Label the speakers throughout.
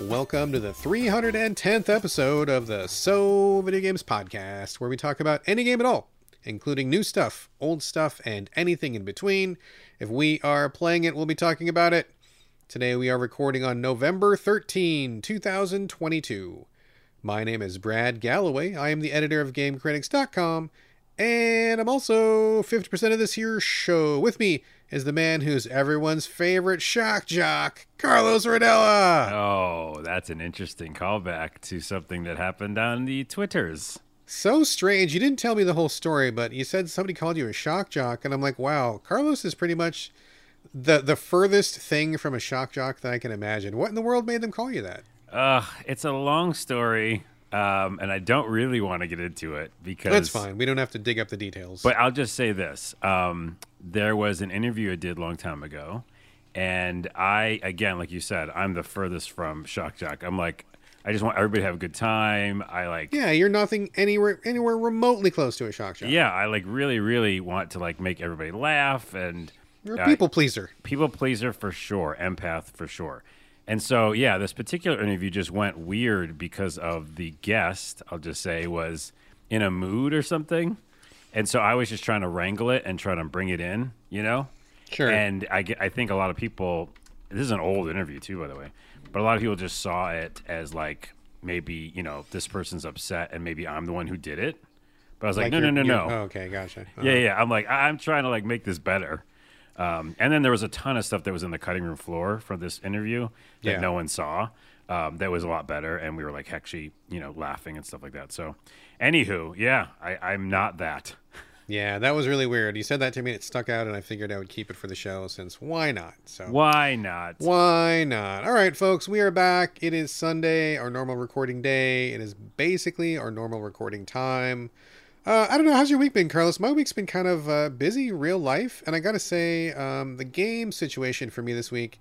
Speaker 1: Welcome to the 310th episode of the So Video Games Podcast, where we talk about any game at all, including new stuff, old stuff, and anything in between. If we are playing it, we'll be talking about it. Today we are recording on November 13, 2022. My name is Brad Gallaway. I am the editor of GameCritics.com, and I'm also 50% of this here show. With me is the man who's everyone's favorite shock jock, Carlos Rodela.
Speaker 2: Oh, that's an interesting callback to something that happened on the Twitters.
Speaker 1: So strange. You didn't tell me the whole story, but you said somebody called you a shock jock, and I'm like, wow, Carlos is pretty much the the furthest thing from a shock jock that I can imagine. What in the world made them call you that?
Speaker 2: Uh, it's a long story, um, and I don't really want to get into it because
Speaker 1: That's fine. We don't have to dig up the details.
Speaker 2: But I'll just say this: um, there was an interview I did a long time ago, and I, again, like you said, I'm the furthest from shock jock. I'm like, I just want everybody to have a good time. I like,
Speaker 1: yeah, you're nothing anywhere anywhere remotely close to a shock jock.
Speaker 2: yeah, I like really, really want to like make everybody laugh and
Speaker 1: You're a
Speaker 2: uh,
Speaker 1: people pleaser.
Speaker 2: people pleaser for sure, empath for sure. And so, yeah, this particular interview just went weird because of the guest, I'll just say, was in a mood or something. And so I was just trying to wrangle it and try to bring it in, you know?
Speaker 1: Sure.
Speaker 2: And I, I think a lot of people, this is an old interview too, by the way, but a lot of people just saw it as like maybe, you know, this person's upset and maybe I'm the one who did it. But I was like, no, no,
Speaker 1: you're-
Speaker 2: no, no.
Speaker 1: Oh, okay, gotcha. Uh,
Speaker 2: Yeah, yeah. I'm like, I'm trying to like make this better. Um, and then there was a ton of stuff that was in the cutting room floor for this interview that
Speaker 1: Yeah.
Speaker 2: no one saw. Um, that was a lot better, and we were like actually, you know, laughing and stuff like that. So, anywho, yeah, I, I'm not that.
Speaker 1: yeah, that was really weird. You said that to me, and it stuck out, and I figured I would keep it for the show since why not? So
Speaker 2: Why not?
Speaker 1: Why not? All right, folks, we are back. It is Sunday, our normal recording day. It is basically our normal recording time. Uh, I don't know. How's your week been, Carlos? My week's been kind of uh, busy, real life, and I gotta say, um, the game situation for me this week,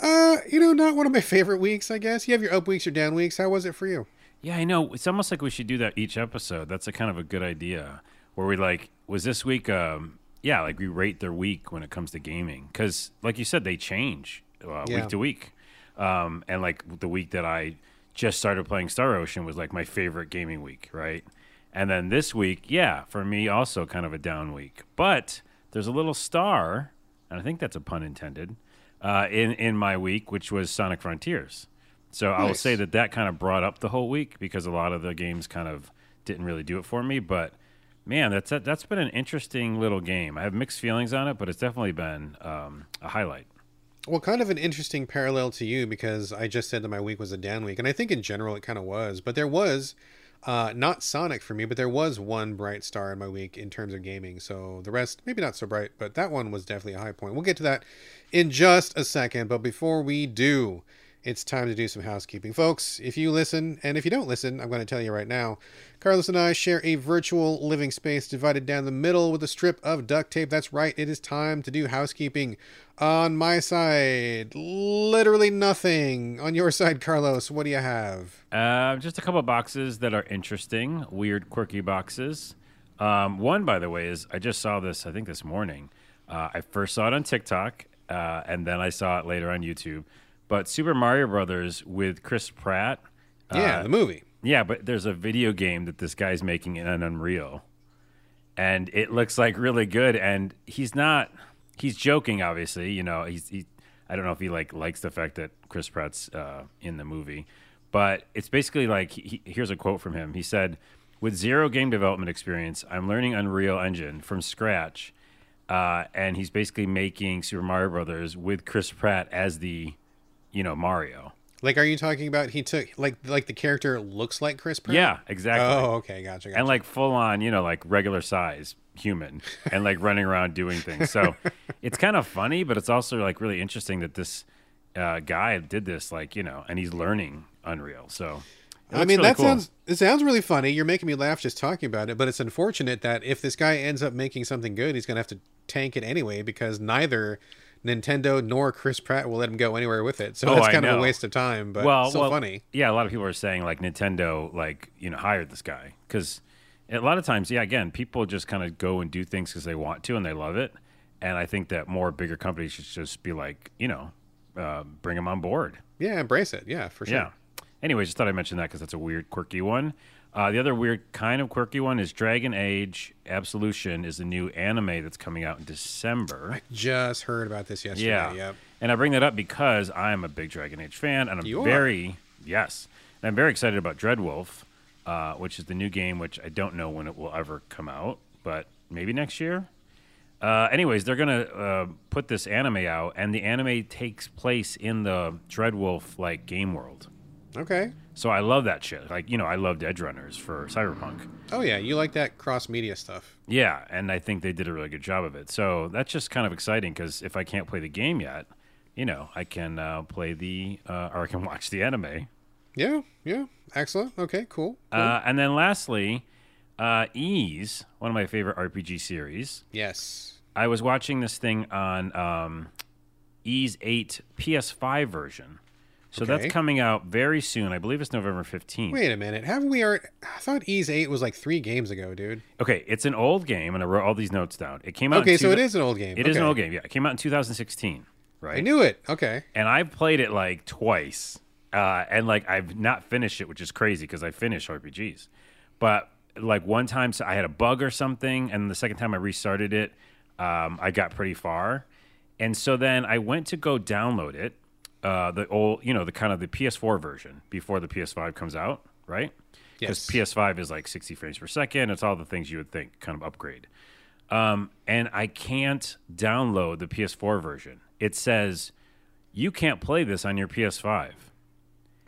Speaker 1: uh, you know, not one of my favorite weeks. I guess you have your up weeks, your down weeks. How was it for you?
Speaker 2: Yeah, I know. It's almost like we should do that each episode. That's a kind of a good idea. Where we like, was this week? Um, yeah, like we rate their week when it comes to gaming, because like you said, they change uh,
Speaker 1: Yeah.
Speaker 2: week to week. Um, and like the week that I just started playing Star Ocean was like my favorite gaming week, right? And then this week, yeah, for me also kind of a down week. But there's a little star, and I think that's a pun intended, uh, in in my week, which was Sonic Frontiers. So I will say that that kind of brought up the whole week because a lot of the games kind of didn't really do it for me. But man, that's that's been an interesting little game. I have mixed feelings on it, but it's definitely been um, a highlight.
Speaker 1: Well, kind of an interesting parallel to you because I just said that my week was a down week, and I think in general it kind of was. But there was uh, not Sonic for me, but there was one bright star in my week in terms of gaming. So the rest, maybe not so bright, but that one was definitely a high point. We'll get to that in just a second. But before we do, it's time to do some housekeeping. Folks, if you listen, and if you don't listen, I'm going to tell you right now, Carlos and I share a virtual living space divided down the middle with a strip of duct tape. That's right, it is time to do housekeeping. On my side, literally nothing. On your side, Carlos, what do you have?
Speaker 2: Uh, just a couple boxes that are interesting, weird, quirky boxes. Um, one, by the way, is I just saw this. I think this morning. Uh, I first saw it on TikTok, uh, and then I saw it later on YouTube. But Super Mario Brothers with Chris Pratt.
Speaker 1: Yeah,
Speaker 2: uh,
Speaker 1: the movie.
Speaker 2: Yeah, but there's a video game that this guy's making in an Unreal, and it looks like really good. And he's not. He's joking, obviously. You know, he's. He, I don't know if he like likes the fact that Chris Pratt's uh, in the movie, but it's basically like he, here's a quote from him. He said, "With zero game development experience, I'm learning Unreal Engine from scratch." Uh, and he's basically making Super Mario Brothers with Chris Pratt as the, you know, Mario.
Speaker 1: Like, are you talking about he took like like the character looks like Chris Pratt?
Speaker 2: Yeah, exactly.
Speaker 1: Oh, okay, gotcha. gotcha.
Speaker 2: and like full on, you know, like regular size human and like running around doing things. So it's kind of funny, but it's also like really interesting that this uh, guy did this, like, you know, and he's learning Unreal. So
Speaker 1: I mean,
Speaker 2: really
Speaker 1: that
Speaker 2: cool.
Speaker 1: sounds it sounds really funny. You're making me laugh just talking about it, but it's unfortunate that if this guy ends up making something good, he's gonna have to tank it anyway because neither Nintendo nor Chris Pratt will let him go anywhere with it. So
Speaker 2: Oh,
Speaker 1: that's kind of a waste of time, but
Speaker 2: well,
Speaker 1: so
Speaker 2: well,
Speaker 1: funny.
Speaker 2: Yeah, a lot of people are saying like Nintendo, like, you know, hired this guy because A lot of times, yeah. Again, people just kind of go and do things because they want to and they love it. And I think that more bigger companies should just be like, you know, uh, bring them on board.
Speaker 1: Yeah, embrace it. Yeah, for sure.
Speaker 2: Yeah. Anyway, just thought I'd mention that because that's a weird, quirky one. Uh, the other weird, kind of quirky one is Dragon Age Absolution is the new anime that's coming out in December.
Speaker 1: I just heard about this yesterday.
Speaker 2: Yeah.
Speaker 1: Yep.
Speaker 2: And I bring that up because I'm a big Dragon Age fan, and I'm
Speaker 1: You are.
Speaker 2: very yes, and I'm very excited about Dreadwolf, uh, which is the new game, which I don't know when it will ever come out, but maybe next year. Uh, anyways, they're gonna uh, put this anime out, and the anime takes place in the Dreadwolf like game world.
Speaker 1: Okay.
Speaker 2: So I love that shit. Like you know, I loved Edgerunners for Cyberpunk.
Speaker 1: Oh yeah, you like that cross media stuff.
Speaker 2: Yeah, and I think they did a really good job of it. So that's just kind of exciting because if I can't play the game yet, you know, I can uh, play the uh, or I can watch the anime.
Speaker 1: Yeah, yeah. Excellent. Okay, cool. cool.
Speaker 2: Uh, and then lastly, uh, Ys, one of my favorite RPG series.
Speaker 1: yes.
Speaker 2: I was watching this thing on um, Ys 8 PS5 version. So
Speaker 1: Okay.
Speaker 2: that's coming out very soon. I believe it's November 15th.
Speaker 1: Wait a minute. Haven't we already? I thought Ys Eight was like three games ago, dude.
Speaker 2: Okay, it's an old game, and I wrote all these notes down. It came out.
Speaker 1: Okay, so it is an old game.
Speaker 2: It is an old game. Yeah, it came out in 2016. Right.
Speaker 1: I knew it. Okay.
Speaker 2: and I've played it like twice, uh, and like I've not finished it, which is crazy because I finish RPGs. But like one time, so I had a bug or something, and the second time I restarted it, um, I got pretty far, and so then I went to go download it, uh, the old, you know, the kind of the PS4 version before the PS5 comes out, right? Because
Speaker 1: Yes.
Speaker 2: PS5 is like 60 frames per second. It's all the things you would think kind of upgrade. Um, and I can't download the PS4 version. It says you can't play this on your PS5.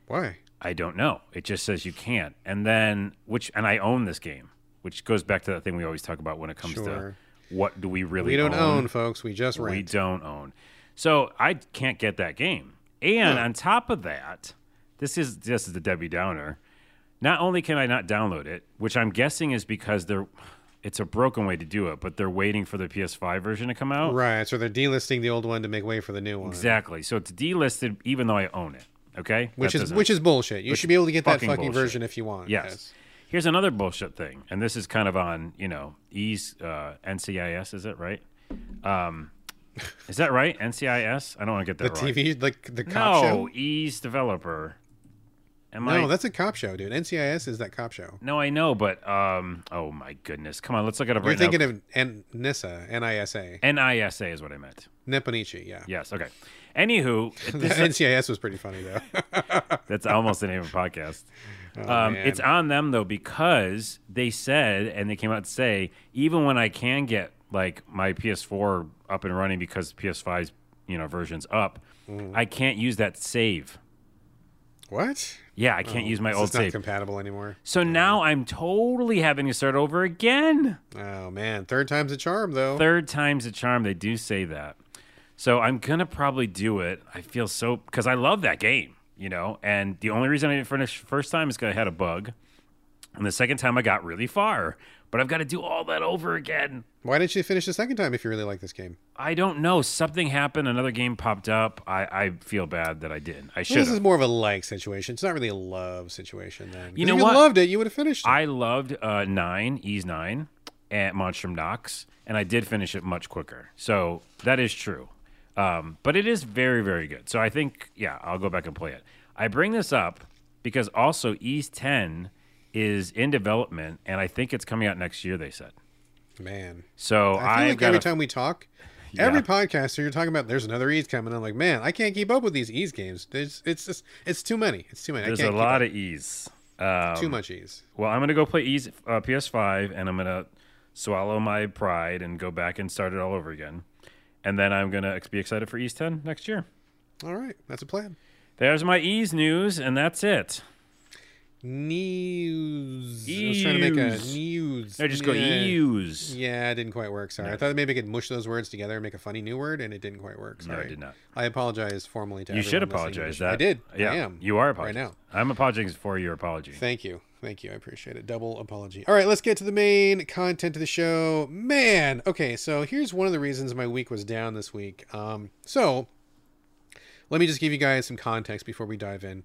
Speaker 1: Why?
Speaker 2: I don't know. It just says you can't. And then which and I own this game, which goes back to that thing we always talk about when it comes
Speaker 1: Sure.
Speaker 2: to what do we really
Speaker 1: We don't
Speaker 2: own?
Speaker 1: own, folks. We just rent.
Speaker 2: We don't own. So I can't get that game. And on top of that, this is this is the Debbie Downer. Not only can I not download it, which I'm guessing is because they're it's a broken way to do it, but they're waiting for the PS5 version to come out.
Speaker 1: Right. So they're delisting the old one to make way for the new one.
Speaker 2: Exactly. So it's delisted even though I own it. Okay?
Speaker 1: Which
Speaker 2: That
Speaker 1: is which is bullshit. You should be able to get that
Speaker 2: fucking
Speaker 1: version if you want.
Speaker 2: Yes. Here's another bullshit thing, and this is kind of on you know E's uh, NCIS. Is it right? Um, is that right? NCIS? I don't want to get
Speaker 1: The
Speaker 2: that right.
Speaker 1: TV, like the cop
Speaker 2: no,
Speaker 1: show.
Speaker 2: E's developer. Am
Speaker 1: No,
Speaker 2: I?
Speaker 1: that's a cop show, dude. NCIS is that cop show.
Speaker 2: No, I know, but um, oh my goodness, come on, let's look at it
Speaker 1: You're
Speaker 2: right
Speaker 1: thinking
Speaker 2: now.
Speaker 1: of N- NISA, N-I-S-A,
Speaker 2: NISA is what I meant.
Speaker 1: Nippon Ichi. Yeah.
Speaker 2: Yes, okay. Anywho,
Speaker 1: The
Speaker 2: this,
Speaker 1: NCIS was pretty funny though.
Speaker 2: that's almost the name of the podcast.
Speaker 1: Oh,
Speaker 2: Um, it's on them though because they said and they came out to say even when I can get like my PS4 up and running because PS5's you know version's up,
Speaker 1: Mm.
Speaker 2: I can't use that save.
Speaker 1: what?
Speaker 2: Yeah, I can't use my
Speaker 1: It's
Speaker 2: old
Speaker 1: just not
Speaker 2: save.
Speaker 1: compatible anymore.
Speaker 2: so now I'm totally having to start over again.
Speaker 1: Oh man, third time's a charm though.
Speaker 2: Third time's a charm. They do say that. So I'm gonna probably do it. I feel so because I love that game, you know. And the only reason I didn't finish first time is because I had a bug, and the second time I got really far. But I've got to do all that over again.
Speaker 1: Why didn't you finish the second time if you really like this game?
Speaker 2: I don't know. Something happened. Another game popped up. I, I feel bad that I didn't. I
Speaker 1: Well,
Speaker 2: should
Speaker 1: this is more of a like situation. It's not really a love situation Then
Speaker 2: You know
Speaker 1: if
Speaker 2: what?
Speaker 1: you loved it, you would have finished it.
Speaker 2: I loved uh, nine, Ys nine, at Monstrum Nox, and I did finish it much quicker. So that is true. Um, but it is very, very good. So I think, yeah, I'll go back and play it. I bring this up because also Ys 10 is in development, and I think it's coming out next year, they said.
Speaker 1: man.
Speaker 2: So
Speaker 1: I feel like every
Speaker 2: a-
Speaker 1: time we talk,
Speaker 2: Yeah.
Speaker 1: every podcaster you're talking about there's another Ys coming. I'm like, man, I can't keep up with these Ys games. There's, it's just it's too many. It's too many.
Speaker 2: there's a lot
Speaker 1: keep
Speaker 2: of Ys. Um,
Speaker 1: too much Ys.
Speaker 2: Well, I'm to go play Ys uh, PS5, and I'm to swallow my pride and go back and start it all over again. And then I'm to be excited for Ys 10 next year.
Speaker 1: All right, that's a plan.
Speaker 2: There's my Ys news, and that's it.
Speaker 1: News. I was trying to make a news.
Speaker 2: I just go
Speaker 1: Yeah.
Speaker 2: Ys.
Speaker 1: Yeah, it didn't quite work. Sorry. I thought maybe I could mush those words together and make a funny new word, and it didn't quite work.
Speaker 2: No,
Speaker 1: Sorry.
Speaker 2: I did not.
Speaker 1: I apologize formally to
Speaker 2: You You should
Speaker 1: everyone listening to
Speaker 2: apologize. That
Speaker 1: I did.
Speaker 2: Yeah,
Speaker 1: I am.
Speaker 2: You are
Speaker 1: right now.
Speaker 2: I'm apologizing for your apology.
Speaker 1: Thank you. Thank you. I appreciate it. Double apology. All right, let's get to the main content of the show. Man, okay, so here's one of the reasons my week was down this week. Um, so let me just give you guys some context before we dive in.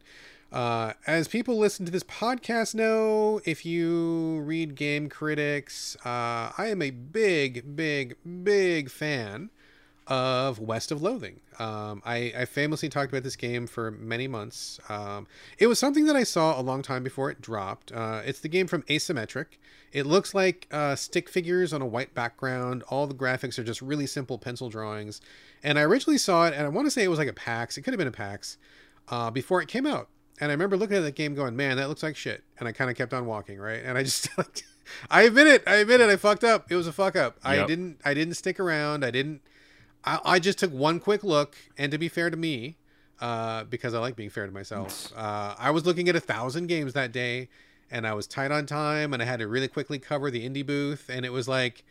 Speaker 1: Uh, as people listen to this podcast know, if you read game critics, uh, I am a big, big, big fan of West of Loathing. Um, I, I, famously talked about this game for many months. Um, it was something that I saw a long time before it dropped. Uh, it's the game from Asymmetric. It looks like uh, stick figures on a white background. All the graphics are just really simple pencil drawings. And I originally saw it, and I want to say it was like a PAX. It could have been a PAX uh, before it came out. And I remember looking at that game going, man, that looks like shit. And I kind of kept on walking, right? And I just like, I admit it. I admit it. I fucked up. It was a fuck up. Yep. I didn't. I didn't stick around. I didn't I, I just took one quick look, and to be fair to me, uh, because I like being fair to myself, uh, I was looking at a thousand games that day, and I was tight on time, and I had to really quickly cover the indie booth, and it was like,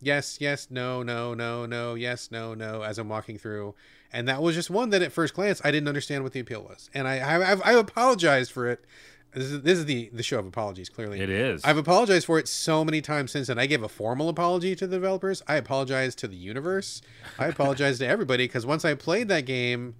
Speaker 1: yes, yes, no, no, no, no, yes, no, no, as I'm walking through, and that was just one that at first glance I didn't understand what the appeal was, and I I, I apologized for it this is, this is the the show of apologies. Clearly,
Speaker 2: it is.
Speaker 1: I've apologized for it so many times since, and I gave a formal apology to the developers. I apologize to the universe. I apologize to everybody because once I played that game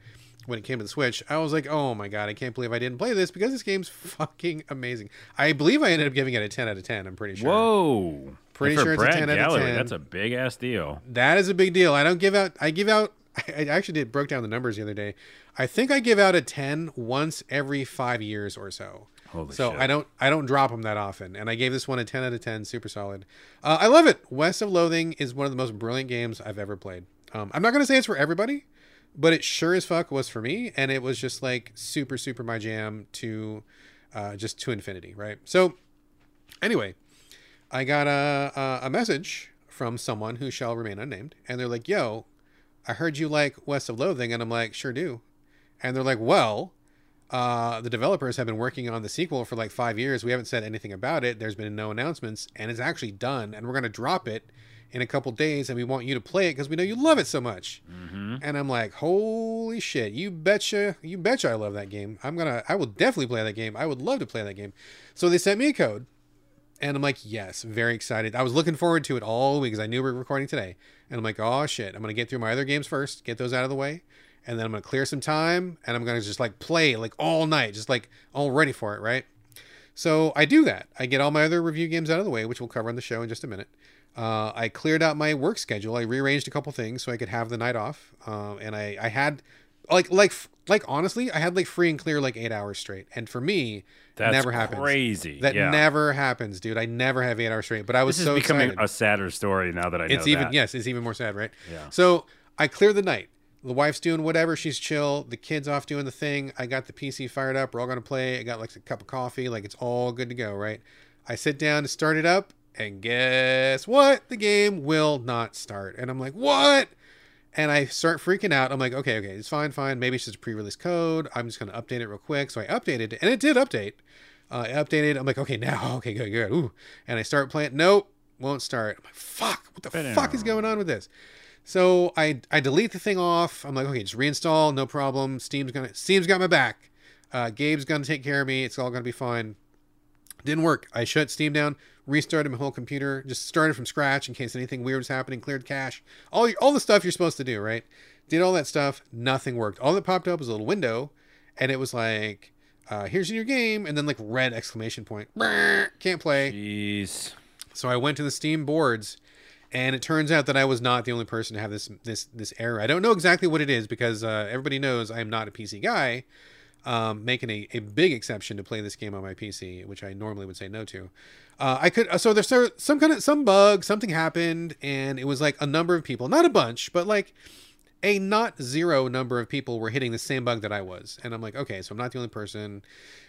Speaker 1: when it came to the Switch, I was like, oh my god, I can't believe I didn't play this because this game's fucking amazing. I believe I ended up giving it a ten out of ten. I'm pretty sure.
Speaker 2: Whoa.
Speaker 1: Pretty sure it's
Speaker 2: Brad
Speaker 1: a 10
Speaker 2: Gallaway,
Speaker 1: out of 10.
Speaker 2: That's a big ass deal.
Speaker 1: That is a big deal. I don't give out. I give out. I actually did broke down the numbers the other day. I think I give out a 10 once every 5 years or so.
Speaker 2: Holy
Speaker 1: so
Speaker 2: shit.
Speaker 1: I don't I don't drop them that often, and I gave this one a ten out of ten, super solid. Uh, I love it. West of Loathing is one of the most brilliant games I've ever played. Um, I'm not gonna say it's for everybody, but it sure as fuck was for me, and it was just like super super my jam to uh, just to infinity, right? So anyway, I got a, a message from someone who shall remain unnamed, and they're like, "Yo, I heard you like West of Loathing," and I'm like, "Sure do," and they're like, "Well." uh, the developers have been working on the sequel for like five years. We haven't said anything about it. There's been no announcements, and it's actually done. And we're going to drop it in a couple days, and we want you to play it because we know you love it so much.
Speaker 2: Mm-hmm.
Speaker 1: And I'm like, holy shit! You betcha, you betcha, I love that game. I'm gonna, I will definitely play that game. I would love to play that game. So they sent me a code, and I'm like, yes, very excited. I was looking forward to it all week because I knew we were recording today. And I'm like, oh shit, I'm gonna get through my other games first, get those out of the way and then I'm gonna clear some time and I'm gonna just like play like all night, just like all ready for it, right? So I do that. I get all my other review games out of the way, which we'll cover on the show in just a minute. Uh, I cleared out my work schedule. I rearranged a couple things so I could have the night off. Uh, and I, I had like like like honestly, I had like free and clear like eight hours straight. And for me,
Speaker 2: that
Speaker 1: never happens.
Speaker 2: Crazy.
Speaker 1: That
Speaker 2: yeah.
Speaker 1: never happens, dude. I never have eight hours straight. But I was
Speaker 2: This is
Speaker 1: so
Speaker 2: becoming
Speaker 1: excited.
Speaker 2: a sadder story now that I know
Speaker 1: it's even
Speaker 2: that.
Speaker 1: yes, it's even more sad, right?
Speaker 2: Yeah.
Speaker 1: So I clear the night. The wife's doing whatever, she's chill. The kid's off doing the thing. I got the PC fired up. We're all gonna play. I got like a cup of coffee. Like it's all good to go, right? I sit down to start it up, and guess what? The game will not start. And I'm like, what? And I start freaking out. I'm like, okay, okay, it's fine, fine. Maybe it's just a pre-release code. I'm just gonna update it real quick. So I updated it, and it did update. Uh, I updated. I'm like, okay, now, okay, good, good. Ooh. And I start playing. Nope, won't start. I'm like, fuck, what the fuck is going on with this? So I I delete the thing off. I'm like, okay, just reinstall, no problem. Steam's gonna Steam's got my back. Uh, Gabe's gonna take care of me. It's all gonna be fine. Didn't work. I shut Steam down, restarted my whole computer, just started from scratch in case anything weird was happening. Cleared cache, all your, all the stuff you're supposed to do, right? Did all that stuff. Nothing worked. All that popped up was a little window, and it was like, uh, "Here's your game," and then like red exclamation point. Can't play.
Speaker 2: Jeez.
Speaker 1: So I went to the Steam boards, and it turns out that I was not the only person to have this this this error. I don't know exactly what it is because uh, everybody knows I am not a PC guy, um, making a, a big exception to play this game on my PC, which I normally would say no to. Uh, I could so there's some- some kind of some bug, something happened, and it was like a number of people, not a bunch, but like a not zero number of people were hitting the same bug that I was. And I'm like, okay, so I'm not the only person.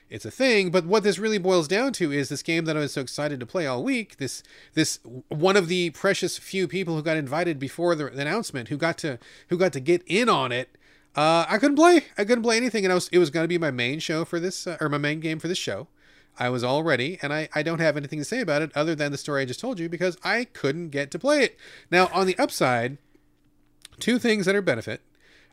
Speaker 1: It's a thing. But what this really boils down to is this game that I was so excited to play all week. This this one of the precious few people who got invited before the announcement, who got to who got to get in on it. Uh, I couldn't play. I couldn't play anything, and I was it was going to be my main show for this uh, or my main game for this show. I was all ready, and I, I don't have anything to say about it other than the story I just told you because I couldn't get to play it. Now, on the upside, two things that are benefit.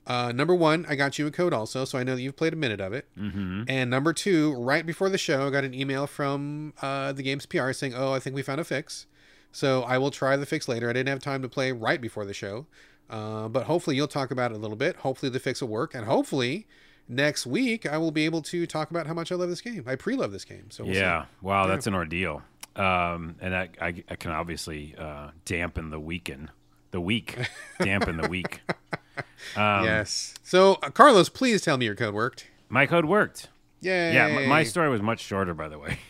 Speaker 1: Uh, number one, I got you a code also, so I know that you've played a minute of it.
Speaker 2: Mm-hmm.
Speaker 1: And number two, right before the show, I got an email from uh, the game's PR saying, "Oh, I think we found a fix." So I will try the fix later. I didn't have time to play right before the show, uh, but hopefully you'll talk about it a little bit. Hopefully the fix will work, and hopefully next week I will be able to talk about how much I love this game. I pre-love this game. So we'll see.
Speaker 2: yeah. Wow, that's an ordeal. Um, and that, I, I can obviously uh, dampen the weekend, the week, dampen the week. Um,
Speaker 1: yes. So uh, Carlos, please tell me your code worked.
Speaker 2: My code worked.
Speaker 1: Yay.
Speaker 2: Yeah, my, my story was much shorter, by the way.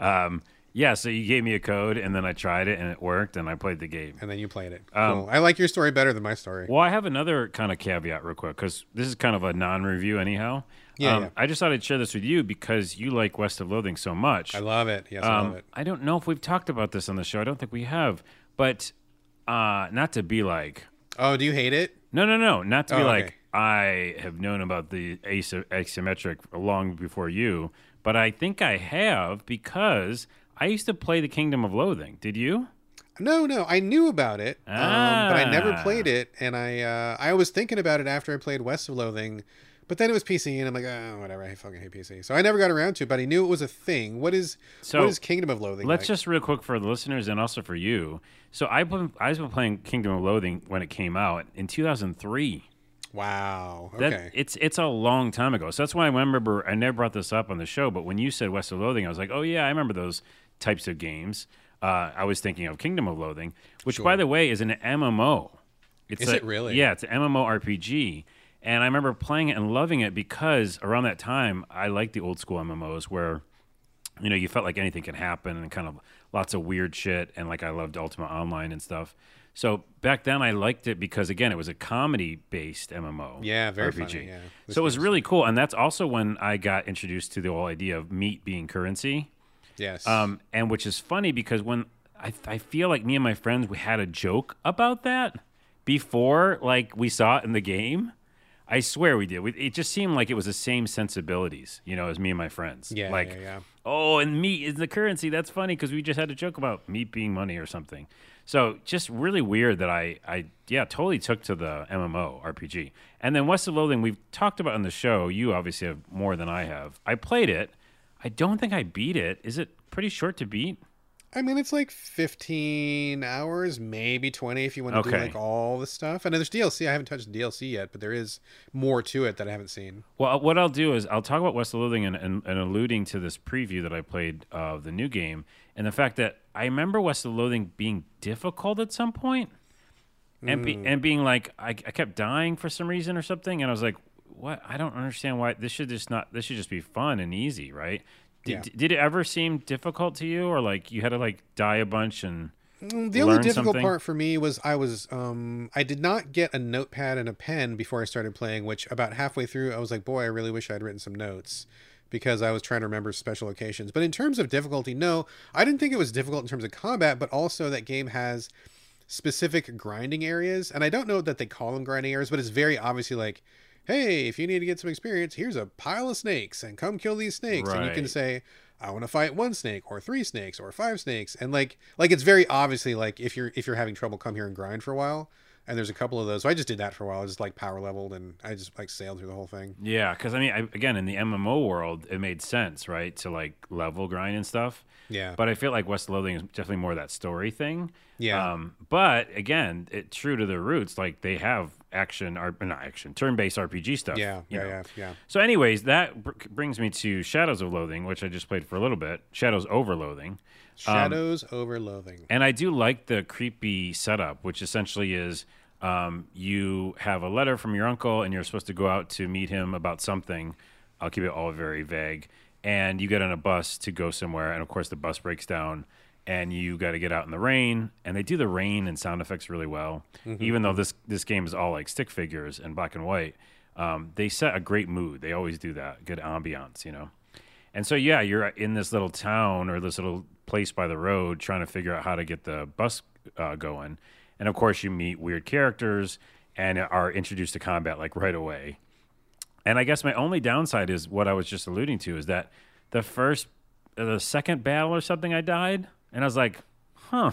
Speaker 2: Um, yeah, so you gave me a code, and then I tried it, and it worked, and I played the game.
Speaker 1: and then you played it.
Speaker 2: Um,
Speaker 1: cool. I like your story better than my story.
Speaker 2: Well, I have another kind of caveat, real quick, because this is kind of a non-review, anyhow.
Speaker 1: Yeah,
Speaker 2: Um,
Speaker 1: yeah.
Speaker 2: I just thought I'd share this with you because you like West of Loathing so much.
Speaker 1: I love it. Yes, I
Speaker 2: Um,
Speaker 1: love it.
Speaker 2: I don't know if we've talked about this on the show. I don't think we have, but uh, not to be like,
Speaker 1: Oh, do you hate it?
Speaker 2: no, no, no, not to be
Speaker 1: Oh,
Speaker 2: like. I have known about the asy- asymmetric long before you, but I think I have because I used to play the Kingdom of Loathing. Did you?
Speaker 1: No, no, I knew about it, um, but I never
Speaker 2: Ah.
Speaker 1: played it, and I uh, I was thinking about it after I played West of Loathing, but then it was PC, and I'm like, oh, whatever, I fucking hate PC, so I never got around to it. But I knew it was a thing. What is
Speaker 2: So,
Speaker 1: what is Kingdom of Loathing?
Speaker 2: Let's
Speaker 1: like?
Speaker 2: just real quick for the listeners and also for you. So I've been I've been playing Kingdom of Loathing when it came out in 2003.
Speaker 1: wow.
Speaker 2: That,
Speaker 1: Okay.
Speaker 2: It's it's a long time ago. So that's why I remember I never brought this up on the show, but when you said West of Loathing, I was like, oh yeah, I remember those types of games. Uh, I was thinking of Kingdom of Loathing, which by the way is an MMO. It's
Speaker 1: Is
Speaker 2: a-
Speaker 1: it really?
Speaker 2: Yeah, it's an MMORPG. And I remember playing it and loving it because around that time I liked the old school MMOs where you know, you felt like anything can happen and kind of lots of weird shit. And like I loved Ultima Online and stuff. So back then I liked it because again, it was a comedy based MMO.
Speaker 1: Yeah, very
Speaker 2: RPG.
Speaker 1: funny, yeah.
Speaker 2: So it was really cool. And that's also when I got introduced to the whole idea of meat being currency.
Speaker 1: Yes.
Speaker 2: Um, and which is funny because when I, I feel like me and my friends, we had a joke about that before like we saw it in the game. I swear we did. We, it just seemed like it was the same sensibilities, you know, as me and my friends.
Speaker 1: Yeah,
Speaker 2: like,
Speaker 1: yeah, yeah.
Speaker 2: oh, and meat is the currency. That's funny because we just had a joke about meat being money or something. So just really weird that I, I yeah, totally took to the MMO RPG. And then West of Loathing, we've talked about on the show. You obviously have more than I have. I played it. I don't think I beat it. Is it pretty short to beat?
Speaker 1: I mean, it's like 15 hours, maybe 20 if you want to do like all the stuff. And there's DLC. I haven't touched the DLC yet, but there is more to it that I haven't seen.
Speaker 2: Well, uh, what I'll do is I'll talk about West of Loathing and, and, and alluding to this preview that I played of the new game and the fact that I remember West of Loathing being difficult at some point and be, hmm. and being like I, I kept dying for some reason or something and I was like, what? I don't understand why this should just not this should just be fun and easy, right? Did,
Speaker 1: Yeah.
Speaker 2: did it ever seem difficult to you or like you had to like die a bunch and
Speaker 1: Mm, The only difficult
Speaker 2: something?
Speaker 1: part for me was I was um I did not get a notepad and a pen before I started playing, which about halfway through I was like, boy, I really wish I'd written some notes because I was trying to remember special occasions. But in terms of difficulty, no, I didn't think it was difficult in terms of combat, but also that game has specific grinding areas, and I don't know that they call them grinding areas, but it's very obviously like, hey, if you need to get some experience, here's a pile of snakes, and come kill these snakes, and you can say. I want to fight one snake or three snakes or five snakes and like like it's very obviously like if you're if you're having trouble come here and grind for a while and there's a couple of those so I just did that for a while I just like power leveled and I just like sailed through the whole thing
Speaker 2: Yeah, because I mean, I, again, in the MMO world, it made sense, right, to like level grind and stuff.
Speaker 1: Yeah.
Speaker 2: But I feel like West Loathing is definitely more that story thing.
Speaker 1: Yeah.
Speaker 2: Um, but again, it true to their roots, like they have action, or not action, turn-based RPG stuff.
Speaker 1: yeah yeah
Speaker 2: know.
Speaker 1: yeah yeah
Speaker 2: So, anyways, that br- brings me to Shadows of Loathing, which I just played for a little bit. Shadows over Loathing.
Speaker 1: shadows over loathing
Speaker 2: And I do like the creepy setup, which essentially is um, you have a letter from your uncle and you're supposed to go out to meet him about something. I'll keep it all very vague. And you get on a bus to go somewhere. And of course, the bus breaks down and you got to get out in the rain. And they do the rain and sound effects really well. Even though this, this game is all like stick figures and black and white, um, they set a great mood. They always do that. Good ambiance, you know? And so, yeah, you're in this little town or this little place by the road trying to figure out how to get the bus uh, going. And of course, you meet weird characters and are introduced to combat like right away. And I guess my only downside is what I was just alluding to is that the first, the second battle or something, I died. And I was like, huh,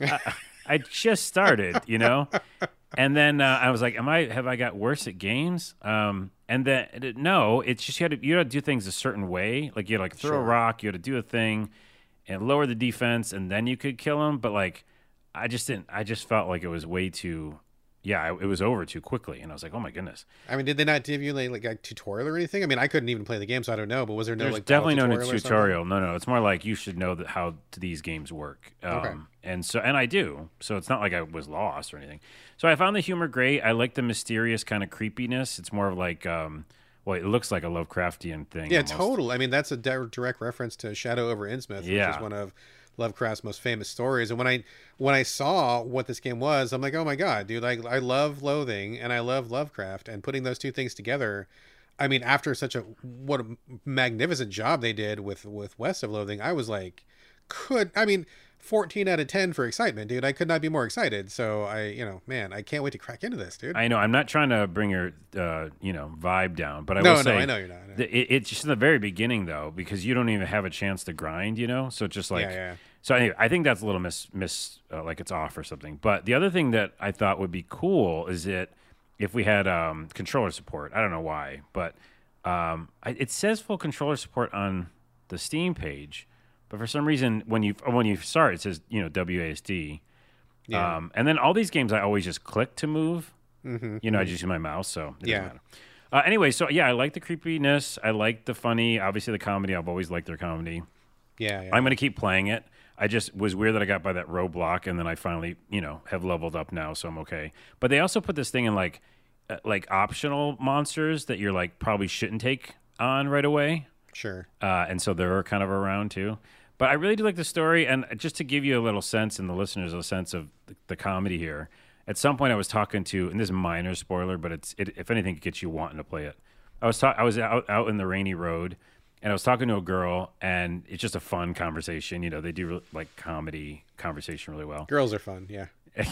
Speaker 2: I, I just started, you know? And then uh, I was like, "Am I? Have I got worse at games?" Um, and then no, it's just you had to you had to do things a certain way. Like you had to like throw a rock, you had to do a thing, and lower the defense, and then you could kill him. But like, I just didn't. I just felt like it was way too yeah, it was over too quickly, and I was like, oh my goodness.
Speaker 1: I mean, did they not give you like, like a tutorial or anything? I mean, I couldn't even play the game, so I don't know. But was there no
Speaker 2: There's
Speaker 1: like
Speaker 2: definitely no
Speaker 1: tutorial or
Speaker 2: tutorial. No, no, it's more like you should know that how these games work. Um,
Speaker 1: Okay.
Speaker 2: And so, and I do. So it's not like I was lost or anything. So I found the humor great. I like the mysterious kind of creepiness. It's more of like, um, well, it looks like a Lovecraftian thing.
Speaker 1: Yeah,
Speaker 2: almost.
Speaker 1: total. I mean, that's a direct reference to Shadow over Innsmouth, which
Speaker 2: Yeah.
Speaker 1: is one of Lovecraft's most famous stories. And when I when I saw what this game was, I'm like, oh my god, dude! Like, I love Loathing and I love Lovecraft, and putting those two things together. I mean, after such a what a magnificent job they did with with West of Loathing, I was like, could I mean. 14 out of 10 for excitement, dude. I could not be more excited. So I, you know, man, I can't wait to crack into this, dude.
Speaker 2: I know. I'm not trying to bring your, uh, you know, vibe down, but I
Speaker 1: no,
Speaker 2: will
Speaker 1: no,
Speaker 2: say,
Speaker 1: I know you're not. Know.
Speaker 2: it, it's just in the very beginning though, because you don't even have a chance to grind, you know. So just like,
Speaker 1: yeah, yeah.
Speaker 2: so anyway, I think that's a little miss, miss, uh, like it's off or something. But the other thing that I thought would be cool is that if we had um, controller support. I don't know why, but um, I, it says full controller support on the Steam page, but for some reason when you when you start it says you know WASD.
Speaker 1: Yeah.
Speaker 2: Um, and then all these games I always just click to move.
Speaker 1: Mhm,
Speaker 2: You know, I just use my mouse, so it doesn't
Speaker 1: Yeah.
Speaker 2: matter. Uh, anyway, so yeah, I like the creepiness. I like the funny. Obviously, the comedy. I've always liked their comedy.
Speaker 1: Yeah, yeah.
Speaker 2: I'm going to keep playing it. I just was weird that I got by that roadblock, and then I finally, you know, have leveled up now, so I'm okay. But they also put this thing in like, uh, like optional monsters that you're like probably shouldn't take on right away,
Speaker 1: sure.
Speaker 2: uh, and so they're kind of around too. But I really do like the story, and just to give you a little sense, and the listeners a sense of the, the comedy here. At some point, I was talking to, and this is a minor spoiler, but it's it, if anything, it gets you wanting to play it. I was ta- I was out out in the rainy road, and I was talking to a girl, and it's just a fun conversation. You know, they do like comedy conversation really well.
Speaker 1: Girls are fun. Yeah.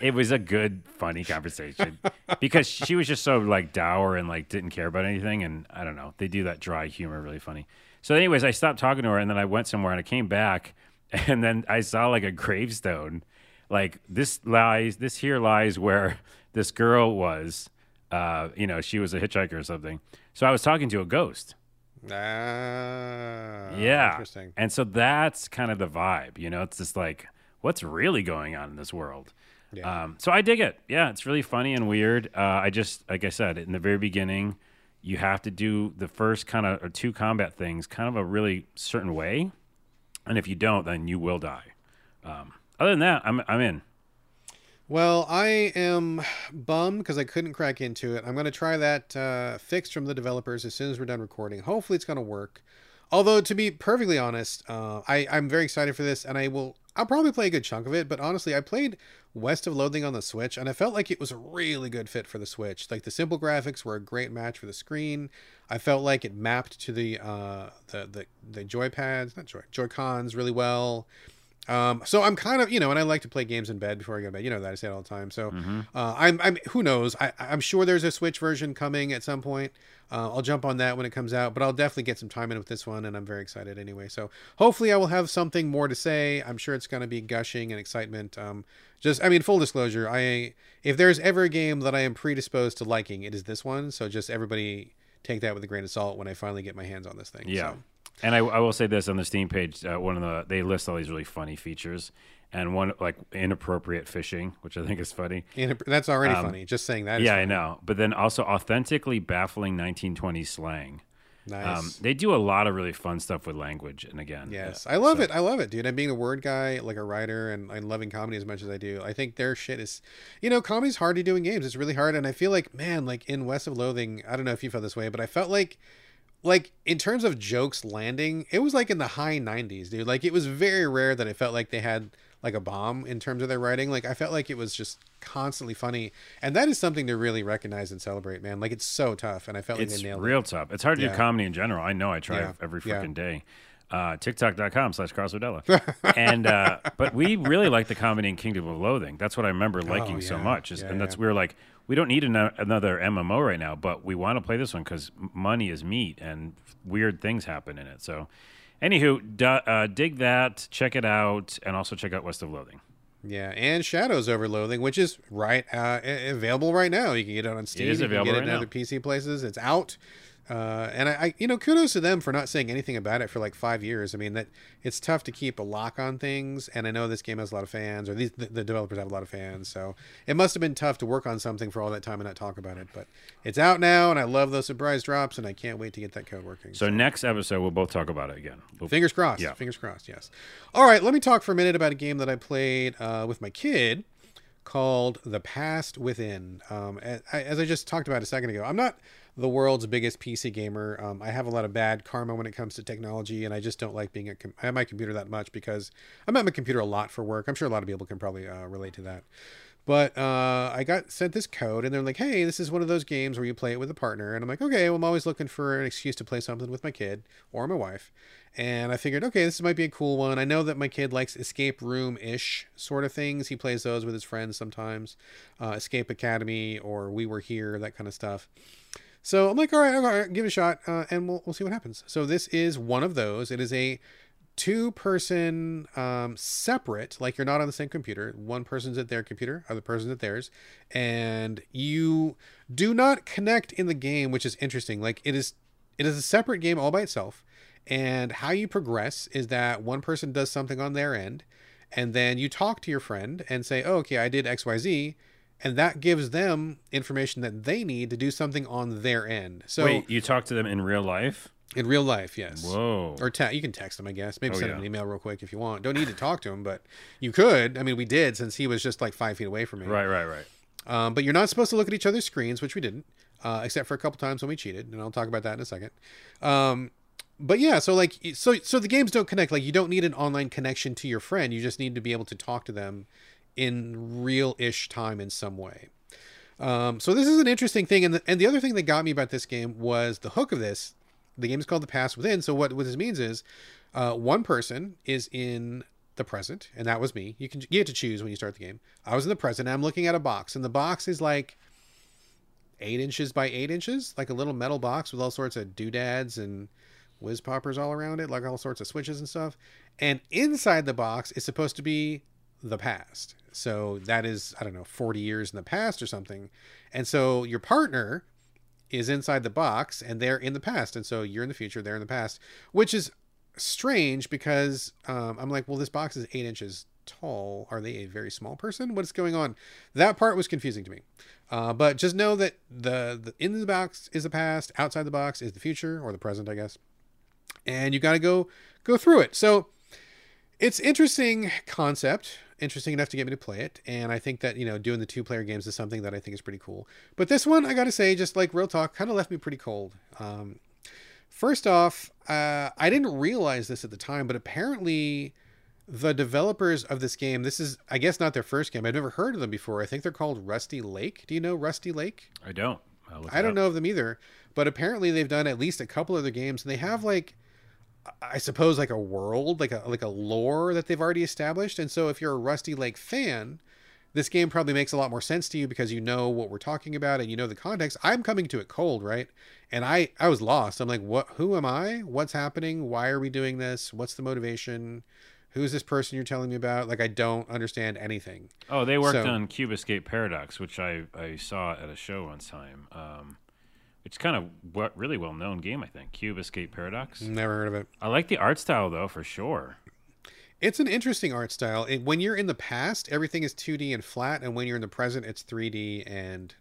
Speaker 2: it was a good, funny conversation because she was just so like dour and like didn't care about anything. And I don't know, they do that dry humor really funny. So, anyways, I stopped talking to her and then I went somewhere and I came back and then I saw like a gravestone. Like this lies, this here lies where this girl was. Uh, you know, she was a hitchhiker or something. So I was talking to a ghost.
Speaker 1: Ah,
Speaker 2: Yeah.
Speaker 1: Interesting.
Speaker 2: And so that's kind of the vibe, you know, it's just like, what's really going on in this world?
Speaker 1: Yeah.
Speaker 2: Um, so I dig it. Yeah, it's really funny and weird. Uh, I just, like I said, in the very beginning, you have to do the first kind of or two combat things kind of a really certain way. And if you don't, then you will die. Um, other than that, I'm, I'm in.
Speaker 1: Well, I am bummed because I couldn't crack into it. I'm going to try that uh, fix from the developers as soon as we're done recording. Hopefully, it's going to work. Although, to be perfectly honest, uh, I, I'm very excited for this, and I will. I'll probably play a good chunk of it. But honestly, I played West of Loathing on the Switch, and I felt like it was a really good fit for the Switch. Like the simple graphics were a great match for the screen. I felt like it mapped to the uh, the the the joy pads, not joy joy cons, really well. Um, so I'm kind of, you know, and I like to play games in bed before I go to bed. You know that I say it all the time. So uh, I'm, I'm, who knows? I, I'm sure there's a Switch version coming at some point. Uh, I'll jump on that when it comes out, but I'll definitely get some time in with this one, and I'm very excited anyway. So hopefully I will have something more to say. I'm sure it's going to be gushing and excitement. Um, just, I mean, full disclosure, I if there's ever a game that I am predisposed to liking, it is this one. So just everybody take that with a grain of salt when I finally get my hands on this thing.
Speaker 2: Yeah.
Speaker 1: So,
Speaker 2: And I, I will say this on the Steam page, uh, one of the they list all these really funny features, and one like inappropriate fishing, which I think is funny.
Speaker 1: that's already funny. Just saying that.
Speaker 2: Um, yeah, I
Speaker 1: funny.
Speaker 2: know. But then also authentically baffling 1920s slang.
Speaker 1: Nice.
Speaker 2: Um, they do a lot of really fun stuff with language, and again,
Speaker 1: Yes, I love
Speaker 2: so-
Speaker 1: it. I love it, dude. And being a word guy, like a writer, and, and loving comedy as much as I do, I think their shit is, you know, comedy's hard to do in games. It's really hard, and I feel like, man, like in West of Loathing, I don't know if you felt this way, but I felt like, like in terms of jokes landing, it was like in the high '90s, dude. Like it was very rare that I felt like they had like a bomb in terms of their writing. Like I felt like it was just constantly funny, and that is something to really recognize and celebrate, man. Like it's so tough, and I felt like
Speaker 2: It's
Speaker 1: they nailed
Speaker 2: real tough. It's hard to
Speaker 1: Yeah.
Speaker 2: do comedy in general. I know. I try
Speaker 1: Yeah.
Speaker 2: every
Speaker 1: Yeah.
Speaker 2: freaking day. Uh, TikTok.com slash Carlsodella. and uh, but we really like the comedy in Kingdom of Loathing. That's what I remember liking so
Speaker 1: Oh, yeah.
Speaker 2: much. Is,
Speaker 1: Yeah,
Speaker 2: and that's
Speaker 1: yeah.
Speaker 2: we were like, we don't need ano- another MMO right now, but we want to play this one because money is meat and weird things happen in it. So, anywho, d- uh, dig that, check it out, and also check out West of Loathing.
Speaker 1: Yeah, and Shadows over Loathing, which is right uh, available right now. You can get it on Steam.
Speaker 2: is
Speaker 1: you can
Speaker 2: available
Speaker 1: get it
Speaker 2: right
Speaker 1: in
Speaker 2: now.
Speaker 1: other PC places. It's out. Uh, and I, I, you know, kudos to them for not saying anything about it for like five years. I mean, that it's tough to keep a lock on things, and I know this game has a lot of fans, or these the, the developers have a lot of fans, so it must have been tough to work on something for all that time and not talk about it. But it's out now, and I love those surprise drops, and I can't wait to get that code working.
Speaker 2: So next episode, we'll both talk about it again. We'll-
Speaker 1: Fingers crossed.
Speaker 2: Yeah.
Speaker 1: Fingers crossed. Yes. All right. Let me talk for a minute about a game that I played uh, with my kid called The Past Within. Um, as, I just talked about a second ago, I'm not the world's biggest PC gamer. Um, I have a lot of bad karma when it comes to technology, and I just don't like being at, com- at my computer that much because I'm at my computer a lot for work. I'm sure a lot of people can probably uh, relate to that. But uh, I got sent this code, and they're like, "Hey, this is one of those games where you play it with a partner." And I'm like, "Okay, well, I'm always looking for an excuse to play something with my kid or my wife." And I figured, okay, this might be a cool one. I know that my kid likes escape room ish sort of things. He plays those with his friends sometimes, uh, Escape Academy or We Were Here, that kind of stuff. So I'm like, all right, all right give it a shot, uh, and we'll we'll see what happens. So this is one of those. It is a two person um, separate like you're not on the same computer. One person's at their computer other person's at theirs. And you do not connect in the game which is interesting. Like it is it is a separate game all by itself. And how you progress is that one person does something on their end and then you talk to your friend and say oh, okay i did xyz and that gives them information that they need to do something on their end. So
Speaker 2: Wait, you talk to them in real life?
Speaker 1: In real life yes
Speaker 2: Whoa.
Speaker 1: or te- you can text him, I guess. Maybe
Speaker 2: Oh,
Speaker 1: send
Speaker 2: yeah.
Speaker 1: him an email real quick if you want. Don't need to talk to him, but you could. I mean, we did since he was just like five feet away from me.
Speaker 2: right, right, right.
Speaker 1: Um, but you're not supposed to look at each other's screens, which we didn't, uh, except for a couple times when we cheated, and I'll talk about that in a second. Um, but yeah, so like, so so the games don't connect. Like, you don't need an online connection to your friend. You just need to be able to talk to them in real-ish time in some way. Um, so this is an interesting thing, and the, and the other thing that got me about this game was the hook of this. The game is called The Past Within. So what what this means is, uh, one person is in the present, and that was me. You can you get to choose when you start the game. I was in the present. I'm looking at a box, and the box is like eight inches by eight inches, like a little metal box with all sorts of doodads and whiz poppers all around it, like all sorts of switches and stuff. And inside the box is supposed to be the past. So that is, I don't know, 40 years in the past or something. And so your partner is inside the box and they're in the past. And so you're in the future, they're in the past, which is strange because um, I'm like, well, this box is eight inches tall. Are they a very small person? What's going on? That part was confusing to me. Uh, but just know that the, the in the box is the past, outside the box is the future or the present, I guess. And you got to go go through it. So it's interesting concept interesting enough to get me to play it and i think that you know doing the two player games is something that i think is pretty cool. But this one i gotta say just like real talk kind of left me pretty cold. Um, first off uh, i didn't realize this at the time but apparently the developers of this game this is i guess not their first game. I've never heard of them before. I think they're called rusty lake. Do you know rusty lake?
Speaker 2: I don't.
Speaker 1: I don't
Speaker 2: up.
Speaker 1: know of them either, but apparently they've done at least a couple other games, and they have like, I suppose like a world, like a like a lore that they've already established. And so if you're a Rusty Lake fan, this game probably makes a lot more sense to you because you know what we're talking about and you know the context. I'm coming to it cold, right? And I I was lost. I'm like, what? Who am I? What's happening? Why are we doing this? What's the motivation? Who's this person you're telling me about? Like I don't understand anything.
Speaker 2: Oh, they worked
Speaker 1: So-
Speaker 2: on Cube Escape Paradox, which I, I saw at a show one time. Um, it's kind of what really well known game, I think. Cube Escape Paradox.
Speaker 1: Never heard of it.
Speaker 2: I like the art style though, for sure.
Speaker 1: It's an interesting art style. It, when you're in the past, everything is 2D and flat, and when you're in the present, it's 3D and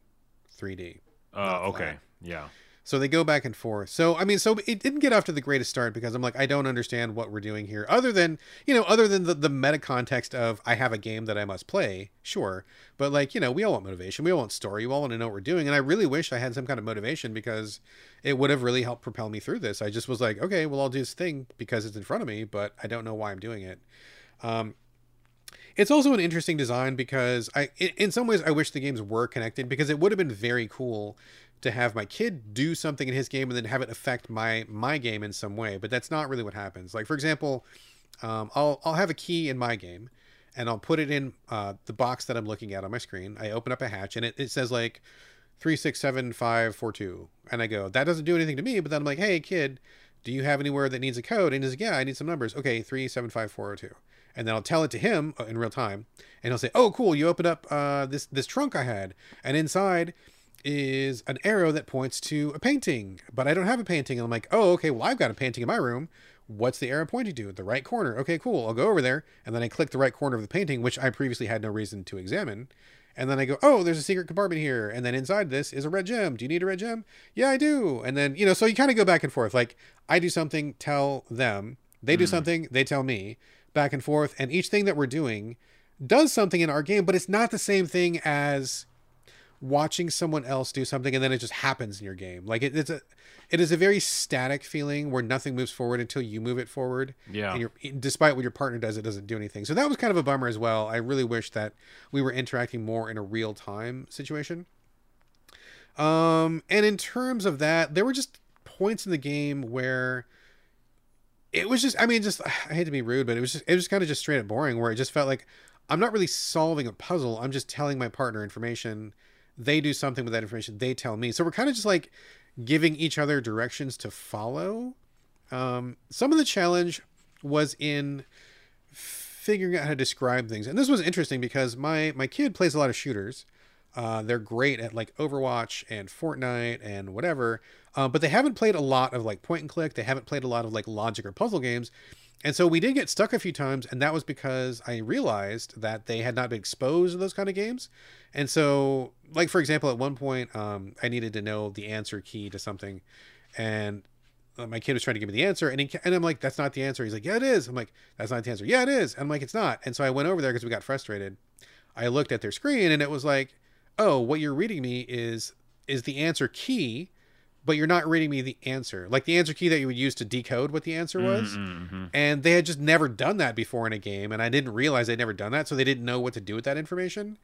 Speaker 1: 3D.
Speaker 2: Oh, okay,
Speaker 1: flat.
Speaker 2: yeah.
Speaker 1: So they go back and forth. So I mean, so it didn't get off to the greatest start because I'm like, I don't understand what we're doing here, other than you know, other than the, the meta context of I have a game that I must play, sure. But like, you know, we all want motivation, we all want story, we all want to know what we're doing, and I really wish I had some kind of motivation because it would have really helped propel me through this. I just was like, okay, well, I'll do this thing because it's in front of me, but I don't know why I'm doing it. Um, it's also an interesting design because I, in, in some ways, I wish the games were connected because it would have been very cool to have my kid do something in his game and then have it affect my my game in some way. But that's not really what happens. Like for example, um, I'll I'll have a key in my game, and I'll put it in uh, the box that I'm looking at on my screen. I open up a hatch and it, it says like three six seven five four two, and I go that doesn't do anything to me. But then I'm like, hey kid, do you have anywhere that needs a code? And he's like, yeah, I need some numbers. Okay, three seven five four zero two and then I'll tell it to him uh, in real time, and he'll say, "Oh, cool! You opened up uh, this this trunk I had, and inside is an arrow that points to a painting, but I don't have a painting. And I'm like, oh, okay, well, I've got a painting in my room. What's the arrow pointing to? The right corner. Okay, cool. I'll go over there. And then I click the right corner of the painting, which I previously had no reason to examine. And then I go, oh, there's a secret compartment here. And then inside this is a red gem. Do you need a red gem? Yeah, I do. And then, you know, so you kind of go back and forth. Like I do something, tell them. They do mm-hmm. something, they tell me. Back and forth. And each thing that we're doing does something in our game, but it's not the same thing as watching someone else do something and then it just happens in your game. Like it, it's a, it is a very static feeling where nothing moves forward until you move it forward.
Speaker 2: Yeah.
Speaker 1: And you're, despite what your partner does, it doesn't do anything. So that was kind of a bummer as well. I really wish that we were interacting more in a real time situation. Um, and in terms of that, there were just points in the game where it was just, I mean, just, I hate to be rude, but it was just, it was kind of just straight up boring where it just felt like I'm not really solving a puzzle. I'm just telling my partner information. They do something with that information. They tell me. So we're kind of just like giving each other directions to follow. Um, some of the challenge was in figuring out how to describe things, and this was interesting because my my kid plays a lot of shooters. Uh, they're great at like Overwatch and Fortnite and whatever, uh, but they haven't played a lot of like point and click. They haven't played a lot of like logic or puzzle games. And so we did get stuck a few times, and that was because I realized that they had not been exposed to those kind of games. And so, like for example, at one point, um, I needed to know the answer key to something, and uh, my kid was trying to give me the answer, and he, and I'm like, "That's not the answer." He's like, "Yeah, it is." I'm like, "That's not the answer." Yeah, it is. I'm like, "It's not." And so I went over there because we got frustrated. I looked at their screen, and it was like, "Oh, what you're reading me is is the answer key." But you're not reading me the answer. Like the answer key that you would use to decode what the answer was.
Speaker 2: Mm-hmm.
Speaker 1: and they had just never done that before in a game and i didn't realize they'd never done that so they didn't know what to do with that information.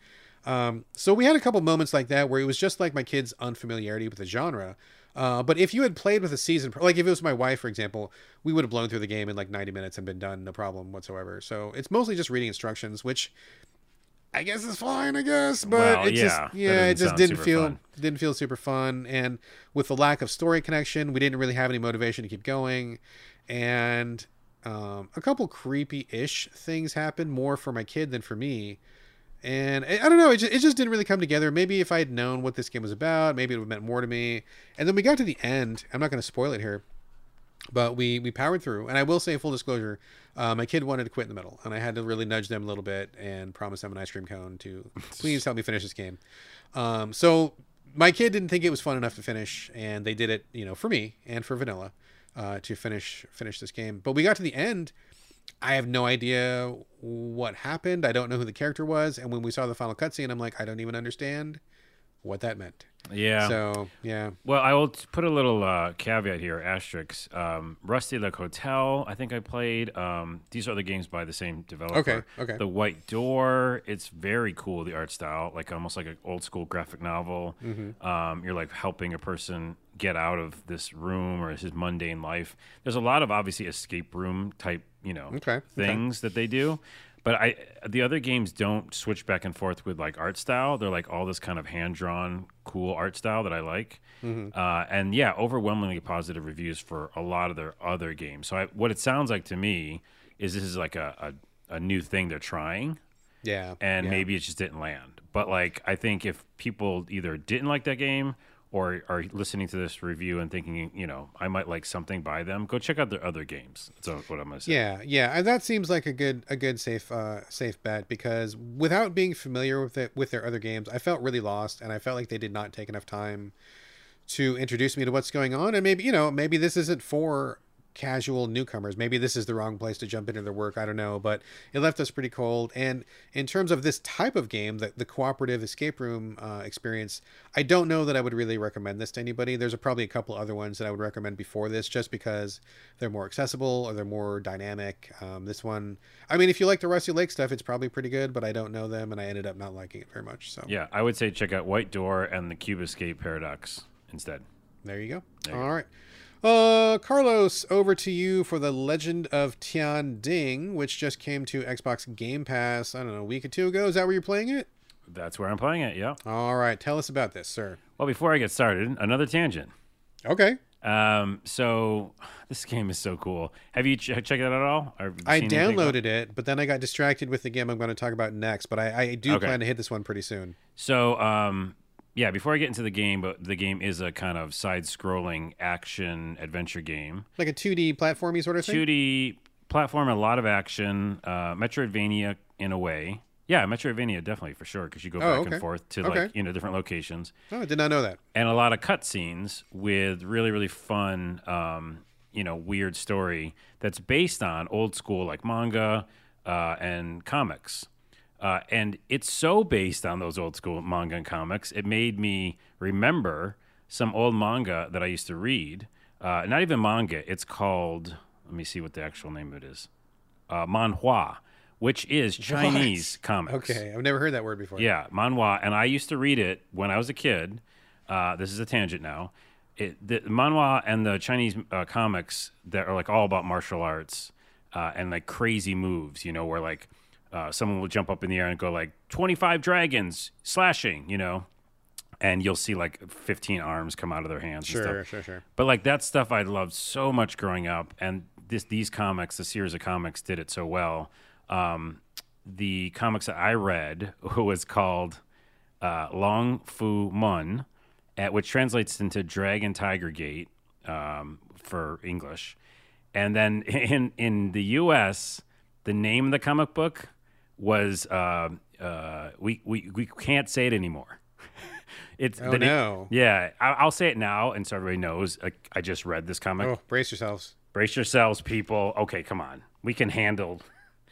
Speaker 1: Um, so we had a couple moments like that where it was just like my kids unfamiliarity with the genre. Uh, but if you had played with a season like if it was my wife for example we would have blown through the game in like 90 minutes and been done no problem whatsoever. So it's mostly just reading instructions which I guess it's fine, I guess, but
Speaker 2: Well,
Speaker 1: it
Speaker 2: yeah,
Speaker 1: just yeah, it just didn't feel
Speaker 2: fun.
Speaker 1: didn't feel super fun and with the lack of story connection, we didn't really have any motivation to keep going and um, a couple creepy-ish things happened more for my kid than for me. And I, I don't know, it just, it just didn't really come together. Maybe if I had known what this game was about, maybe it would have meant more to me. And then we got to the end. I'm not going to spoil it here but we we powered through. And i will say full disclosure uh, my kid wanted to quit in the middle and i had to really nudge them a little bit and promise them an ice cream cone to please help me finish this game. Um, so my kid didn't think it was fun enough to finish and they did it you know for me and for vanilla uh, to finish finish this game. But we got to the end. I have no idea what happened. I don't know who the character was. And when we saw the final cutscene i'm like i don't even understand what that meant
Speaker 2: Yeah.
Speaker 1: so yeah
Speaker 2: Well, I will put a little uh, caveat here, asterisk. Um, Rusty Lake Hotel, I think I played. Um, these are the games by the same developer.
Speaker 1: Okay, okay.
Speaker 2: The White Door, it's very cool, the art style, like almost like an old school graphic novel.
Speaker 1: Mm-hmm.
Speaker 2: Um, you're like helping a person get out of this room or his mundane life. There's a lot of obviously escape room type, you know,
Speaker 1: Okay, okay.
Speaker 2: things that they do. But I, the other games don't switch back and forth with like art style. They're like all this kind of hand drawn, cool art style that I like.
Speaker 1: Mm-hmm.
Speaker 2: Uh, and yeah, overwhelmingly positive reviews for a lot of their other games. So I, what it sounds like to me is this is like a, a, a new thing they're trying,
Speaker 1: yeah
Speaker 2: and
Speaker 1: yeah.
Speaker 2: maybe it just didn't land. But like, I think if people either didn't like that game or are listening to this review and thinking, you know, I might like something by them, go check out their other games. That's what I'm gonna say.
Speaker 1: Yeah, yeah, and that seems like a good a good safe uh, safe bet because without being familiar with it with their other games, I felt really lost, and I felt like they did not take enough time to introduce me to what's going on, and maybe you know maybe this isn't for casual newcomers. Maybe this is the wrong place to jump into their work. I don't know, but it left us pretty cold. And in terms of this type of game, the, the cooperative escape room uh, experience, I don't know that I would really recommend this to anybody. There's a, probably a couple other ones that I would recommend before this, just because they're more accessible or they're more dynamic. Um, this one, I mean, if you like the Rusty Lake stuff, it's probably pretty good, but I don't know them, and I ended up not liking it very much. So
Speaker 2: Yeah, I would say check out White Door and the Cube Escape Paradox instead.
Speaker 1: There you go.
Speaker 2: There you
Speaker 1: All right. Uh, Carlos, over to you for the Legend of Tian Ding, which just came to Xbox Game Pass. I don't know, a week or two ago. Is that where you're playing it?
Speaker 2: That's where I'm playing it. Yeah.
Speaker 1: All right, tell us about this, sir.
Speaker 2: Well, before I get started, another tangent.
Speaker 1: Okay,
Speaker 2: Um, so this game is so cool. Have you ch- checked it out at all? Or
Speaker 1: I
Speaker 2: seen anything about-
Speaker 1: downloaded it, but then I got distracted with the game I'm going to talk about next. But I, I do
Speaker 2: Okay.
Speaker 1: plan to hit this one pretty soon.
Speaker 2: So, um, yeah, before I get into the game, but the game is a kind of side-scrolling action adventure game.
Speaker 1: Like a 2D platformy sort of thing.
Speaker 2: 2D platform, a lot of action, uh, Metroidvania in a way. Yeah, Metroidvania definitely for sure because you go
Speaker 1: Oh,
Speaker 2: back
Speaker 1: okay.
Speaker 2: and forth to
Speaker 1: Okay.
Speaker 2: like you know different locations
Speaker 1: Oh, I did not know that.
Speaker 2: and a lot of cutscenes with really really fun um, you know weird story that's based on old school like manga uh, and comics uh, and it's so based on those old school manga and comics it made me remember some old manga that i used to read uh, not even manga it's called let me see what the actual name of it is uh, manhua which is chinese comics
Speaker 1: Okay, I've never heard that word before.
Speaker 2: yeah, manhua, and I used to read it when I was a kid. Uh, this is a tangent now. It, the manhua and the Chinese uh, comics that are like all about martial arts uh, and like crazy moves. You know, where like uh, someone will jump up in the air and go like twenty five dragons slashing. You know, and you'll see like fifteen arms come out of their hands. and stuff.
Speaker 1: Sure, sure, sure.
Speaker 2: But like that stuff I loved so much growing up, and this these comics, the series of comics, did it so well. Um, the comics that I read was called uh, Lung Fu Mun, at, which translates into Dragon Tiger Gate um, for English, and then in in the U.S. the name of the comic book was uh, uh, we we we can't say it anymore. It's
Speaker 1: Oh,
Speaker 2: the
Speaker 1: no.
Speaker 2: yeah, I, I'll say it now, and so everybody knows. I, I just read this comic.
Speaker 1: Oh, brace yourselves.
Speaker 2: Brace yourselves, people. Okay, come on, we can handle.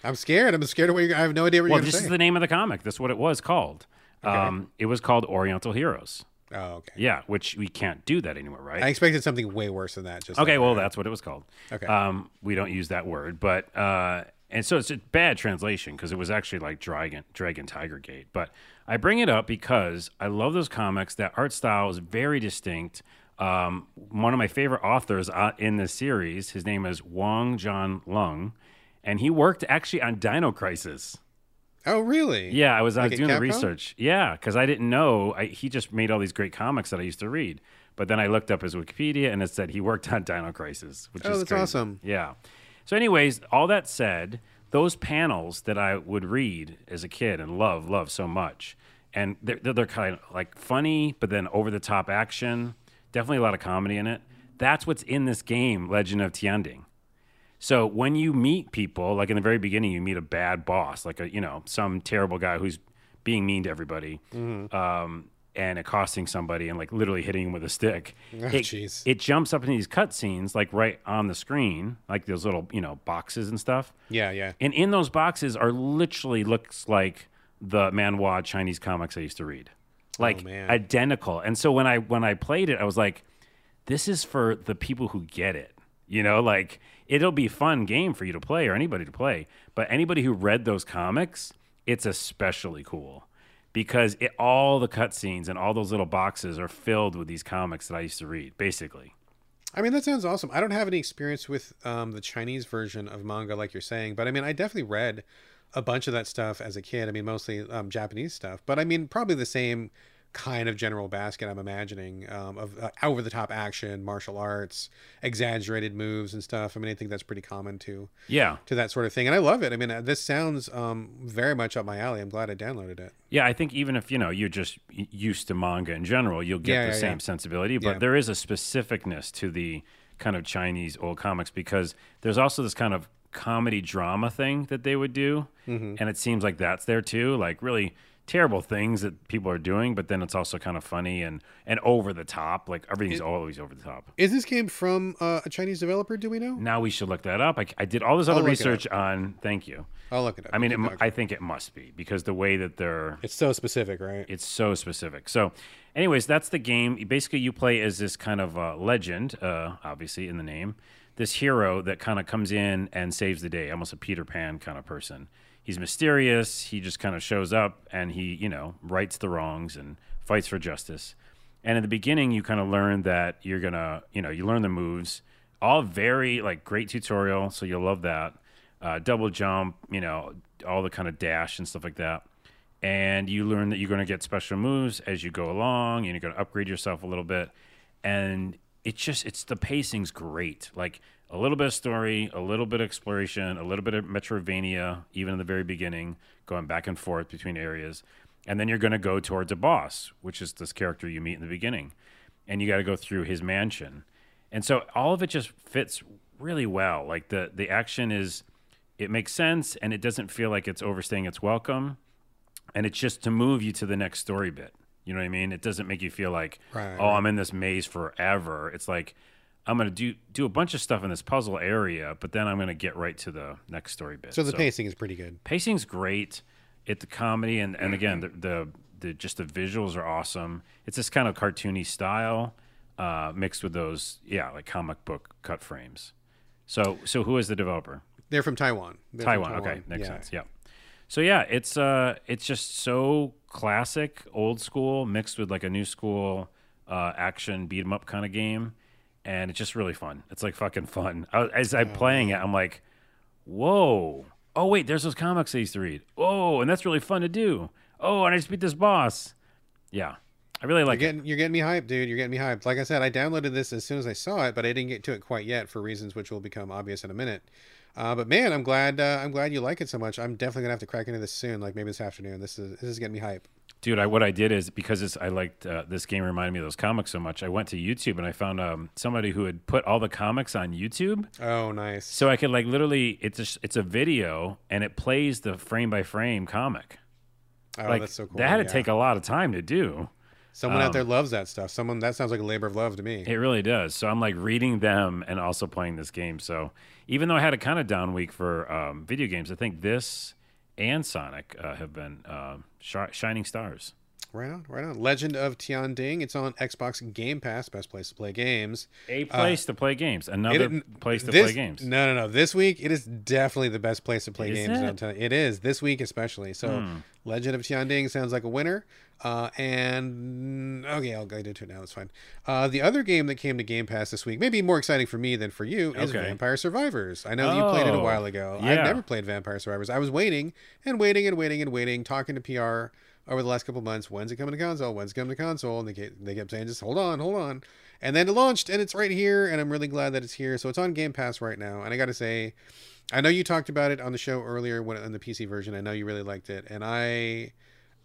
Speaker 1: I'm scared. I'm scared of what you're, I have no idea what
Speaker 2: Well,
Speaker 1: you're going
Speaker 2: this
Speaker 1: to
Speaker 2: is the name of the comic. That's what it was called. Um, it was called Oriental Heroes.
Speaker 1: oh, okay.
Speaker 2: Yeah, which we can't do that anymore, right?
Speaker 1: I expected something way worse than that. Just
Speaker 2: Okay,
Speaker 1: like
Speaker 2: well,
Speaker 1: that.
Speaker 2: that's what it was called.
Speaker 1: Okay.
Speaker 2: Um, we don't use that word, but uh, and so it's a bad translation because it was actually like Dragon Dragon Tiger Gate. But I bring it up because I love those comics. That art style is very distinct. Um, one of my favorite authors uh, in this series, his name is Wang John Lung, and he worked actually on Dino Crisis.
Speaker 1: Oh, really?
Speaker 2: Yeah, I was, I
Speaker 1: Like
Speaker 2: was doing the research. Yeah, because I didn't know I, he just made all these great comics that I used to read. But then I looked up his Wikipedia and it said he worked on Dino Crisis, which
Speaker 1: Oh,
Speaker 2: is
Speaker 1: that's
Speaker 2: crazy.
Speaker 1: awesome.
Speaker 2: Yeah. So, anyways, all that said, those panels that I would read as a kid and love, love so much, and they're, they're, kind of like funny, but then over the top action. Definitely a lot of comedy in it. That's what's in this game, Legend of Tian Ding. So when you meet people, like in the very beginning, you meet a bad boss, like a you know some terrible guy who's being mean to everybody,
Speaker 1: Mm-hmm.
Speaker 2: um, and accosting somebody and like literally hitting him with a stick.
Speaker 1: Oh,
Speaker 2: it, it jumps up in these cutscenes, like right on the screen, like those little you know boxes and stuff.
Speaker 1: Yeah, yeah.
Speaker 2: And in those boxes are literally looks like the manhua Chinese comics I used to read, oh, like
Speaker 1: man.
Speaker 2: identical. And so when I when I played it, I was like, this is for the people who get it. You know, like it'll be fun game for you to play or anybody to play. But anybody who read those comics, it's especially cool because it, all the cutscenes and all those little boxes are filled with these comics that I used to read, basically.
Speaker 1: I mean, that sounds awesome. I don't have any experience with um, the Chinese version of manga, like you're saying, but I mean, I definitely read a bunch of that stuff as a kid. I mean, mostly um, Japanese stuff, but I mean, probably the same kind of general basket I'm imagining um, of uh, over the top action, martial arts, exaggerated moves and stuff. I mean, I think that's pretty common to
Speaker 2: Yeah.
Speaker 1: to that sort of thing, and I love it. I mean, uh, this sounds um, very much up my alley. I'm glad I downloaded it.
Speaker 2: Yeah, I think even if you know you're just used to manga in general, you'll get
Speaker 1: Yeah,
Speaker 2: the
Speaker 1: yeah,
Speaker 2: same
Speaker 1: yeah.
Speaker 2: sensibility. But there is a specificness to the kind of Chinese old comics because there's also this kind of comedy drama thing that they would do,
Speaker 1: Mm-hmm.
Speaker 2: and it seems like that's there too. Like really terrible things that people are doing, but then it's also kind of funny and and over the top. Like everything's always over the top.
Speaker 1: Is this game from uh, a Chinese developer? Do we know?
Speaker 2: Now we should look that up. I, I did all this other
Speaker 1: look it up.
Speaker 2: research on. Thank you.
Speaker 1: I'll look it up.
Speaker 2: I mean, it,
Speaker 1: Keep
Speaker 2: mu-
Speaker 1: talking.
Speaker 2: I think it must be because the way that they're
Speaker 1: it's so specific, right?
Speaker 2: it's so specific. So, anyways, that's the game. Basically, you play as this kind of uh, legend, uh, obviously in the name, this hero that kind of comes in and saves the day, almost a Peter Pan kind of person. He's mysterious. He just kind of shows up and he, you know, rights the wrongs and fights for justice. And in the beginning, you kind of learn that you're gonna, you know, you learn the moves, all very like great tutorial. So you'll love that. Uh, double jump, you know, all the kind of dash and stuff like that and you learn that you're to get special moves as you go along and you're to upgrade yourself a little bit and it's just it's the pacing's great. Like a little bit of story a little bit of exploration a little bit of metroidvania even in the very beginning going back and forth between areas. And then you're going to go towards a boss, which is this character you meet in the beginning, and you got to go through his mansion, and so all of it just fits really well. Like the the action is, it makes sense, and it doesn't feel like it's overstaying its welcome, and it's just to move you to the next story bit. You know what I mean? It doesn't make you feel like,
Speaker 1: Right,
Speaker 2: oh,
Speaker 1: right.
Speaker 2: I'm in this maze forever. It's like I'm gonna do do a bunch of stuff in this puzzle area, but then I'm gonna get right to the next story bit.
Speaker 1: So the pacing is pretty good.
Speaker 2: pacing's great. It the comedy and and again the, the the just the visuals are awesome. It's this kind of cartoony style uh, mixed with those yeah like comic book cut frames. So so who is the developer?
Speaker 1: They're from Taiwan.
Speaker 2: Taiwan. Okay, makes
Speaker 1: Yeah.
Speaker 2: sense. Yeah. So yeah, it's uh it's just so classic, old school mixed with like a new school uh, action beat 'em up kind of game, and it's just really fun. It's like fucking fun. I, as I'm playing it, I'm like, whoa. Oh wait, there's those comics I used to read. Oh, and that's really fun to do. Oh, and I just beat this boss. Yeah, I really like
Speaker 1: You're
Speaker 2: it.
Speaker 1: getting, you're getting me hyped, dude. You're getting me hyped. Like I said, I downloaded this as soon as I saw it, but I didn't get to it quite yet for reasons which will become obvious in a minute. Uh, but man, I'm glad. Uh, I'm glad you like it so much. I'm definitely gonna have to crack into this soon, like maybe this afternoon. This is this is getting me hype.
Speaker 2: Dude, I, what I did is because I liked uh, this game reminded me of those comics so much. I went to YouTube and I found um, somebody who had put all the comics on YouTube,
Speaker 1: Oh, nice.
Speaker 2: so I could like literally it's a, it's a video and it plays the frame by frame comic.
Speaker 1: Oh,
Speaker 2: like
Speaker 1: that's so cool.
Speaker 2: that had to
Speaker 1: yeah.
Speaker 2: take a lot of time to do.
Speaker 1: Someone out
Speaker 2: um,
Speaker 1: there loves that stuff. Someone that sounds like a labor of love to me.
Speaker 2: It really does. So I'm like reading them and also playing this game. So even though I had a kind of down week for um, video games, I think this and Sonic uh, have been uh, shi- shining stars.
Speaker 1: Right on, right on. Legend of Tian Ding. It's on Xbox Game Pass, best place to play games.
Speaker 2: A place to play games.
Speaker 1: It-
Speaker 2: Another place to
Speaker 1: this-
Speaker 2: play games.
Speaker 1: No, no, no. This week it is definitely the best place to play
Speaker 2: Is
Speaker 1: games.
Speaker 2: it?
Speaker 1: I'm telling you. It is this week especially. So,
Speaker 2: Hmm.
Speaker 1: Legend of Tian Ding sounds like a winner. Uh, and okay, I'll get into it now. That's fine. Uh, the other game that came to Game Pass this week, maybe more exciting for me than for you, is
Speaker 2: Okay.
Speaker 1: Vampire Survivors. I know you played it a
Speaker 2: Oh,
Speaker 1: while ago.
Speaker 2: yeah.
Speaker 1: I've never played Vampire Survivors. I was waiting and waiting and waiting and waiting, talking to PR over the last couple months. When's it coming to console? When's it coming to console? And they kept, they kept saying, just hold on, hold on. And then it launched, and it's right here, and I'm really glad that it's here. So it's on Game Pass right now. And I got to say, I know you talked about it on the show earlier when on the PC version. I know you really liked it, and I,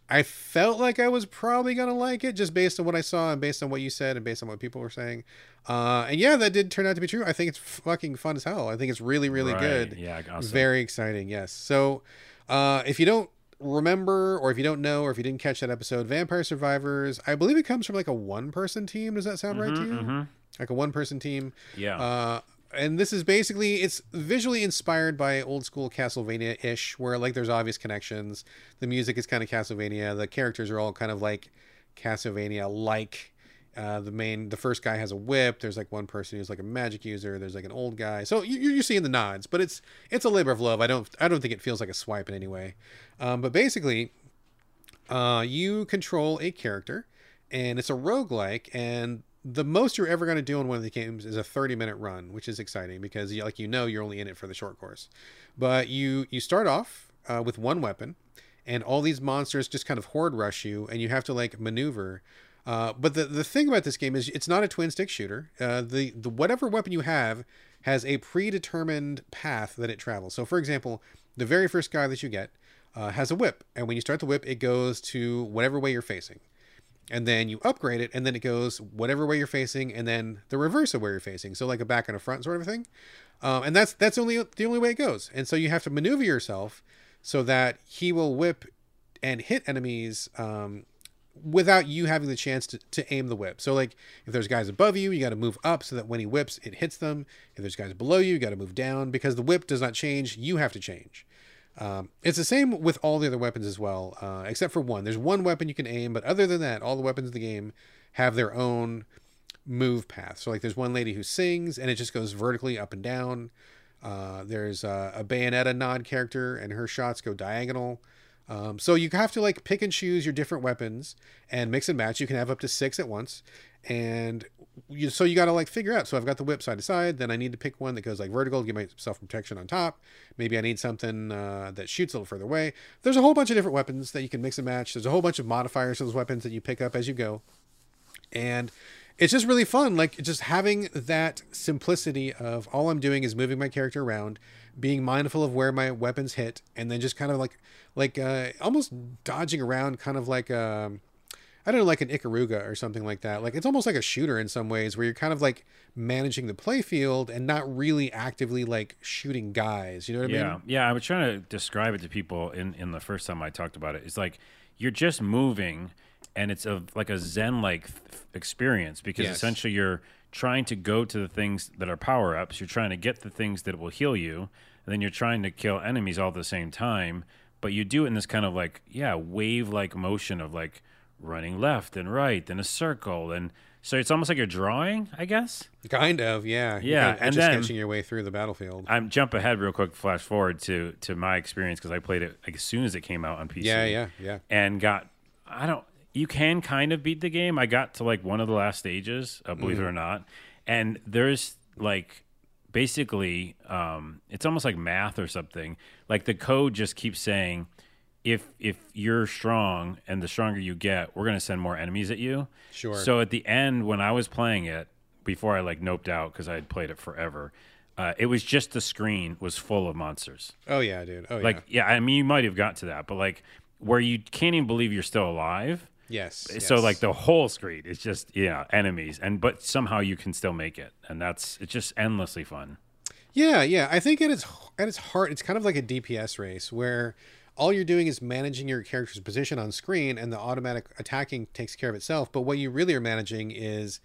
Speaker 1: I felt like I was probably gonna like it just based on what I saw and based on what you said and based on what people were saying. Uh, and yeah, that did turn out to be true. I think it's fucking fun as hell. I think it's really, really
Speaker 2: Right.
Speaker 1: good.
Speaker 2: Yeah, awesome.
Speaker 1: Very exciting, yes. So, uh, if you don't remember, or if you don't know, or if you didn't catch that episode, Vampire Survivors, I believe it comes from like a one-person team. Does that sound right to you? Like a one-person team.
Speaker 2: Yeah.
Speaker 1: Uh, and this is basically it's visually inspired by old school Castlevania-ish, where like there's obvious connections. The music is kind of Castlevania. The characters are all kind of like Castlevania-like. Uh, the main, the first guy has a whip. There's like one person who's like a magic user. There's like an old guy. So you, you're seeing the nods, but it's it's a labor of love. I don't I don't think it feels like a swipe in any way. Um, but basically, uh, you control a character, and it's a roguelike, and the most you're ever going to do in one of the games is a 30 minute run, which is exciting because, you- like you know, you're only in it for the short course. But you you start off uh, with one weapon, and all these monsters just kind of horde rush you, and you have to like maneuver. Uh, but the the thing about this game is it's not a twin stick shooter. Uh, the the whatever weapon you have has a predetermined path that it travels. So, for example, the very first guy that you get uh, has a whip, and when you start the whip, it goes to whatever way you're facing and then you upgrade it and then it goes whatever way you're facing and then the reverse of where you're facing so like a back and a front sort of thing um, and that's that's only the only way it goes and so you have to maneuver yourself so that he will whip and hit enemies um, without you having the chance to, to aim the whip so like if there's guys above you you got to move up so that when he whips it hits them if there's guys below you you got to move down because the whip does not change you have to change um, it's the same with all the other weapons as well, uh, except for one. There's one weapon you can aim, but other than that, all the weapons in the game have their own move path. So, like, there's one lady who sings, and it just goes vertically up and down. Uh, there's uh, a Bayonetta nod character, and her shots go diagonal. Um, so you have to like pick and choose your different weapons and mix and match. You can have up to six at once, and you, so you got to like figure out. So I've got the whip side to side. Then I need to pick one that goes like vertical to give myself protection on top. Maybe I need something uh, that shoots a little further away. There's a whole bunch of different weapons that you can mix and match. There's a whole bunch of modifiers to those weapons that you pick up as you go. And it's just really fun. Like just having that simplicity of all I'm doing is moving my character around, being mindful of where my weapons hit, and then just kind of like like uh, almost dodging around, kind of like um, I don't know, like an Ikaruga or something like that. Like it's almost like a shooter in some ways, where you're kind of like managing the playfield and not really actively like shooting guys. You know what I mean?
Speaker 2: yeah, yeah. I was trying to describe it to people in in the first time I talked about it. It's like you're just moving, and it's a like a zen like experience because
Speaker 1: Yes.
Speaker 2: essentially you're trying to go to the things that are power ups. You're trying to get the things that will heal you, and then you're trying to kill enemies all at the same time. But you do it in this kind of like yeah wave like motion of like running left and right in a circle and. So it's almost like you're drawing, I guess.
Speaker 1: Kind of, yeah.
Speaker 2: Yeah,
Speaker 1: kind of
Speaker 2: and
Speaker 1: etch-a-sketching your way through the battlefield.
Speaker 2: I'm jump ahead real quick, flash forward to to my experience because I played it like as soon as it came out on PC.
Speaker 1: Yeah, yeah, yeah.
Speaker 2: And got I don't you can kind of beat the game. I got to like one of the last stages, uh, believe
Speaker 1: Mm-hmm.
Speaker 2: it or not, and there's like basically um, it's almost like math or something. Like the code just keeps saying if if you're strong and the stronger you get, we're gonna send more enemies at you.
Speaker 1: Sure.
Speaker 2: So at the end, when I was playing it, before I like noped out because I had played it forever, uh, it was just the screen was full of monsters.
Speaker 1: Oh yeah, dude. Oh yeah.
Speaker 2: Like, yeah, I mean, you might have got to that, but like where you can't even believe you're still alive.
Speaker 1: Yes.
Speaker 2: So
Speaker 1: yes.
Speaker 2: like the whole screen is just yeah enemies, and but somehow you can still make it, and that's it's just endlessly fun.
Speaker 1: Yeah, yeah. I think at its at its heart, it's kind of like a DPS race where all you're doing is managing your character's position on screen, and the automatic attacking takes care of itself. But what you really are managing is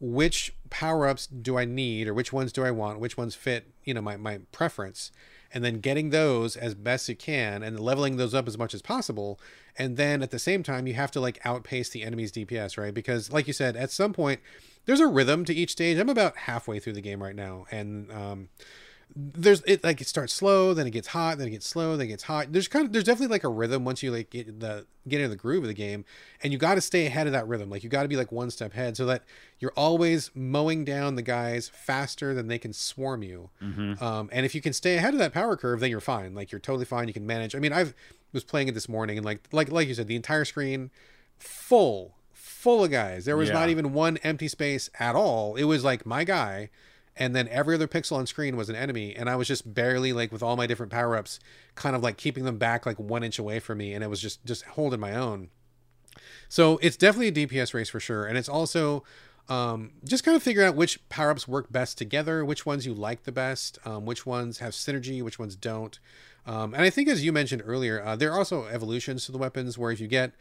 Speaker 1: which power ups do I need, or which ones do I want, which ones fit, you know, my my preference, and then getting those as best you can, and leveling those up as much as possible. And then at the same time, you have to like outpace the enemy's DPS, right? Because like you said, at some point, there's a rhythm to each stage. I'm about halfway through the game right now, and um, there's it like it starts slow, then it gets hot, then it gets slow, then it gets hot. There's kind of there's definitely like a rhythm once you like get the get into the groove of the game, and you got to stay ahead of that rhythm. Like you got to be like one step ahead, so that you're always mowing down the guys faster than they can swarm you. Um, and if you can stay ahead of that power curve, then you're fine. Like you're totally fine. You can manage. I mean, I've was playing it this morning, and like like like you said, the entire screen full full of guys. There was
Speaker 2: Yeah.
Speaker 1: not even one empty space at all. It was like my guy and then every other pixel on screen was an enemy and i was just barely like with all my different power-ups kind of like keeping them back like one inch away from me and it was just just holding my own. So it's definitely a dps race for sure and it's also um, just kind of figure out which power-ups work best together which ones you like the best um, which ones have synergy which ones don't. Um, and i think as you mentioned earlier uh, there are also evolutions to the weapons where if you get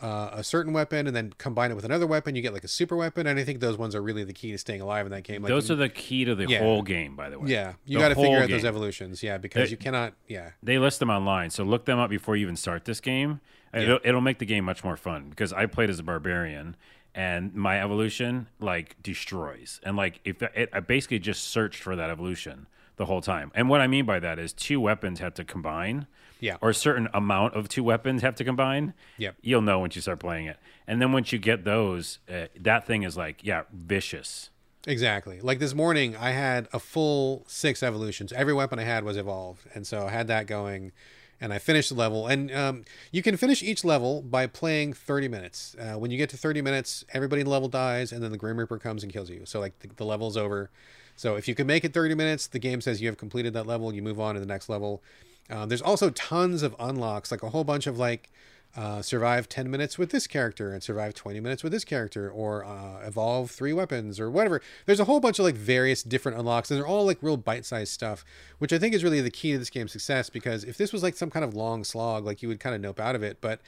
Speaker 1: uh, a certain weapon and then combine it with another weapon, you get like a super weapon. And I think those ones are really the key to staying alive in that game. Like,
Speaker 2: Those are the key to the
Speaker 1: Yeah.
Speaker 2: whole game, by the way.
Speaker 1: yeah, you got to figure out those evolutions. Yeah, because
Speaker 2: They-
Speaker 1: you cannot. Yeah,
Speaker 2: They list them online, so look them up before you even start this game. It'll, it'll make the game much more fun because I played as a barbarian, and my evolution like destroys. And like if it, I basically just searched for that evolution the whole time. And what I mean by that is two weapons had to combine.
Speaker 1: Yeah.
Speaker 2: Or a certain amount of two weapons have to combine.
Speaker 1: Yep.
Speaker 2: You'll know once you start playing it. And then once you get those, uh, that thing is like, yeah, vicious.
Speaker 1: exactly. Like this morning, I had a full six evolutions. Every weapon I had was evolved, and so I had that going. And I finished the level, and um, you can finish each level by playing 30 minutes. Uh, when you get to 30 minutes, everybody in the level dies, and then the Grim Reaper comes and kills you. So like the, the level's over. So if you can make it 30 minutes, the game says you have completed that level. You move on to the next level. Um, there's also tons of unlocks, like a whole bunch of like uh, survive 10 minutes with this character and survive 20 minutes with this character or uh, evolve three weapons or whatever. There's a whole bunch of like various different unlocks and they're all like real bite-sized stuff which i think is really the key to this game's success because if this was like some kind of long slog like you would kind of nope out of it but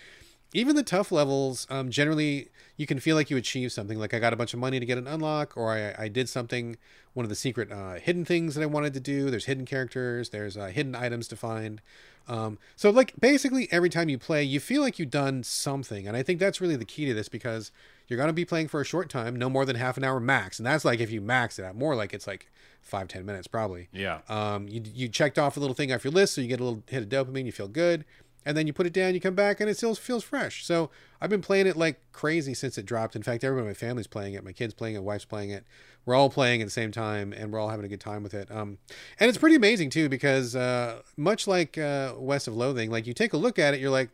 Speaker 1: even the tough levels um, generally you can feel like you achieve something like i got a bunch of money to get an unlock or i, I did something one of the secret uh, hidden things that i wanted to do. There's hidden characters there's uh, hidden items to find. Um, so like basically every time you play you feel like you've done something and i think that's really the key to this because you're going to be playing for a short time no more than half an hour max and that's like if you max it out more like it's like five ten minutes probably.
Speaker 2: Yeah.
Speaker 1: um, you, you checked off a little thing off your list, so you get a little hit of dopamine, you feel good, and then you put it down, you come back, and it still feels fresh. So I've been playing it like crazy since it dropped. In fact, everybody in my family's playing it, my kids playing it, wife's playing it. We're all playing at the same time, and we're all having a good time with it. Um, and it's pretty amazing too, because uh, much like uh, West of Loathing, like you take a look at it, you're like,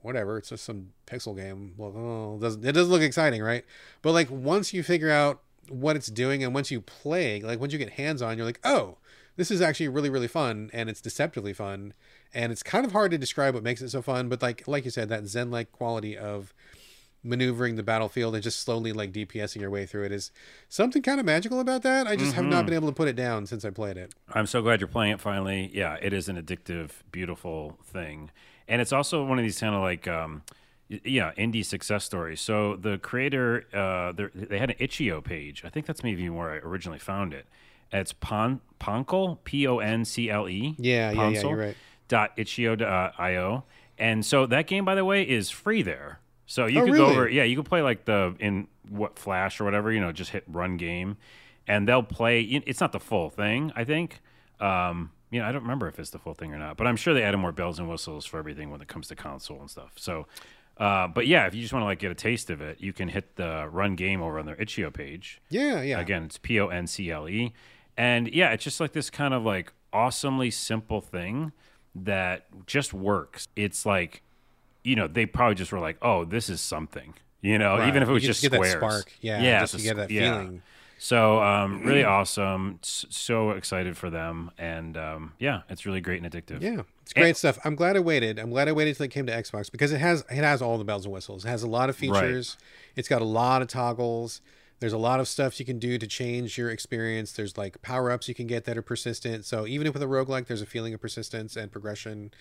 Speaker 1: whatever. It's just some pixel game. Well, oh, it doesn't it doesn't look exciting, right? But like once you figure out what it's doing and once you play, like once you get hands on, you're like, oh, this is actually really really fun and it's deceptively fun and it's kind of hard to describe what makes it so fun. But like like you said, that zen like quality of maneuvering the battlefield and just slowly like DPSing your way through it is something kind of magical about that. I just have not been able to put it down since I played it.
Speaker 2: I'm so glad you're playing it finally. Yeah, it is an addictive, beautiful thing, and it's also one of these kind of like. Um, yeah, indie success stories. So the creator, uh, they're- had an itch.io page. I think that's maybe where I originally found it. It's Pon Poncle, P O N C L E.
Speaker 1: Yeah, yeah, yeah, you're right.
Speaker 2: Dot itch.io, and so that game, by the way, is free there. So you
Speaker 1: Oh,
Speaker 2: could
Speaker 1: really?
Speaker 2: go over, yeah, you could play like the in what Flash or whatever, you know, just hit run game, and they'll play. It's not the full thing, I think. Um, you know, I don't remember if it's the full thing or not, but I'm sure they added more bells and whistles for everything when it comes to console and stuff. So, uh, but yeah, if you just want to like get a taste of it, you can hit the run game over on their itch.io page.
Speaker 1: Yeah, yeah.
Speaker 2: Again, it's P O N C L E. And yeah, it's just like this kind of like awesomely simple thing that just works. It's like, you know, they probably just were like, oh, this is something. You know,
Speaker 1: Right.
Speaker 2: even if it was
Speaker 1: You
Speaker 2: just
Speaker 1: get that
Speaker 2: squares.
Speaker 1: spark. Yeah,
Speaker 2: yeah,
Speaker 1: just to get that
Speaker 2: yeah.
Speaker 1: feeling.
Speaker 2: So um, really awesome. So excited for them, and um, yeah, it's really great and addictive.
Speaker 1: Yeah, it's great stuff. I'm glad I waited. I'm glad I waited until it came to Xbox because it has it has all the bells and whistles. It has a lot of features. It's got a lot of toggles. There's a lot of stuff you can do to change your experience. There's like power ups you can get that are persistent. So even if with a roguelike, there's a feeling of persistence and progression.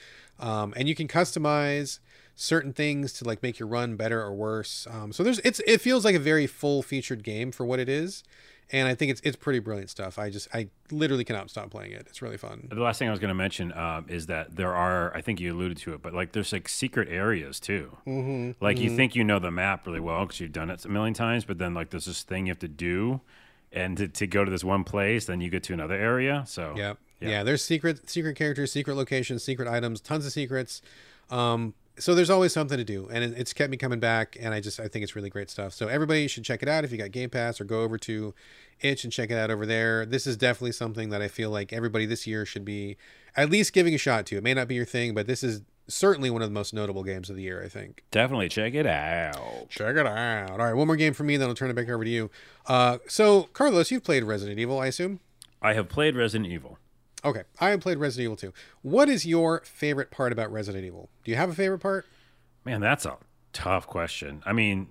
Speaker 1: Um, and you can customize certain things to like make your run better or worse. Um, so there's it's it feels like a very full featured game for what it is. And I think it's it's pretty brilliant stuff. I just I literally cannot stop playing it. It's really fun.
Speaker 2: The last thing I was going to mention um, is that there are, I think you alluded to it, but like there's like secret areas too. Mm-hmm, like you think you know the map really well because you've done it a million times, but then like there's this thing you have to do, and to, to go to this one place, then you get to another area. So
Speaker 1: Yep. Yeah. There's secret secret characters, secret locations, secret items, tons of secrets. Um, so there's always something to do, and it's kept me coming back. And I just I think it's really great stuff. So everybody should check it out if you got Game Pass, or go over to Itch and check it out over there. This is definitely something that I feel like everybody this year should be at least giving a shot to. It may not be your thing, but this is certainly one of the most notable games of the year. I think.
Speaker 2: definitely check it out.
Speaker 1: Check it out. All right, one more game for me, then I'll turn it back over to you. Uh, so Carlos, you've played Resident Evil, I assume.
Speaker 2: I have played Resident Evil.
Speaker 1: Okay, I have played Resident Evil 2. What is your favorite part about Resident Evil? Do you have a favorite part?
Speaker 2: Man, that's a tough question. I mean,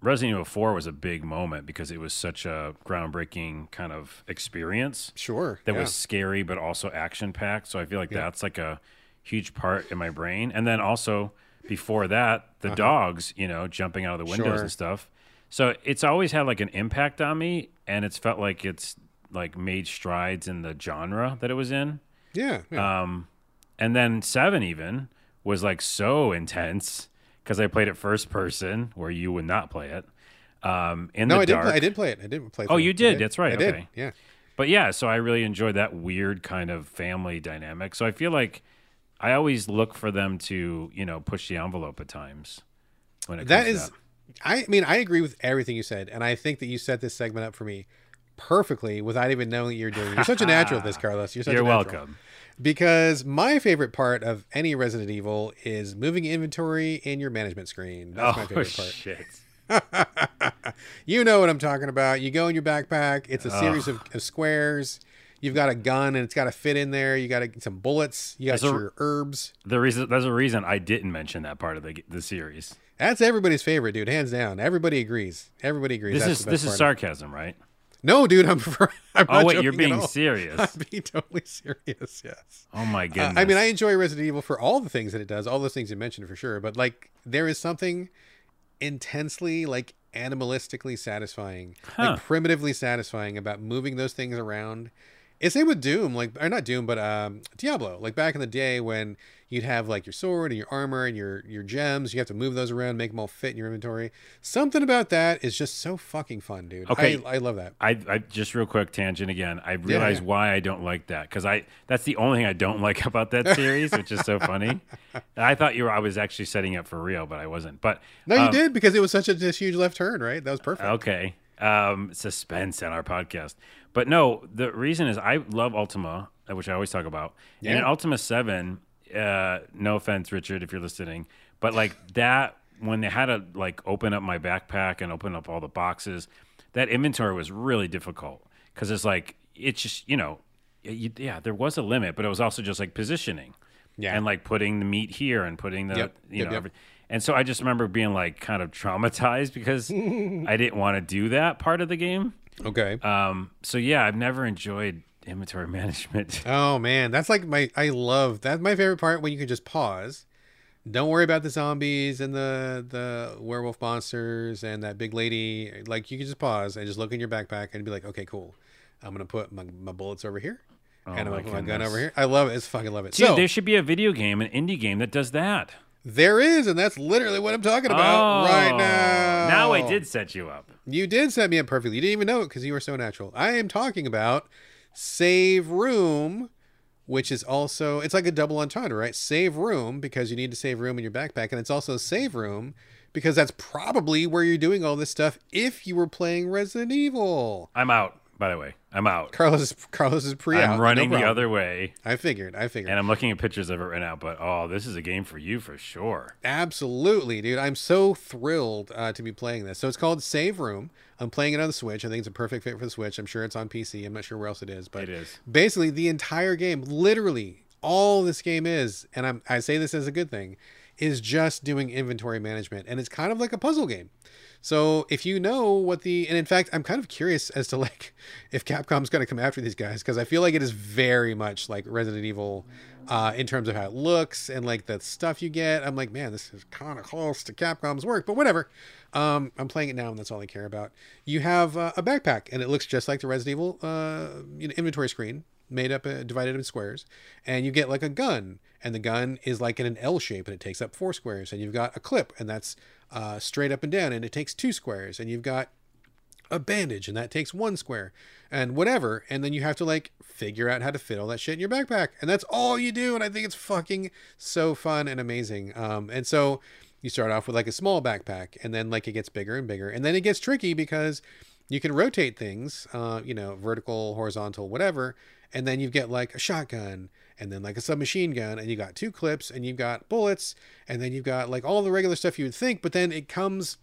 Speaker 2: Resident Evil 4 was a big moment because it was such a groundbreaking kind of experience.
Speaker 1: Sure.
Speaker 2: that
Speaker 1: yeah.
Speaker 2: was scary but also action packed. So I feel like that's like a huge part in my brain. And then also before that, the dogs, you know, jumping out of the windows
Speaker 1: Uh-huh. Sure.
Speaker 2: and stuff. So it's always had like an impact on me, and it's felt like it's like made strides in the genre that it was in.
Speaker 1: yeah. yeah.
Speaker 2: Um, and then seven even was like so intense because I played it first person where you would not play it. Um, in
Speaker 1: no,
Speaker 2: the
Speaker 1: I did. Play, I did play it. I did play.
Speaker 2: It.
Speaker 1: Oh,
Speaker 2: you.
Speaker 1: I
Speaker 2: did? That's right.
Speaker 1: I did.
Speaker 2: Okay.
Speaker 1: Yeah.
Speaker 2: But yeah, so I really enjoyed that weird kind of family dynamic. So I feel like I always look for them to, you know, push the envelope at times. When it
Speaker 1: That
Speaker 2: comes
Speaker 1: is.
Speaker 2: to
Speaker 1: I mean, I agree with everything you said, and I think that you set this segment up for me perfectly without even knowing that you're doing. it. You're such a natural at this, Carlos. You're such
Speaker 2: You're
Speaker 1: a natural.
Speaker 2: welcome.
Speaker 1: Because my favorite part of any Resident Evil is moving inventory in your management screen. That's my
Speaker 2: oh
Speaker 1: favorite part.
Speaker 2: shit!
Speaker 1: You know what I'm talking about. You go in your backpack. It's a series of, of squares. You've got a gun and it's got to fit in there. You got to, some bullets. You got
Speaker 2: There's a-
Speaker 1: your herbs.
Speaker 2: The reason there's a reason I didn't mention that part of the the series.
Speaker 1: That's everybody's favorite, dude. Hands down. Everybody agrees. Everybody agrees.
Speaker 2: This
Speaker 1: That's
Speaker 2: is this is sarcasm, right?
Speaker 1: No, dude. I'm. I'm
Speaker 2: Oh wait, you're being serious.
Speaker 1: I'm being totally serious. Yes.
Speaker 2: Oh my
Speaker 1: Uh,
Speaker 2: goodness!
Speaker 1: I mean, I enjoy Resident Evil for all the things that it does, all those things you mentioned for sure. But like, there is something intensely, like, animalistically satisfying,
Speaker 2: Huh.
Speaker 1: like primitively satisfying about moving those things around. It's same with Doom, like, or not Doom, but um, Diablo. Like back in the day when you'd have like your sword and your armor and your your gems, you have to move those around, make them all fit in your inventory. Something about that is just so fucking fun, dude.
Speaker 2: Okay.
Speaker 1: I, I love that.
Speaker 2: I, I just real quick tangent again. I realize
Speaker 1: yeah.
Speaker 2: why I don't like that because I that's the only thing I don't like about that series, which is so funny. I thought you were I was actually setting up for real, but I wasn't. But
Speaker 1: No, you
Speaker 2: um,
Speaker 1: did because it was such a this huge left turn, right? That was perfect.
Speaker 2: Okay. Um, suspense on our podcast. But no, the reason is I love Ultima, uh, which I always talk about. Yeah. And in Ultima 7, uh, no offense, Richard, if you're listening, But like that, when they had to like open up my backpack and open up all the boxes, that inventory was really difficult because it's like it's just you know, you, yeah, there was a limit, but it was also just like positioning,
Speaker 1: Yeah.
Speaker 2: and like putting the meat here and putting the
Speaker 1: Yep.
Speaker 2: you
Speaker 1: Yep,
Speaker 2: know.
Speaker 1: yep.
Speaker 2: Every, and so I just remember being like kind of traumatized because I didn't want to do that part of the game.
Speaker 1: Okay.
Speaker 2: Um, so yeah, I've never enjoyed inventory management.
Speaker 1: Oh man, that's like my I love that's my favorite part when you can just pause. Don't worry about the zombies and the the werewolf monsters and that big lady. Like you can just pause and just look in your backpack and be like, okay, cool. I'm gonna put my, my bullets over here, and I'm
Speaker 2: Oh my
Speaker 1: gonna put my gun over here. I love it. It's fucking love it.
Speaker 2: Dude,
Speaker 1: so
Speaker 2: there should be a video game, an indie game that does that.
Speaker 1: there is, and that's literally what I'm talking about right
Speaker 2: Oh,
Speaker 1: now.
Speaker 2: Now I did set you up.
Speaker 1: You did set me up perfectly. You didn't even know it because you were so natural. I am talking about Save Room, which is also it's like a double entendre, right? Save room because you need to save room in your backpack, and it's also save room because that's probably where you're doing all this stuff if you were playing Resident Evil.
Speaker 2: I'm out. By the way, I'm out.
Speaker 1: Carlos is Carlos is pre.
Speaker 2: I'm running the other way,
Speaker 1: I figured. I figured.
Speaker 2: and I'm looking at pictures of it right now. But oh, this is a game for you for sure.
Speaker 1: Absolutely, dude. I'm so thrilled uh, to be playing this. So it's called Save Room. I'm playing it on the Switch. I think it's a perfect fit for the Switch. I'm sure it's on PC. I'm not sure where else it is, but
Speaker 2: It is.
Speaker 1: basically the entire game, literally all this game is, and I'm I say this as a good thing, is just doing inventory management, and it's kind of like a puzzle game. So if you know what the and in fact I'm kind of curious as to like if Capcom's going to come after these guys because I feel like it is very much like Resident Evil uh, in terms of how it looks and like the stuff you get. I'm like, man, this is kind of close to Capcom's work, but whatever. Um, I'm playing it now and that's all I care about. You have uh, a backpack and it looks just like the Resident Evil uh, you know, inventory screen made up uh, divided in squares and you get like a gun and the gun is like in an L shape and it takes up four squares and you've got a clip and that's uh, straight up and down and it takes two squares and you've got a bandage and that takes one square and whatever and then you have to like figure out how to fit all that shit in your backpack and that's all you do and i think it's fucking so fun and amazing um and so you start off with like a small backpack and then like it gets bigger and bigger and then it gets tricky because you can rotate things uh you know vertical horizontal whatever and then you get like a shotgun and then like a submachine gun and you got two clips and you've got bullets and then you've got like all the regular stuff you would think but then it comes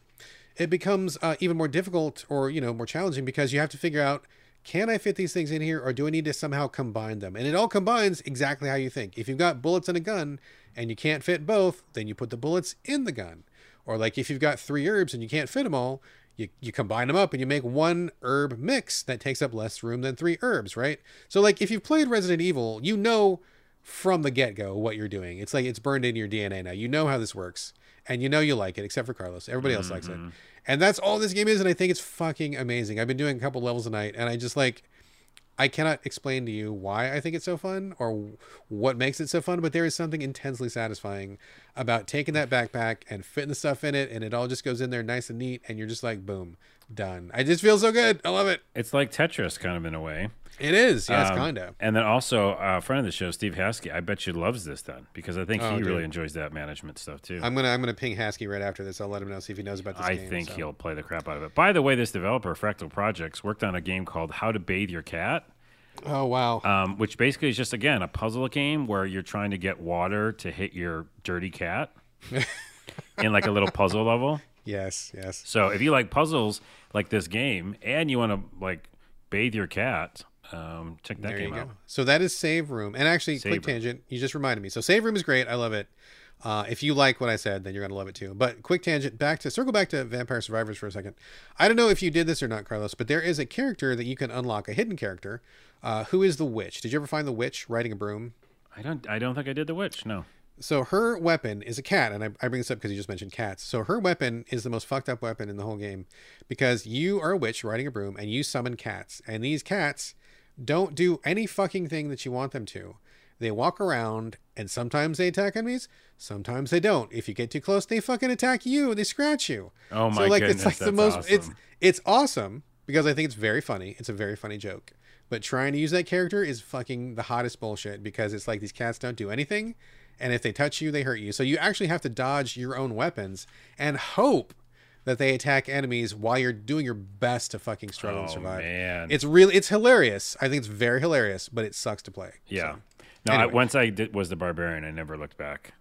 Speaker 1: it becomes uh, even more difficult or you know more challenging because you have to figure out can i fit these things in here or do i need to somehow combine them? And it all combines exactly how you think. If you've got bullets and a gun and you can't fit both then you put the bullets in the gun. Or like if you've got three herbs and you can't fit them all you, you combine them up and you make one herb mix that takes up less room than three herbs right? So like if you've played resident evil you know from the get-go what you're doing. It's like it's burned into your dna now. You know how this works and you know you like it except for carlos. Everybody else likes it. Mm-hmm. And that's all this game is and i think it's fucking amazing. I've been doing a couple levels a night and i just like i cannot explain to you why i think it's so fun or what makes it so fun but there is something intensely satisfying about taking that backpack and fitting the stuff in it and it all just goes in there nice and neat and you're just like boom done i just feel so good i love it
Speaker 2: It's like Tetris, kind of in a way.
Speaker 1: it is yes
Speaker 2: Um,
Speaker 1: kind of
Speaker 2: And then also, uh, a friend of the show, Steve Haskey, I bet you loves this then because I think
Speaker 1: Oh,
Speaker 2: he
Speaker 1: dude.
Speaker 2: really enjoys that management stuff too.
Speaker 1: i'm gonna i'm gonna ping Haskey right after this i'll let him know see if he knows about this
Speaker 2: I
Speaker 1: game
Speaker 2: think
Speaker 1: so.
Speaker 2: he'll play the crap out of it. By the way, this developer, Fractal Projects, worked on a game called How to Bathe Your Cat,
Speaker 1: oh wow
Speaker 2: um, which basically is just, again, a puzzle game where you're trying to get water to hit your dirty cat in like a little puzzle level.
Speaker 1: yes yes
Speaker 2: So if you like puzzles like this game and you want to like bathe your cat, um, check that
Speaker 1: There
Speaker 2: game
Speaker 1: go.
Speaker 2: out.
Speaker 1: So that is Save Room. And actually,
Speaker 2: Save
Speaker 1: quick
Speaker 2: Room.
Speaker 1: tangent, you just reminded me. So Save Room is great. I love it. Uh, if you like what I said, then you're going to love it too. But quick tangent, back to circle back to Vampire Survivors for a second. I don't know if you did this or not, Carlos, but there is a character that you can unlock, a hidden character, uh, who is the witch. Did you ever find the witch riding a broom?
Speaker 2: I don't. I don't think I did the witch. No.
Speaker 1: So her weapon is a cat, and I, I bring this up because you just mentioned cats. So her weapon is the most fucked up weapon in the whole game because you are a witch riding a broom and you summon cats, and these cats don't do any fucking thing that you want them to. They walk around and sometimes they attack enemies, sometimes they don't. If you get too close, they fucking attack you. They scratch you.
Speaker 2: Oh my so
Speaker 1: like
Speaker 2: goodness,
Speaker 1: it's like the most it's it's awesome because I think it's very funny. It's a very funny joke. But trying to use that character is fucking the hottest bullshit because it's like these cats don't do anything and if they touch you, they hurt you. So you actually have to dodge your own weapons and hope that they attack enemies while you're doing your best to fucking struggle and
Speaker 2: Oh,
Speaker 1: survive.
Speaker 2: man.
Speaker 1: It's really it's hilarious. I think it's very hilarious, but it sucks to play.
Speaker 2: Yeah.
Speaker 1: So,
Speaker 2: No. I, once I did, was the barbarian, I never looked back.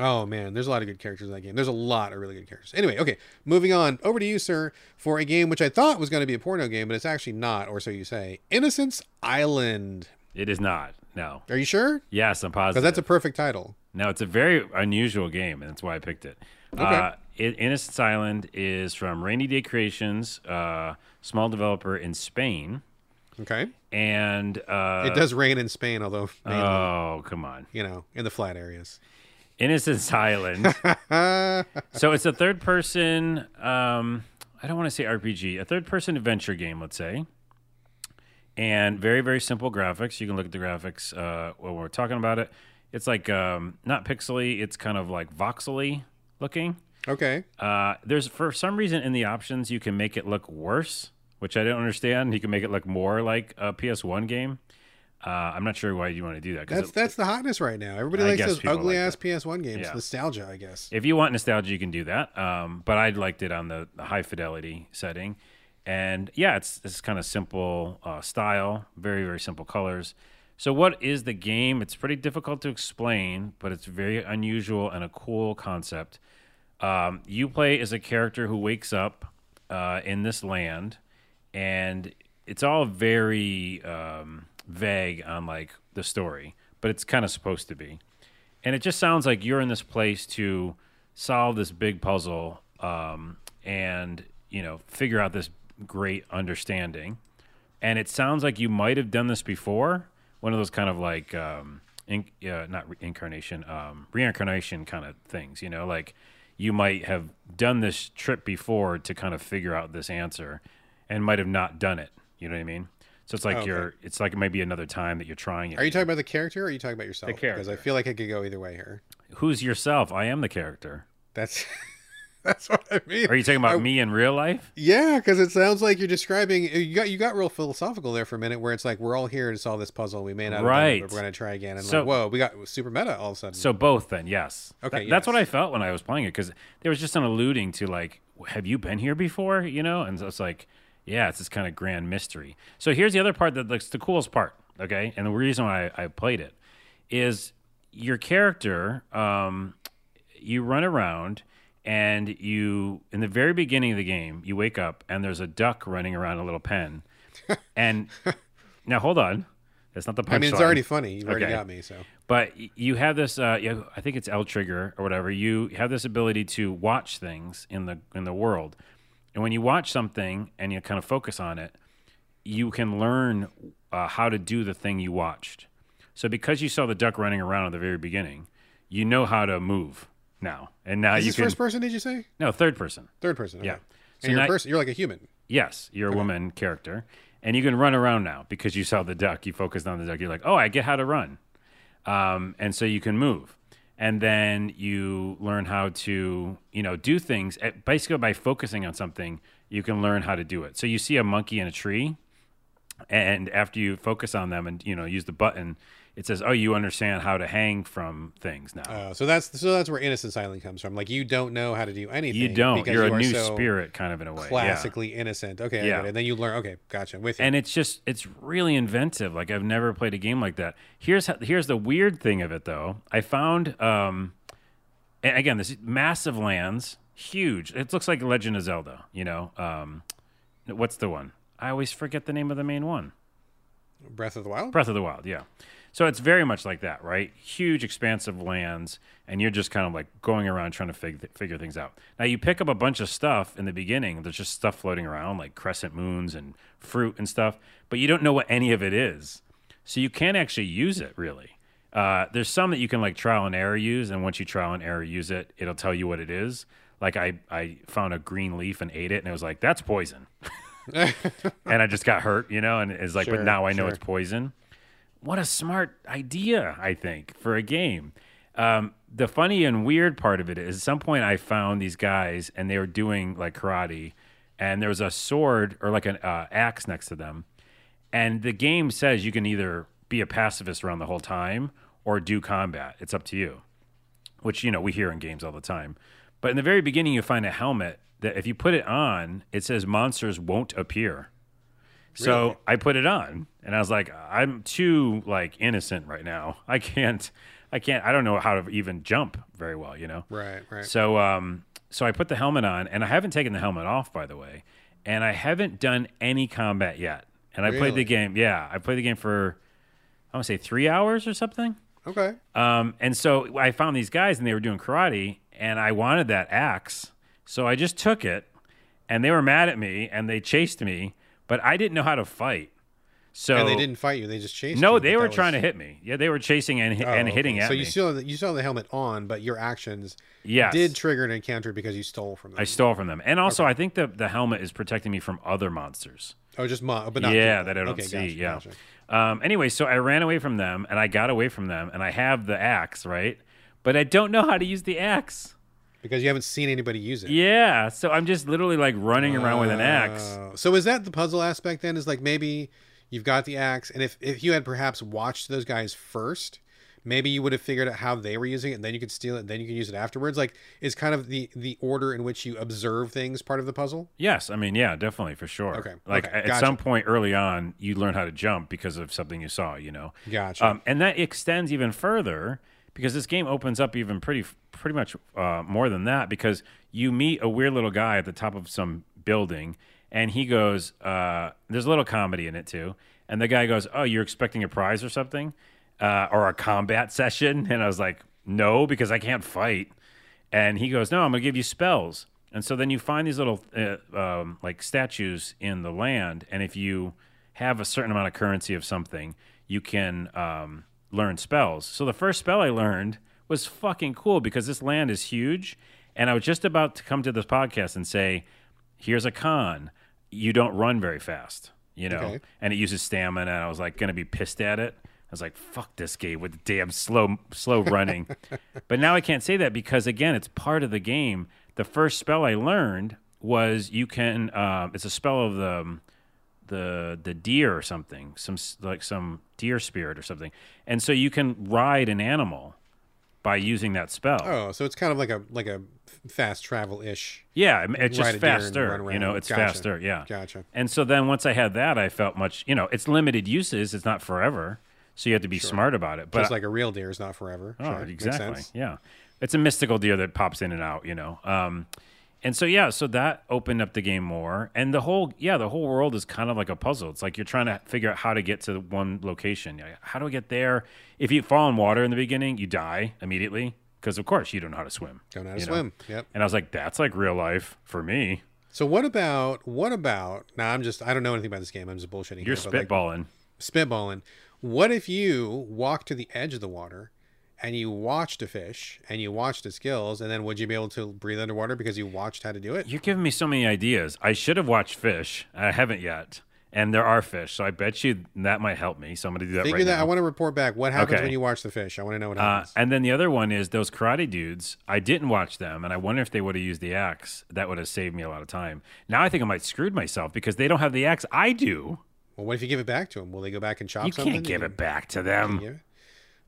Speaker 1: Oh man, there's a lot of good characters in that game. There's a lot of really good characters. Anyway, okay, moving on over to you, sir, for a game which I thought was going to be a porno game, but it's actually not, or so you say. Innocence Island.
Speaker 2: It is not. No.
Speaker 1: Are you sure?
Speaker 2: Yes, I'm positive.
Speaker 1: Because that's a perfect title.
Speaker 2: No, it's a very unusual game, and that's why I picked it.
Speaker 1: Okay.
Speaker 2: Uh, it, Innocence Island is from Rainy Day Creations, uh, small developer in Spain,
Speaker 1: Okay.
Speaker 2: and uh,
Speaker 1: it does rain in Spain, although mainly,
Speaker 2: Oh, come on,
Speaker 1: you know, in the flat areas.
Speaker 2: Innocence Island. so it's a third-person. Um, I don't want to say RPG, a third-person adventure game, let's say. And very, very simple graphics. You can look at the graphics uh, when we're talking about it. It's like um, not pixely. It's kind of like voxely looking.
Speaker 1: Okay.
Speaker 2: Uh, there's for some reason in the options you can make it look worse, which I don't understand. You can make it look more like a PS1 game. Uh, I'm not sure why you want to do that.
Speaker 1: That's
Speaker 2: it-
Speaker 1: that's the hotness right now. Everybody
Speaker 2: I
Speaker 1: likes those ugly
Speaker 2: like
Speaker 1: ass PS1 games.
Speaker 2: Yeah.
Speaker 1: Nostalgia, I guess.
Speaker 2: if you want nostalgia, you can do that. Um, but I liked it on the, the high fidelity setting, and yeah, it's it's kind of simple uh, style, very very simple colors. So what is the game? It's pretty difficult to explain, but it's very unusual and a cool concept. Um, you play as a character who wakes up uh, in this land, and it's all very um, vague on like the story, but it's kind of supposed to be. And it just sounds like you're in this place to solve this big puzzle um, and you know figure out this great understanding. And it sounds like you might have done this before, one of those kind of like um, in, uh, not re- incarnation, um, reincarnation kind of things. You know, like you might have done this trip before to kind of figure out this answer, and might have not done it. You know what I mean? So it's like
Speaker 1: Okay.
Speaker 2: you're. It's like maybe another time that you're trying it.
Speaker 1: Are you talking about the character or are you talking about yourself?
Speaker 2: The
Speaker 1: Because I feel like it could go either way here.
Speaker 2: Who's yourself? I am the character.
Speaker 1: That's that's what I mean.
Speaker 2: Are you talking about
Speaker 1: I-
Speaker 2: me in real life?
Speaker 1: Yeah, because it sounds like you're describing. You got you got real philosophical there for a minute, where it's like we're all here to solve this puzzle. We may not, have done it,
Speaker 2: Right.
Speaker 1: but we're gonna try again. And
Speaker 2: So-
Speaker 1: like, whoa, we got super meta all of a sudden.
Speaker 2: So both then, yes.
Speaker 1: Okay,
Speaker 2: Th- that's what. I felt when I was playing it because there was just an alluding to like, have you been here before? You know, and so it's like, yeah, it's this kind of grand mystery. So here's the other part that that's the coolest part. Okay, and the reason why I, I played it is your character. Um, you run around and you in the very beginning of the game you wake up and there's a duck running around a little pen. And now hold on. That's not the punchline
Speaker 1: I mean, it's already funny. You've already got me. So.
Speaker 2: But you have this uh you i think it's l trigger or whatever. You have this ability to watch things in the in the world. And when you watch something and you kind of focus on it you can learn uh, how to do the thing you watched. So because you saw the duck running around at the very beginning you know how to move now and now
Speaker 1: is
Speaker 2: you
Speaker 1: this
Speaker 2: can
Speaker 1: first person? Did you say
Speaker 2: no third person
Speaker 1: third person? Okay.
Speaker 2: Yeah.
Speaker 1: And
Speaker 2: So
Speaker 1: you're
Speaker 2: now-
Speaker 1: person. You're like a human.
Speaker 2: Yes, you're a woman character, and you can run around now because you saw the duck. You focused on the duck. You're like, oh, I get how to run, um, and so you can move, and then you learn how to, you know, do things. Basically, by focusing on something, you can learn how to do it. So you see a monkey in a tree, and after you focus on them and you know use the button, it says, oh, you understand how to hang from things now.
Speaker 1: Uh, so that's so that's where Innocence Island comes from. Like you don't know how to do anything.
Speaker 2: you don't.
Speaker 1: because
Speaker 2: You're
Speaker 1: you
Speaker 2: a new
Speaker 1: so
Speaker 2: spirit, kind of in a way. Yeah.
Speaker 1: Classically innocent. Okay, I
Speaker 2: Yeah.
Speaker 1: get it. And then you learn. Okay, gotcha. With you.
Speaker 2: and it's just it's really inventive like i've never played a game like that here's how, here's the weird thing of it though i found um again this massive lands huge it looks like legend of zelda you know um what's the one i always forget the name of the main one
Speaker 1: Breath of the Wild.
Speaker 2: breath of the wild yeah so it's very much like that right? Huge expansive lands and you're just kind of like going around trying to fig- figure things out. Now you pick up a bunch of stuff in the beginning. There's just stuff floating around like crescent moons and fruit and stuff but you don't know what any of it is. So you can't actually use it really. Uh, there's some that you can like trial and error use and once you trial and error use it it'll tell you what it is. Like i, I found a green leaf and ate it and it was like that's poison. And i just got hurt you know and it's like
Speaker 1: Sure,
Speaker 2: but now i know
Speaker 1: sure.
Speaker 2: it's poison what a smart idea, I think, for a game. Um, the funny and weird part of it is at some point I found these guys and they were doing like karate, and there was a sword or like an uh, axe next to them. And the game says you can either be a pacifist around the whole time or do combat. It's up to you, which, you know, we hear in games all the time. But in the very beginning, you find a helmet that if you put it on, it says monsters won't appear. So
Speaker 1: Really?
Speaker 2: I put it on and I was like, I'm too like innocent right now. I can't I can't. I don't know how to even jump very well. You know.
Speaker 1: Right, right.
Speaker 2: So um, so I put the helmet on, and I haven't taken the helmet off, by the way, and I haven't done any combat yet. And I played the game. Yeah, I played the game for I want to say three hours or something.
Speaker 1: okay.
Speaker 2: Um, and so I found these guys, and they were doing karate, and I wanted that axe, so I just took it, and they were mad at me, and they chased me, but I didn't know how to fight. So
Speaker 1: and they didn't fight you; they just chased.
Speaker 2: No,
Speaker 1: you,
Speaker 2: they were trying
Speaker 1: was-
Speaker 2: to hit me. Yeah, they were chasing and,
Speaker 1: Oh,
Speaker 2: and
Speaker 1: okay.
Speaker 2: hitting at
Speaker 1: so
Speaker 2: me.
Speaker 1: So you still you still have the helmet on, but your actions
Speaker 2: yes.
Speaker 1: did trigger an encounter because you stole from them.
Speaker 2: I stole from them, and also I think the the helmet is protecting me from other monsters.
Speaker 1: oh, just mo- but not
Speaker 2: yeah, that I don't
Speaker 1: okay,
Speaker 2: see.
Speaker 1: Gotcha,
Speaker 2: yeah.
Speaker 1: gotcha.
Speaker 2: Um, anyway, so I ran away from them, and I got away from them, and I have the axe, right? But I don't know how to use the axe.
Speaker 1: Because you haven't seen anybody use it.
Speaker 2: Yeah, so I'm just literally like running around with an axe.
Speaker 1: Oh. So is that the puzzle aspect then? Is like maybe you've got the axe, and if if you had perhaps watched those guys first, maybe you would have figured out how they were using it, and then you could steal it, and then you can use it afterwards. Like is kind of the the order in which you observe things part of the puzzle.
Speaker 2: Yes, I mean, yeah, definitely for sure.
Speaker 1: Okay,
Speaker 2: Like
Speaker 1: okay,
Speaker 2: at
Speaker 1: gotcha.
Speaker 2: some point early on, you learn how to jump because of something you saw. You know.
Speaker 1: Gotcha.
Speaker 2: Um, and that extends even further because this game opens up even pretty pretty much uh, more than that because you meet a weird little guy at the top of some building and he goes uh, there's a little comedy in it too. And the guy goes oh you're expecting a prize or something uh, or a combat session? And i was like no because i can't fight. And he goes no i'm gonna give you spells. And so then you find these little uh, um, like statues in the land. And if you have a certain amount of currency of something you can um, learn spells. So the first spell i learned was fucking cool because this land is huge and i was just about to come to this podcast and say here's a con. You don't run very fast you know?
Speaker 1: Okay.
Speaker 2: and it uses stamina and i was like gonna be pissed at it. I was like fuck this game with the damn slow slow running. But now i can't say that because again it's part of the game. The first spell i learned was you can um, it's a spell of the um, the the deer or something some like some deer spirit or something and so you can ride an animal by using that spell
Speaker 1: oh, so it's kind of like a like a fast travel ish.
Speaker 2: yeah, it's just
Speaker 1: a deer and
Speaker 2: faster. You know, it's
Speaker 1: Gotcha.
Speaker 2: faster. Yeah.
Speaker 1: Gotcha.
Speaker 2: And so then once I had that, I felt much. You know, it's limited uses. It's not forever, so you have to be smart about it. But
Speaker 1: Just like a real deer is not forever.
Speaker 2: oh,
Speaker 1: Sure,
Speaker 2: exactly. Yeah, it's a mystical deer that pops in and out. You know. Um, and so yeah, so that opened up the game more, and the whole yeah, the whole world is kind of like a puzzle. It's like you're trying to figure out how to get to one location. Yeah, How do I get there? If you fall in water in the beginning, you die immediately because of course you don't know how to swim.
Speaker 1: Don't know how to
Speaker 2: know?
Speaker 1: swim. Yep.
Speaker 2: And I was like, that's like real life for me.
Speaker 1: So what about what about? Now I'm just I don't know anything about this game. I'm just bullshitting.
Speaker 2: You're
Speaker 1: here, but, like,
Speaker 2: spitballing.
Speaker 1: spitballing. What if you walk to the edge of the water and you watched a fish and you watched its skills, and then would you be able to breathe underwater because you watched how to do it?
Speaker 2: You're giving me so many ideas. I should have watched fish. I haven't yet. And there are fish, so I bet you that might help me. So I'm going to do that
Speaker 1: Figure
Speaker 2: right
Speaker 1: that.
Speaker 2: now.
Speaker 1: I want to report back. What happens
Speaker 2: Okay.
Speaker 1: when you watch the fish? I want to know what
Speaker 2: uh,
Speaker 1: happens.
Speaker 2: and then the other one is those karate dudes. I didn't watch them, and I wonder if they would have used the axe. That would have saved me a lot of time. Now I think I might screwed myself because they don't have the axe. I do.
Speaker 1: well, what if you give it back to them? Will they go back and chop
Speaker 2: You
Speaker 1: something?
Speaker 2: can't give
Speaker 1: You
Speaker 2: it back to them.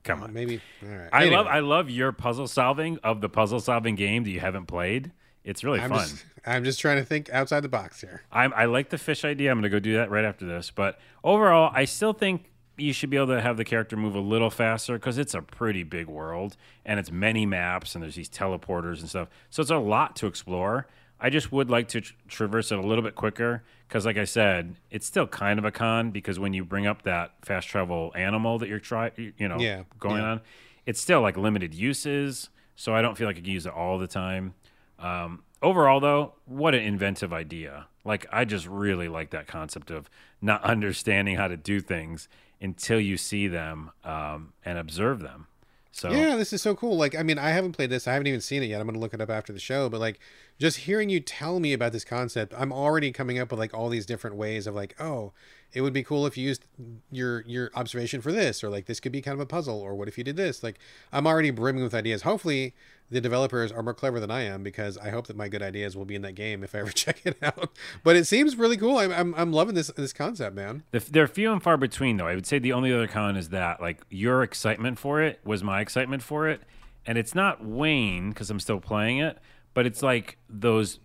Speaker 2: Come on.
Speaker 1: Maybe. All right.
Speaker 2: I
Speaker 1: Anyway,
Speaker 2: love I love your puzzle solving of the puzzle solving game that you haven't played. It's really
Speaker 1: I'm
Speaker 2: fun.
Speaker 1: just. I'm just trying to think outside the box here.
Speaker 2: I'm, I like the fish idea. I'm going to go do that right after this. But overall, I still think you should be able to have the character move a little faster because it's a pretty big world and it's many maps and there's these teleporters and stuff. So it's a lot to explore. I just would like to tr- traverse it a little bit quicker because, like I said, it's still kind of a con because when you bring up that fast travel animal that you're trying, you know,
Speaker 1: Yeah,
Speaker 2: going
Speaker 1: yeah.
Speaker 2: on, it's still like limited uses. So I don't feel like I can use it all the time. Um, overall, though, what an inventive idea! Like I just really like that concept of not understanding how to do things until you see them um, and observe them. So
Speaker 1: Yeah, this is so cool. Like, I mean, I haven't played this. I haven't even seen it yet. I'm to look it up after the show. But like, just hearing you tell me about this concept, I'm already coming up with like all these different ways of like, oh, it would be cool if you used your your observation for this, or like this could be kind of a puzzle, or what if you did this? Like, I'm already brimming with ideas. Hopefully, the developers are more clever than I am because I hope that my good ideas will be in that game if I ever check it out. But it seems really cool. I'm I'm, I'm loving this this concept, man.
Speaker 2: The, they're few and far between, though. I would say the only other con is that, like, your excitement for it was my excitement for it, and it's not wane because I'm still playing it, but it's like those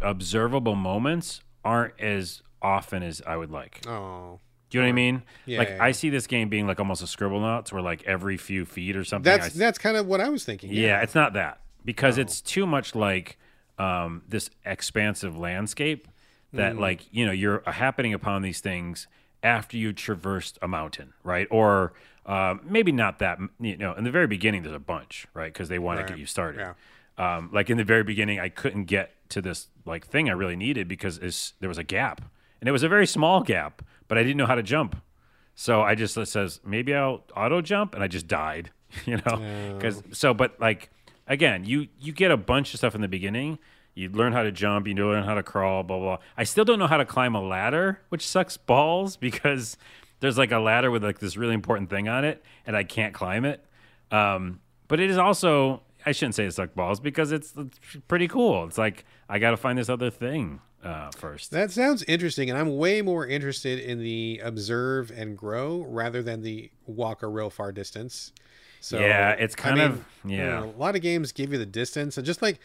Speaker 2: observable moments aren't as often as I would like.
Speaker 1: Oh,
Speaker 2: Do you know what I mean?
Speaker 1: Yeah,
Speaker 2: like
Speaker 1: yeah, yeah.
Speaker 2: I see this game being like almost a Scribblenauts, where like every few feet or something.
Speaker 1: That's
Speaker 2: I,
Speaker 1: that's kind of what I was thinking.
Speaker 2: yeah, it's not that because it's too much like um, this expansive landscape that
Speaker 1: Mm.
Speaker 2: like you know you're happening upon these things after you traversed a mountain, right? Or um, maybe not that. You know, in the very beginning, there's a bunch, right? Because they want
Speaker 1: Right.
Speaker 2: to get you started.
Speaker 1: Yeah.
Speaker 2: Um, like in the very beginning, I couldn't get to this like thing I really needed because there was a gap, and it was a very small gap, but I didn't know how to jump. So I just says maybe I'll auto jump, and I just died. You know, because so but like again, you you get a bunch of stuff in the beginning. You learn how to jump, you learn how to crawl, blah blah. blah. I still don't know how to climb a ladder, which sucks balls because there's like a ladder with like this really important thing on it, and I can't climb it. Um, but it is also I shouldn't say it sucks balls because it's, it's pretty cool. It's like I got to find this other thing uh, first.
Speaker 1: That sounds interesting, and I'm way more interested in the observe and grow rather than the walk a real far distance. So
Speaker 2: Yeah, it's
Speaker 1: I
Speaker 2: kind
Speaker 1: mean,
Speaker 2: of-
Speaker 1: you
Speaker 2: yeah.
Speaker 1: know, a lot of games give you the distance, and just like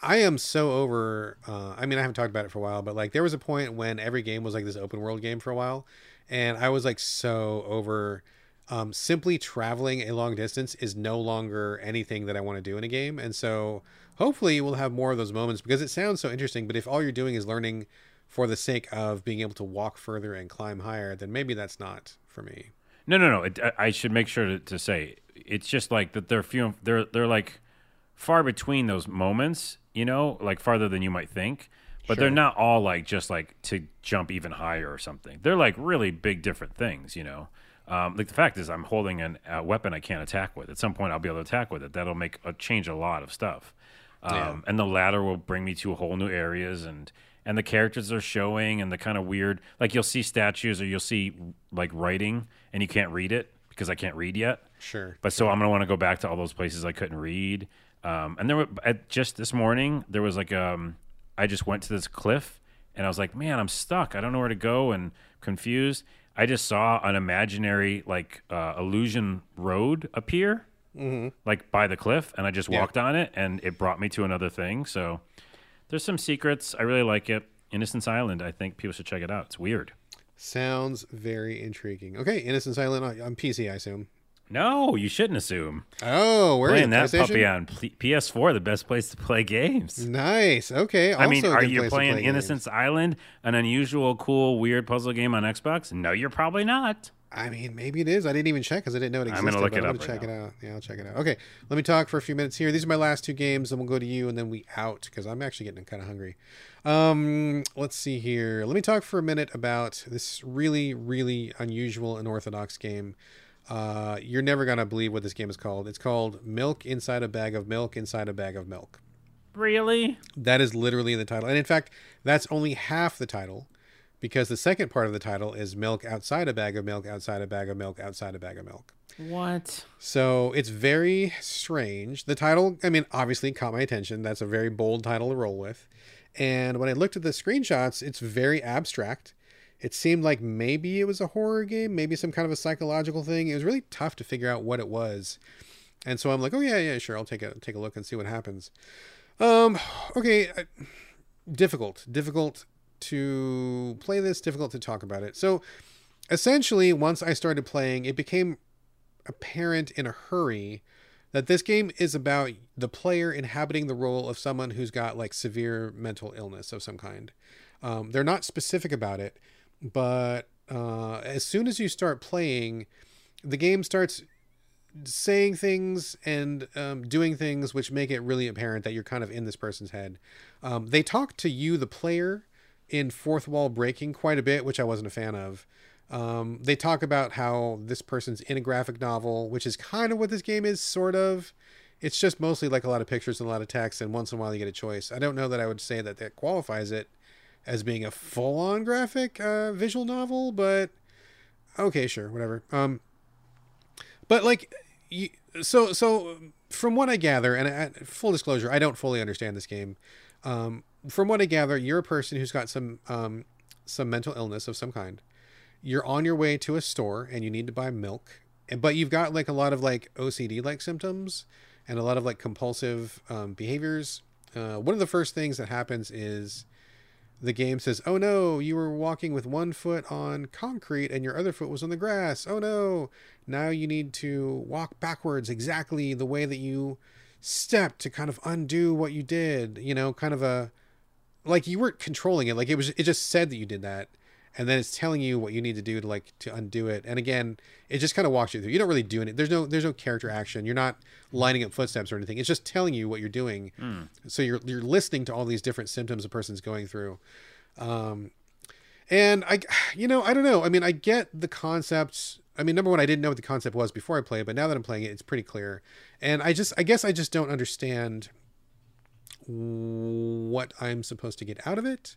Speaker 1: I am so over. Uh, I mean, I haven't talked about it for a while, but like there was a point when every game was like this open world game for a while, and I was like so over. Um, simply traveling a long distance is no longer anything that I want to do in a game, and so hopefully we'll have more of those moments because it sounds so interesting. But if all you're doing is learning for the sake of being able to walk further and climb higher, then maybe that's not for me.
Speaker 2: No, no, no. It, I- I should make sure to, to say it's just like that. They're few. They're they're like far between those moments. You know, like farther than you might think. But they're not all like just like to jump even higher or something. They're like really big different things. You know. Um, like the fact is, I'm holding an, a weapon I can't attack with. At some point, I'll be able to attack with it. That'll make a change a lot of stuff. Um,
Speaker 1: Yeah.
Speaker 2: And the ladder will bring me to whole new areas, and and the characters are showing, and the kind of weird, like you'll see statues or you'll see like writing, and you can't read it because I can't read yet.
Speaker 1: Sure.
Speaker 2: But so I'm gonna want to go back to all those places I couldn't read. Um, and there were at, just this morning there was like um, I just went to this cliff and I was like, man, I'm stuck. I don't know where to go and confused. I just saw an imaginary like uh, illusion road appear, mm-hmm. like by the cliff, and I just
Speaker 1: Yeah.
Speaker 2: walked on it, and it brought me to another thing. So there's some secrets. I really like it. Innocence Island. I think people should check it out. It's weird.
Speaker 1: Sounds very intriguing. Okay, Innocence Island on PC, I assume.
Speaker 2: No, you shouldn't assume.
Speaker 1: Oh, where
Speaker 2: Playing that puppy on P- PS4, the best place to play games.
Speaker 1: Nice. Okay.
Speaker 2: I mean, are you playing
Speaker 1: play games.
Speaker 2: Innocence Island, an unusual, cool, weird puzzle game on Xbox? No, you're probably not.
Speaker 1: I mean, maybe it is. I didn't even check because I didn't know it existed.
Speaker 2: I'm gonna look it
Speaker 1: I'm
Speaker 2: up right
Speaker 1: check
Speaker 2: now.
Speaker 1: it out. Yeah, I'll check it out. Okay, let me talk for a few minutes here. These are my last two games, then we'll go to you, and then we out because I'm actually getting kind of hungry. Um, let's see here. Let me talk for a minute about this really, really unusual and orthodox game. Uh, you're never gonna believe what this game is called. It's called Milk Inside a Bag of Milk Inside a Bag of Milk.
Speaker 2: Really?
Speaker 1: That is literally in the title. And in fact, that's only half the title because the second part of the title is milk outside a bag of milk, outside a bag of milk, outside a bag of milk.
Speaker 2: What?
Speaker 1: So it's very strange. The title, I mean, obviously caught my attention. That's a very bold title to roll with. And when I looked at the screenshots, it's very abstract. It seemed like maybe it was a horror game, maybe some kind of a psychological thing. It was really tough to figure out what it was. And so I'm like, oh yeah, yeah, sure, I'll take a take a look and see what happens. Um, okay, uh, difficult, difficult to play this, difficult to talk about it. So essentially, once I started playing, it became apparent in a hurry that this game is about the player inhabiting the role of someone who's got like severe mental illness of some kind. Um, they're not specific about it, but uh, as soon as you start playing, the game starts saying things and um, doing things which make it really apparent that you're kind of in this person's head. Um, they talk to you, the player, in fourth wall breaking quite a bit, which I wasn't a fan of. Um, they talk about how this person's in a graphic novel, which is kind of what this game is, sort of. It's just mostly like a lot of pictures and a lot of text, and once in a while you get a choice. I don't know that I would say that that qualifies it as being a full-on graphic uh, visual novel, but okay, sure, whatever. Um, but like, you, so so from what I gather, and I, full disclosure, I don't fully understand this game. Um, from what I gather, you're a person who's got some um, some mental illness of some kind. You're on your way to a store and you need to buy milk, but you've got like a lot of like OCD like symptoms and a lot of like compulsive um, behaviors. Uh, one of the first things that happens is the game says, "Oh no, you were walking with one foot on concrete and your other foot was on the grass. Oh no, now you need to walk backwards exactly the way that you stepped to kind of undo what you did." You know, kind of a like you weren't controlling it. Like it was, it just said that you did that, and then it's telling you what you need to do to like to undo it. And again, it just kind of walks you through. You don't really do it. There's no there's no character action. You're not lining up footsteps or anything. It's just telling you what you're doing.
Speaker 2: Hmm.
Speaker 1: So you're you're listening to all these different symptoms a person's going through. Um, and I, you know, I don't know. I mean, I get the concept. I mean, number one, I didn't know what the concept was before I played, but now that I'm playing it, it's pretty clear. And I just, I guess, I just don't understand what I'm supposed to get out of it,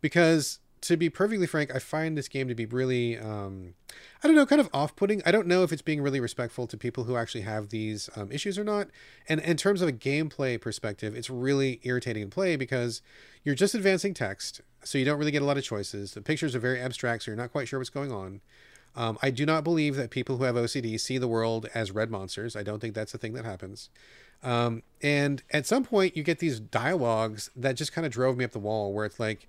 Speaker 1: because to be perfectly frank, I find this game to be really, um, I don't know, kind of off-putting. I don't know if it's being really respectful to people who actually have these um, issues or not. And in terms of a gameplay perspective, it's really irritating to play because you're just advancing text, so you don't really get a lot of choices. The pictures are very abstract, so you're not quite sure what's going on. Um, I do not believe that people who have OCD see the world as red monsters. I don't think that's a thing that happens. Um, and at some point, you get these dialogues that just kind of drove me up the wall, where it's like,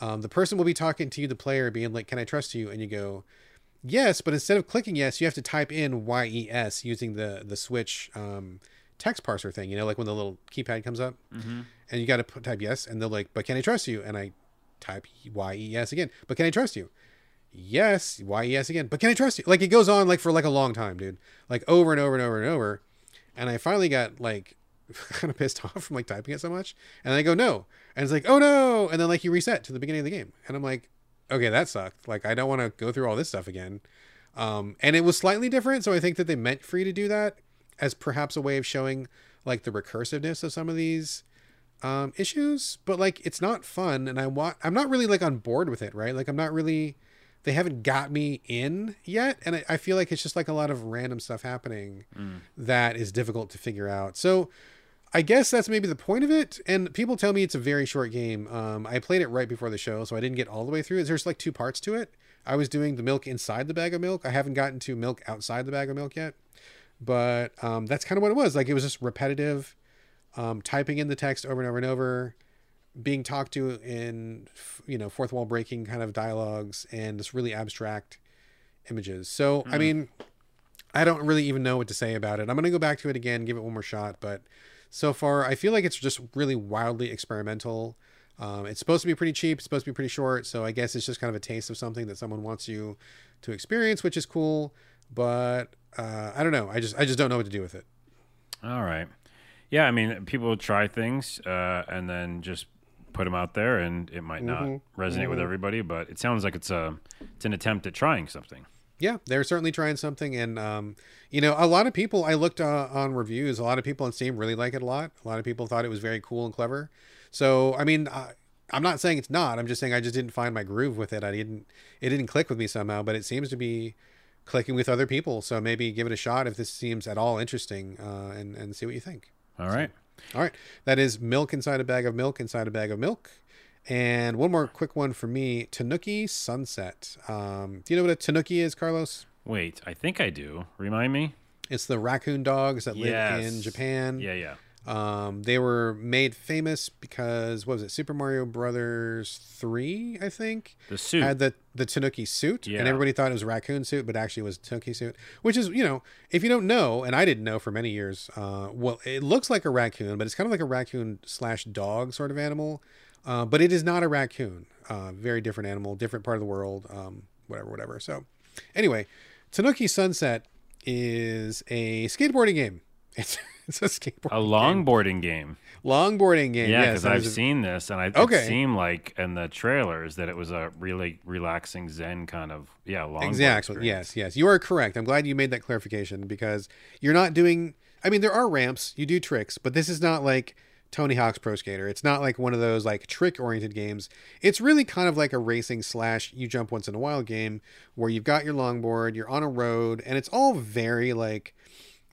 Speaker 1: um, the person will be talking to you, the player, being like, "Can I trust you?" And you go, "Yes," but instead of clicking yes, you have to type in Y E S using the the Switch um, text parser thing. You know, like when the little keypad comes up,
Speaker 2: Mm-hmm.
Speaker 1: and you got to type yes, and they're like, "But can I trust you?" And I type Y E S again, "But can I trust you?" Yes, Y E S again, "But can I trust you?" Like it goes on like for like a long time, dude, like over and over and over and over, and I finally got like kind of pissed off from like typing it so much, and I go no, and it's like oh no, and then like you reset to the beginning of the game, and I'm like, okay, that sucked. Like I don't want to go through all this stuff again. Um, and it was slightly different, so I think that they meant for you to do that as perhaps a way of showing like the recursiveness of some of these um, issues. But like it's not fun, and I want I'm not really like on board with it, right? Like I'm not really they haven't got me in yet, and I, I feel like it's just like a lot of random stuff happening that is difficult to figure out. So I guess that's maybe the point of it. And people tell me it's a very short game. Um, I played it right before the show, so I didn't get all the way through. There's like two parts to it. I was doing the milk inside the bag of milk. I haven't gotten to milk outside the bag of milk yet. But um, that's kind of what it was. Like it was just repetitive, um, typing in the text over and over and over, being talked to in you know fourth wall breaking kind of dialogues and this really abstract images. So I mean, I don't really even know what to say about it. I'm gonna go back to it again, give it one more shot, but so far I feel like it's just really wildly experimental. Um, it's supposed to be pretty cheap, it's supposed to be pretty short, so I guess it's just kind of a taste of something that someone wants you to experience, which is cool. But uh, I don't know. I just I just don't know what to do with it.
Speaker 2: All right. Yeah, I mean, people try things uh, and then just put them out there, and it might not resonate with everybody. But it sounds like it's a it's an attempt at trying something.
Speaker 1: Yeah they're certainly trying something and um, you know a lot of people i looked uh, on reviews a lot of people on steam really like it a lot. A lot of people thought it was very cool and clever. So i mean uh, i'm not saying it's not i'm just saying i just didn't find my groove with it. I didn't it didn't click with me somehow but it seems to be clicking with other people. So maybe give it a shot if this seems at all interesting uh, and, and see what you think.
Speaker 2: All right.
Speaker 1: all right. That is milk inside a bag of milk inside a bag of milk and one more quick one for me tanuki sunset um, do you know what a tanuki is carlos
Speaker 2: Wait, I think I do. Remind me.
Speaker 1: It's the raccoon dogs that live in Japan.
Speaker 2: Yeah, yeah.
Speaker 1: Um, they were made famous because what was it? Super Mario Brothers three, I think,
Speaker 2: The suit.
Speaker 1: had the the Tanuki suit,
Speaker 2: Yeah.
Speaker 1: and everybody thought it was a raccoon suit, but actually it was a Tanuki suit. Which is, you know, if you don't know, and I didn't know for many years, uh, well, it looks like a raccoon, but it's kind of like a raccoon slash dog sort of animal, uh, but it is not a raccoon. Uh, very different animal, different part of the world, um, whatever, whatever. So, anyway, Tanuki Sunset is a skateboarding game. It's, it's a skateboarding
Speaker 2: a longboarding game.
Speaker 1: longboarding game.
Speaker 2: Yeah, because
Speaker 1: that
Speaker 2: I've
Speaker 1: a-
Speaker 2: seen this, and I,
Speaker 1: Okay.
Speaker 2: it seemed like in the trailers that it was a really relaxing Zen kind of yeah long
Speaker 1: Exactly. Yes, yes. You are correct. I'm glad you made that clarification because you're not doing I mean there are ramps, you do tricks, but this is not like Tony Hawk's Pro Skater. It's not like one of those like trick oriented games. It's really kind of like a racing slash you jump once in a while game where you've got your longboard, you're on a road, and it's all very like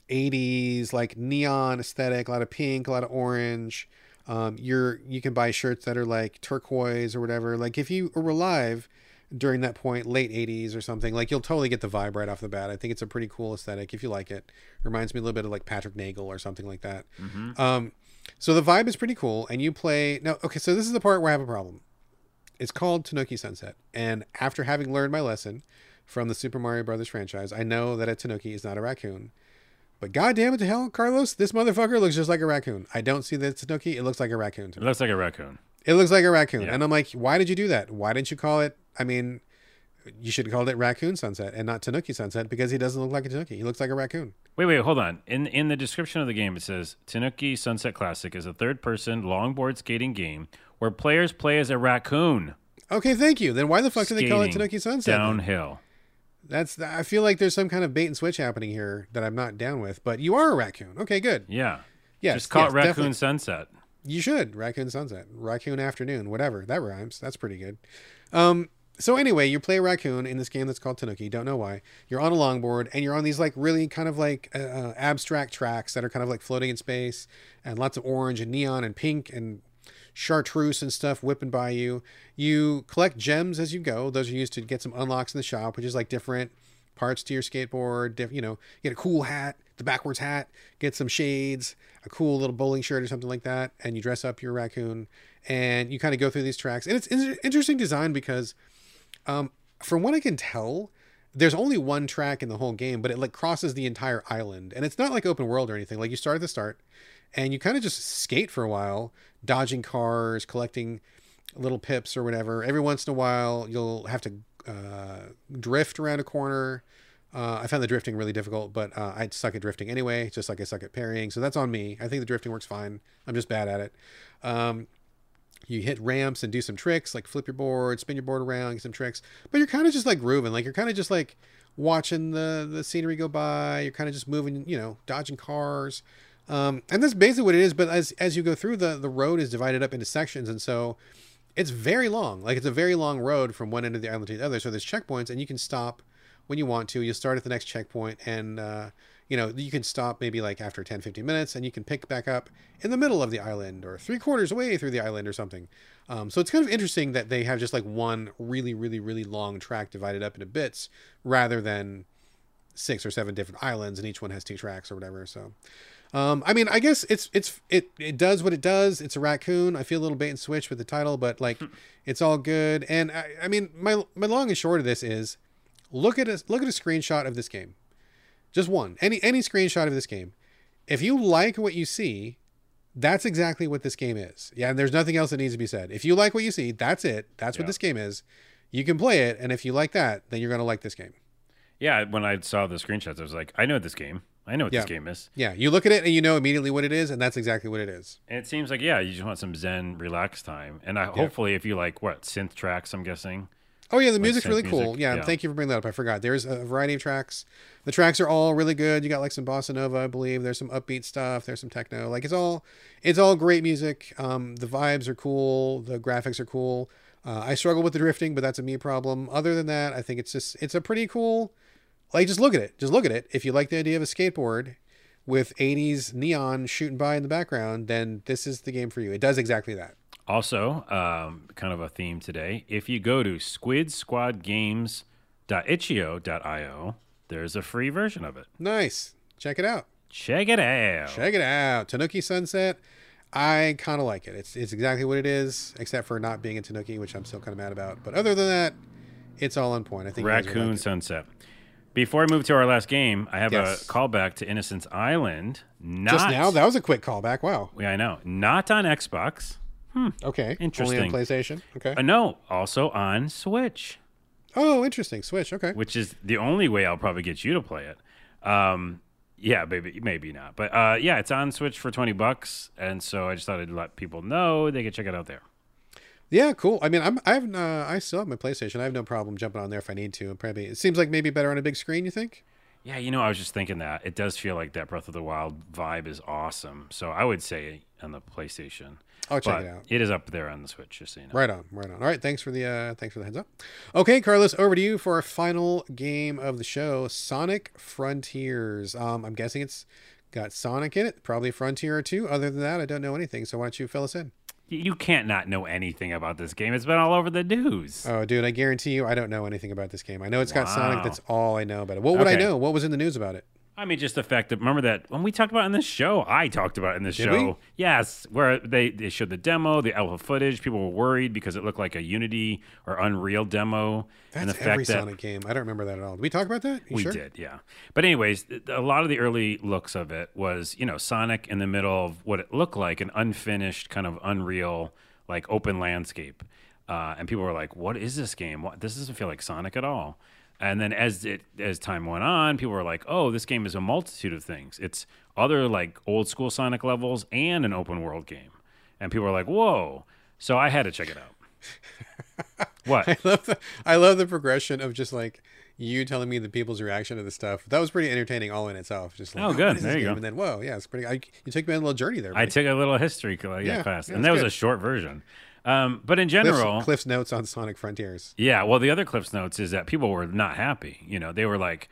Speaker 1: 80s like neon aesthetic, a lot of pink, a lot of orange. Um, you're you can buy shirts that are like turquoise or whatever. Like if you were alive during that point, late 80s or something, like you'll totally get the vibe right off the bat. I think it's a pretty cool aesthetic if you like it. Reminds me a little bit of like Patrick Nagel or something like that. Um, so the vibe is pretty cool, and you play now. Okay, so this is the part where I have a problem. It's called Tanuki Sunset. And after having learned my lesson from the Super Mario Brothers franchise, I know that a Tanuki is not a raccoon. But goddamn it to hell, Carlos, this motherfucker looks just like a raccoon. I don't see it's Tanuki. It looks like a raccoon to
Speaker 2: It looks like a raccoon.
Speaker 1: It looks like a raccoon.
Speaker 2: Yeah.
Speaker 1: And I'm like, why did you do that? Why didn't you call it? I mean, you should have called it Raccoon Sunset and not Tanuki Sunset because he doesn't look like a Tanuki. He looks like a raccoon.
Speaker 2: Wait, wait, hold on. In in the description of the game, it says Tanuki Sunset Classic is a third-person longboard skating game where players play as a raccoon
Speaker 1: Okay, thank you. Then why the fuck do they call it Tanuki Sunset? then?
Speaker 2: downhill.
Speaker 1: That's I feel like there's some kind of bait and switch happening here that I'm not down with. But you are a raccoon. Okay, good.
Speaker 2: Yeah,
Speaker 1: Yes,
Speaker 2: just call
Speaker 1: yes,
Speaker 2: it Raccoon
Speaker 1: definitely.
Speaker 2: Sunset.
Speaker 1: You should raccoon sunset, raccoon afternoon, whatever that rhymes. That's pretty good. Um, so anyway, you play a raccoon in this game that's called Tanuki. Don't know why. You're on a longboard and you're on these like really kind of like uh, uh, abstract tracks that are kind of like floating in space, and lots of orange and neon and pink and chartreuse and stuff whipping by you. You collect gems as you go. Those are used to get some unlocks in the shop, which is like different parts to your skateboard. Diff, you know, get a cool hat, the backwards hat, get some shades, a cool little bowling shirt or something like that, and you dress up your raccoon, and you kind of go through these tracks. And it's, it's interesting design because, um, from what I can tell, there's only one track in the whole game, but it like crosses the entire island, and it's not like open world or anything. Like you start at the start, and you kind of just skate for a while, dodging cars, collecting little pips or whatever. Every once in a while, you'll have to uh, drift around a corner. Uh, I found the drifting really difficult, but uh, I suck at drifting anyway, just like I suck at parrying. So that's on me. I think the drifting works fine. I'm just bad at it. Um, you hit ramps and do some tricks, like flip your board, spin your board around, get some tricks. But you're kind of just like grooving, like you're kind of just like watching the the scenery go by. You're kind of just moving, you know, dodging cars. Um, and that's basically what it is. But as as you go through, the the road is divided up into sections, and so it's very long. Like it's a very long road from one end of the island to the other. So there's checkpoints, and you can stop when you want to. You'll start at the next checkpoint, and uh, you know you can stop maybe like after 10, 15 minutes, and you can pick back up in the middle of the island or three quarters away through the island or something. Um, so it's kind of interesting that they have just like one really, really, really long track divided up into bits rather than six or seven different islands, and each one has two tracks or whatever. So. Um, I mean, I guess it's it's it it does what it does. It's a raccoon. I feel a little bait and switch with the title, but like, it's all good. And I, I mean, my my long and short of this is, look at a look at a screenshot of this game, just one, any any screenshot of this game. If you like what you see, that's exactly what this game is. Yeah, and there's nothing else that needs to be said. If you like what you see, that's it. That's what this game is. You can play it, and if you like that, then you're gonna like this game.
Speaker 2: Yeah, when I saw the screenshots, I was like, I know this game. I know what
Speaker 1: Yeah.
Speaker 2: this game is.
Speaker 1: Yeah, you look at it and you know immediately what it is, and that's exactly what it is.
Speaker 2: And it seems like yeah, you just want some zen, relax time. And I, hopefully, if you like what synth tracks, I'm guessing.
Speaker 1: Oh yeah, the music's
Speaker 2: synth
Speaker 1: really
Speaker 2: music,
Speaker 1: cool. Yeah,
Speaker 2: yeah.
Speaker 1: thank you for bringing that up. I forgot. There's a variety of tracks. The tracks are all really good. You got like some bossa nova, I believe. There's some upbeat stuff. There's some techno. Like it's all, it's all great music. Um, the vibes are cool. The graphics are cool. Uh, I struggle with the drifting, but that's a me problem. Other than that, I think it's just it's a pretty cool. Like just look at it. Just look at it. If you like the idea of a skateboard with 80s neon shooting by in the background, then this is the game for you. It does exactly that.
Speaker 2: Also, um, kind of a theme today. If you go to squidsquadgames.itch.io, there's a free version of it.
Speaker 1: Nice. Check it out.
Speaker 2: Check it out.
Speaker 1: Check it out. Tanuki Sunset. I kind of like it. It's it's exactly what it is, except for not being a Tanuki, which I'm still kind of mad about. But other than that, it's all on point. I think you guys would
Speaker 2: Raccoon. Sunset. Before I move to our last game, I have
Speaker 1: Yes.
Speaker 2: a callback to Innocence Island. Not,
Speaker 1: Just now, that was a quick callback. Wow.
Speaker 2: yeah, I know. Not on Xbox.
Speaker 1: Okay.
Speaker 2: Interesting.
Speaker 1: Only on PlayStation. Okay.
Speaker 2: Uh, no, also on Switch,
Speaker 1: Oh, interesting. Switch. Okay.
Speaker 2: which is the only way I'll probably get you to play it. Um, yeah, maybe maybe not, but uh, yeah, it's on Switch for twenty bucks, and so I just thought I'd let people know they could check it out there.
Speaker 1: Yeah, cool. I mean, I'm I have uh, I still have my PlayStation. I have no problem jumping on there if I need to. Probably it seems like maybe better on a big screen. You think?
Speaker 2: Yeah, you know, I was just thinking that it does feel like that Breath of the Wild vibe is awesome. So I would say on the PlayStation.
Speaker 1: I'll check
Speaker 2: but
Speaker 1: it out.
Speaker 2: It is up there on the Switch, just so you know.
Speaker 1: Right on, right on. All right, thanks for the uh, thanks for the heads up. Okay, Carlos, over to you for our final game of the show, Sonic Frontiers. Um, I'm guessing it's got Sonic in it, probably Frontier or two. Other than that, I don't know anything. So why don't you fill us in?
Speaker 2: You can't not know anything about this game. It's been all over the news.
Speaker 1: Oh, dude, I guarantee you, I don't know anything about this game. I know it's got Sonic. That's all I know about it. What would I know? What was in the news about it?
Speaker 2: I mean, just the fact that remember that when we talked about it in this show, I talked about it in this
Speaker 1: Did
Speaker 2: show.
Speaker 1: we?
Speaker 2: Yes, where they, they showed the demo, the alpha footage. People were worried because it looked like a Unity or Unreal demo, and
Speaker 1: That's
Speaker 2: the
Speaker 1: every
Speaker 2: fact that
Speaker 1: Sonic game. I don't remember that at all. Did we talk about that? You
Speaker 2: we
Speaker 1: sure?
Speaker 2: did, yeah. But anyways, a lot of the early looks of it was, you know, Sonic in the middle of what it looked like an unfinished kind of Unreal like open landscape, uh, and people were like, "What is this game? What, this doesn't feel like Sonic at all." And then as it as time went on, people were like, "Oh, this game is a multitude of things. It's other like old school Sonic levels and an open world game." And people were like, "Whoa!" So I had to check it out. what?
Speaker 1: I love the I love the progression of just like you telling me the people's reaction to the stuff. That was pretty entertaining all in itself. Just like,
Speaker 2: Oh,
Speaker 1: oh
Speaker 2: good.
Speaker 1: is
Speaker 2: There you
Speaker 1: game?
Speaker 2: go.
Speaker 1: And then whoa, yeah, it's pretty. I, you took me on a little journey there.
Speaker 2: I took a little history cl- yeah,
Speaker 1: Yeah,
Speaker 2: class,
Speaker 1: yeah,
Speaker 2: and that was a short version. Um, but in
Speaker 1: Cliff's,
Speaker 2: general,
Speaker 1: Cliff's notes on Sonic Frontiers.
Speaker 2: Yeah, well, the other Cliff's notes is that people were not happy. You know, they were like,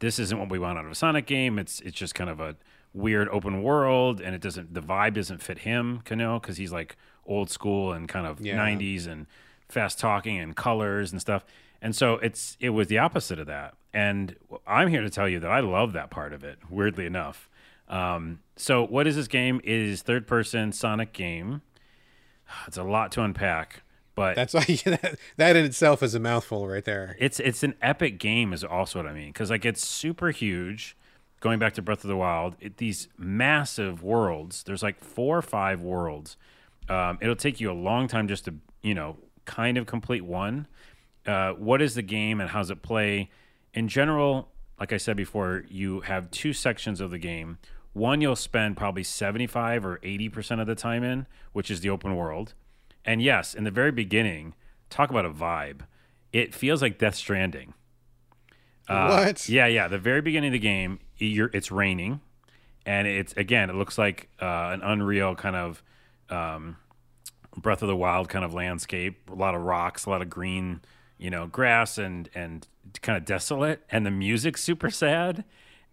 Speaker 2: "This isn't what we want out of a Sonic game. It's it's just kind of a weird open world, and it doesn't the vibe doesn't fit him, you know, because he's like old school and kind of
Speaker 1: Yeah.
Speaker 2: '90s and fast talking and colors and stuff. And so it's it was the opposite of that. And I'm here to tell you that I love that part of it. Weirdly enough. Um, so what is this game? It is third person Sonic game. It's a lot to unpack, but
Speaker 1: That's why that, that in itself is a mouthful right there.
Speaker 2: it's it's an epic game is also what I mean because like it's super huge. Going back to Breath of the Wild, it, these massive worlds. There's like four or five worlds. Um, it'll take you a long time just to you know kind of complete one. Uh, what is the game and how's it play? In general, like I said before, you have two sections of the game. One you'll spend probably 75 or 80% of the time in, which is the open world. And yes, in the very beginning, talk about a vibe. It feels like Death Stranding. Uh,
Speaker 1: what?
Speaker 2: Yeah, yeah. The very beginning of the game, you're, it's raining, and it's again, it looks like uh, an Unreal kind of um, Breath of the Wild kind of landscape. A lot of rocks, a lot of green, you know, grass, and and kind of desolate. And the music's super sad,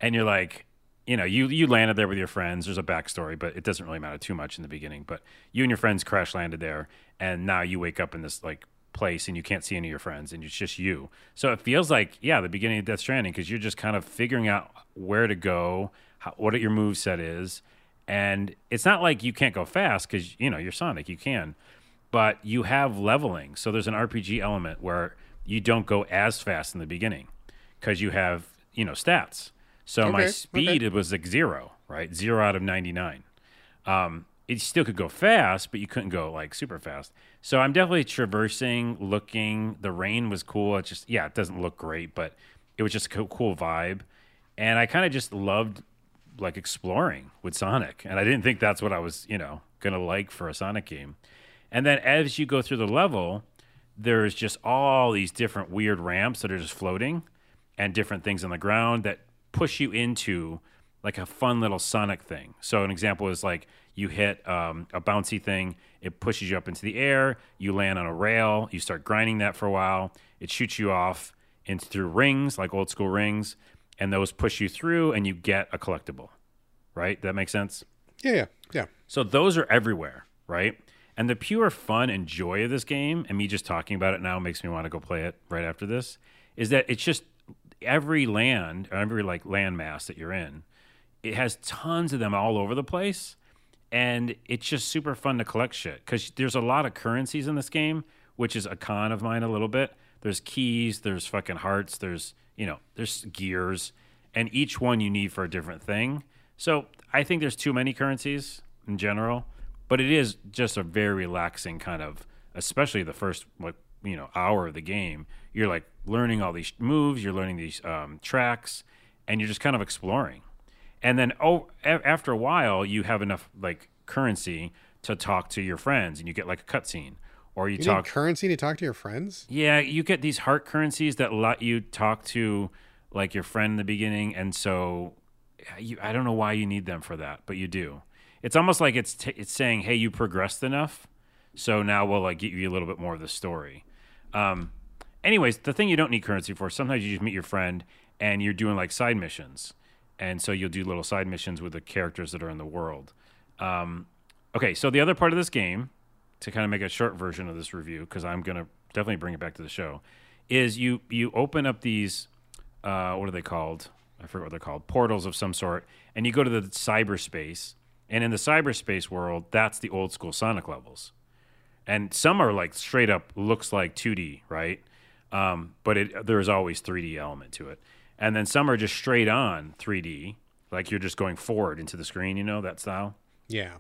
Speaker 2: and you're like, you know, you you landed there with your friends. There's a backstory, but it doesn't really matter too much in the beginning. But you and your friends crash landed there, and now you wake up in this like place and you can't see any of your friends and it's just you. So it feels like yeah, the beginning of Death Stranding because you're just kind of figuring out where to go, how, what your move set is, and it's not like you can't go fast because you know you're Sonic, you can, but you have leveling. So there's an RPG element where you don't go as fast in the beginning because you have you know stats. So my speed it was like zero, right? Zero out of ninety nine. Um, it still could go fast, but you couldn't go like super fast. So I'm definitely traversing, looking. The rain was cool. It just yeah, it doesn't look great, but it was just a cool, cool vibe, and I kind of just loved like exploring with Sonic, and I didn't think that's what I was you know gonna like for a Sonic game. And then as you go through the level, there's just all these different weird ramps that are just floating, and different things on the ground that push you into like a fun little Sonic thing. So an example is like you hit um, a bouncy thing, it pushes you up into the air, you land on a rail, you start grinding that for a while, it shoots you off into through rings like old school rings, and those push you through, and you get a collectible. Right? That makes sense.
Speaker 1: Yeah, yeah, yeah.
Speaker 2: So those are everywhere, right? And the pure fun and joy of this game, and me just talking about it now makes me want to go play it right after this, is that it's just every land, or every like landmass that you're in, it has tons of them all over the place. And it's just super fun to collect shit because there's a lot of currencies in this game, which is a con of mine a little bit. There's keys, there's fucking hearts, there's, you know, there's gears, and each one you need for a different thing. So I think there's too many currencies in general, but it is just a very relaxing kind of, especially the first like you know hour of the game. You're like learning all these moves, you're learning these um, tracks, and you're just kind of exploring. And then oh, a- after a while, you have enough like currency to talk to your friends, and you get like a cutscene, or you,
Speaker 1: You
Speaker 2: talk
Speaker 1: currency to talk to your friends?
Speaker 2: yeah, you get these heart currencies that let you talk to like your friend in the beginning, and so you, I don't know why you need them for that, but you do. It's almost like it's t- it's saying, "Hey, you progressed enough, so now we'll like give you a little bit more of the story." Um, anyways, the thing you don't need currency for, sometimes you just meet your friend and you're doing like side missions, and so you'll do little side missions with the characters that are in the world. Um, okay, so the other part of this game, to kind of make a short version of this review, because I'm gonna definitely bring it back to the show, is you you open up these uh, what are they called? I forget what they're called, portals of some sort, and you go to the cyberspace. And in the cyberspace world, that's the old school Sonic levels. And some are like straight up looks like 2D, right? Um, but it, there's always 3D element to it. And then some are just straight on 3D, like you're just going forward into the screen, you know, that style.
Speaker 1: Yeah.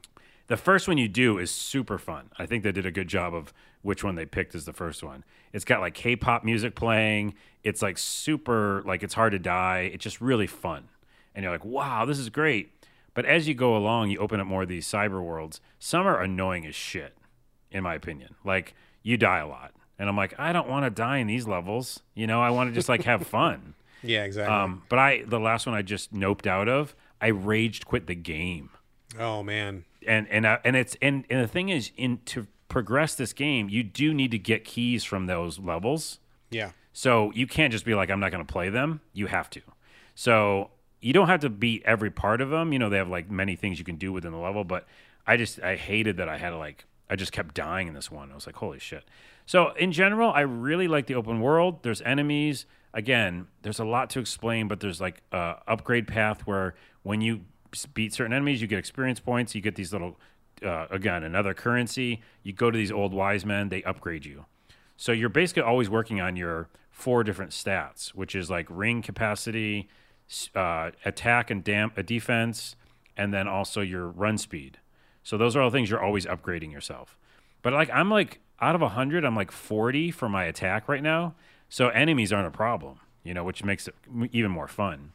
Speaker 2: The first one you do is super fun. I think they did a good job of which one they picked as the first one. It's got like K-pop music playing. It's like super like it's hard to die. It's just really fun. And you're like, "Wow, this is great." But as you go along, you open up more of these cyber worlds. Some are annoying as shit, in my opinion. Like you die a lot. And I'm like, I don't want to die in these levels. You know, I want to just like have fun.
Speaker 1: Yeah, exactly.
Speaker 2: Um, but I the last one I just noped out of, I raged quit the game
Speaker 1: oh man.
Speaker 2: and and uh, and it's and, and the thing is in to progress this game you do need to get keys from those levels
Speaker 1: Yeah.
Speaker 2: so you can't just be like i'm not going to play them you have to so you don't have to beat every part of them you know they have like many things you can do within the level but i just i hated that i had to like i just kept dying in this one. I was like holy shit. So in general i really like the open world. There's enemies. Again there's a lot to explain but there's like a upgrade path where when you beat certain enemies you get experience points. You get these little uh, again another currency. You go to these old wise men. They upgrade you. So you're basically always working on your four different stats, which is like ring capacity, uh, attack and damp a defense, and then also your run speed. So those are all things you're always upgrading yourself. But like I'm like out of 100, I'm like 40 for my attack right now. So enemies aren't a problem, you know, which makes it even more fun.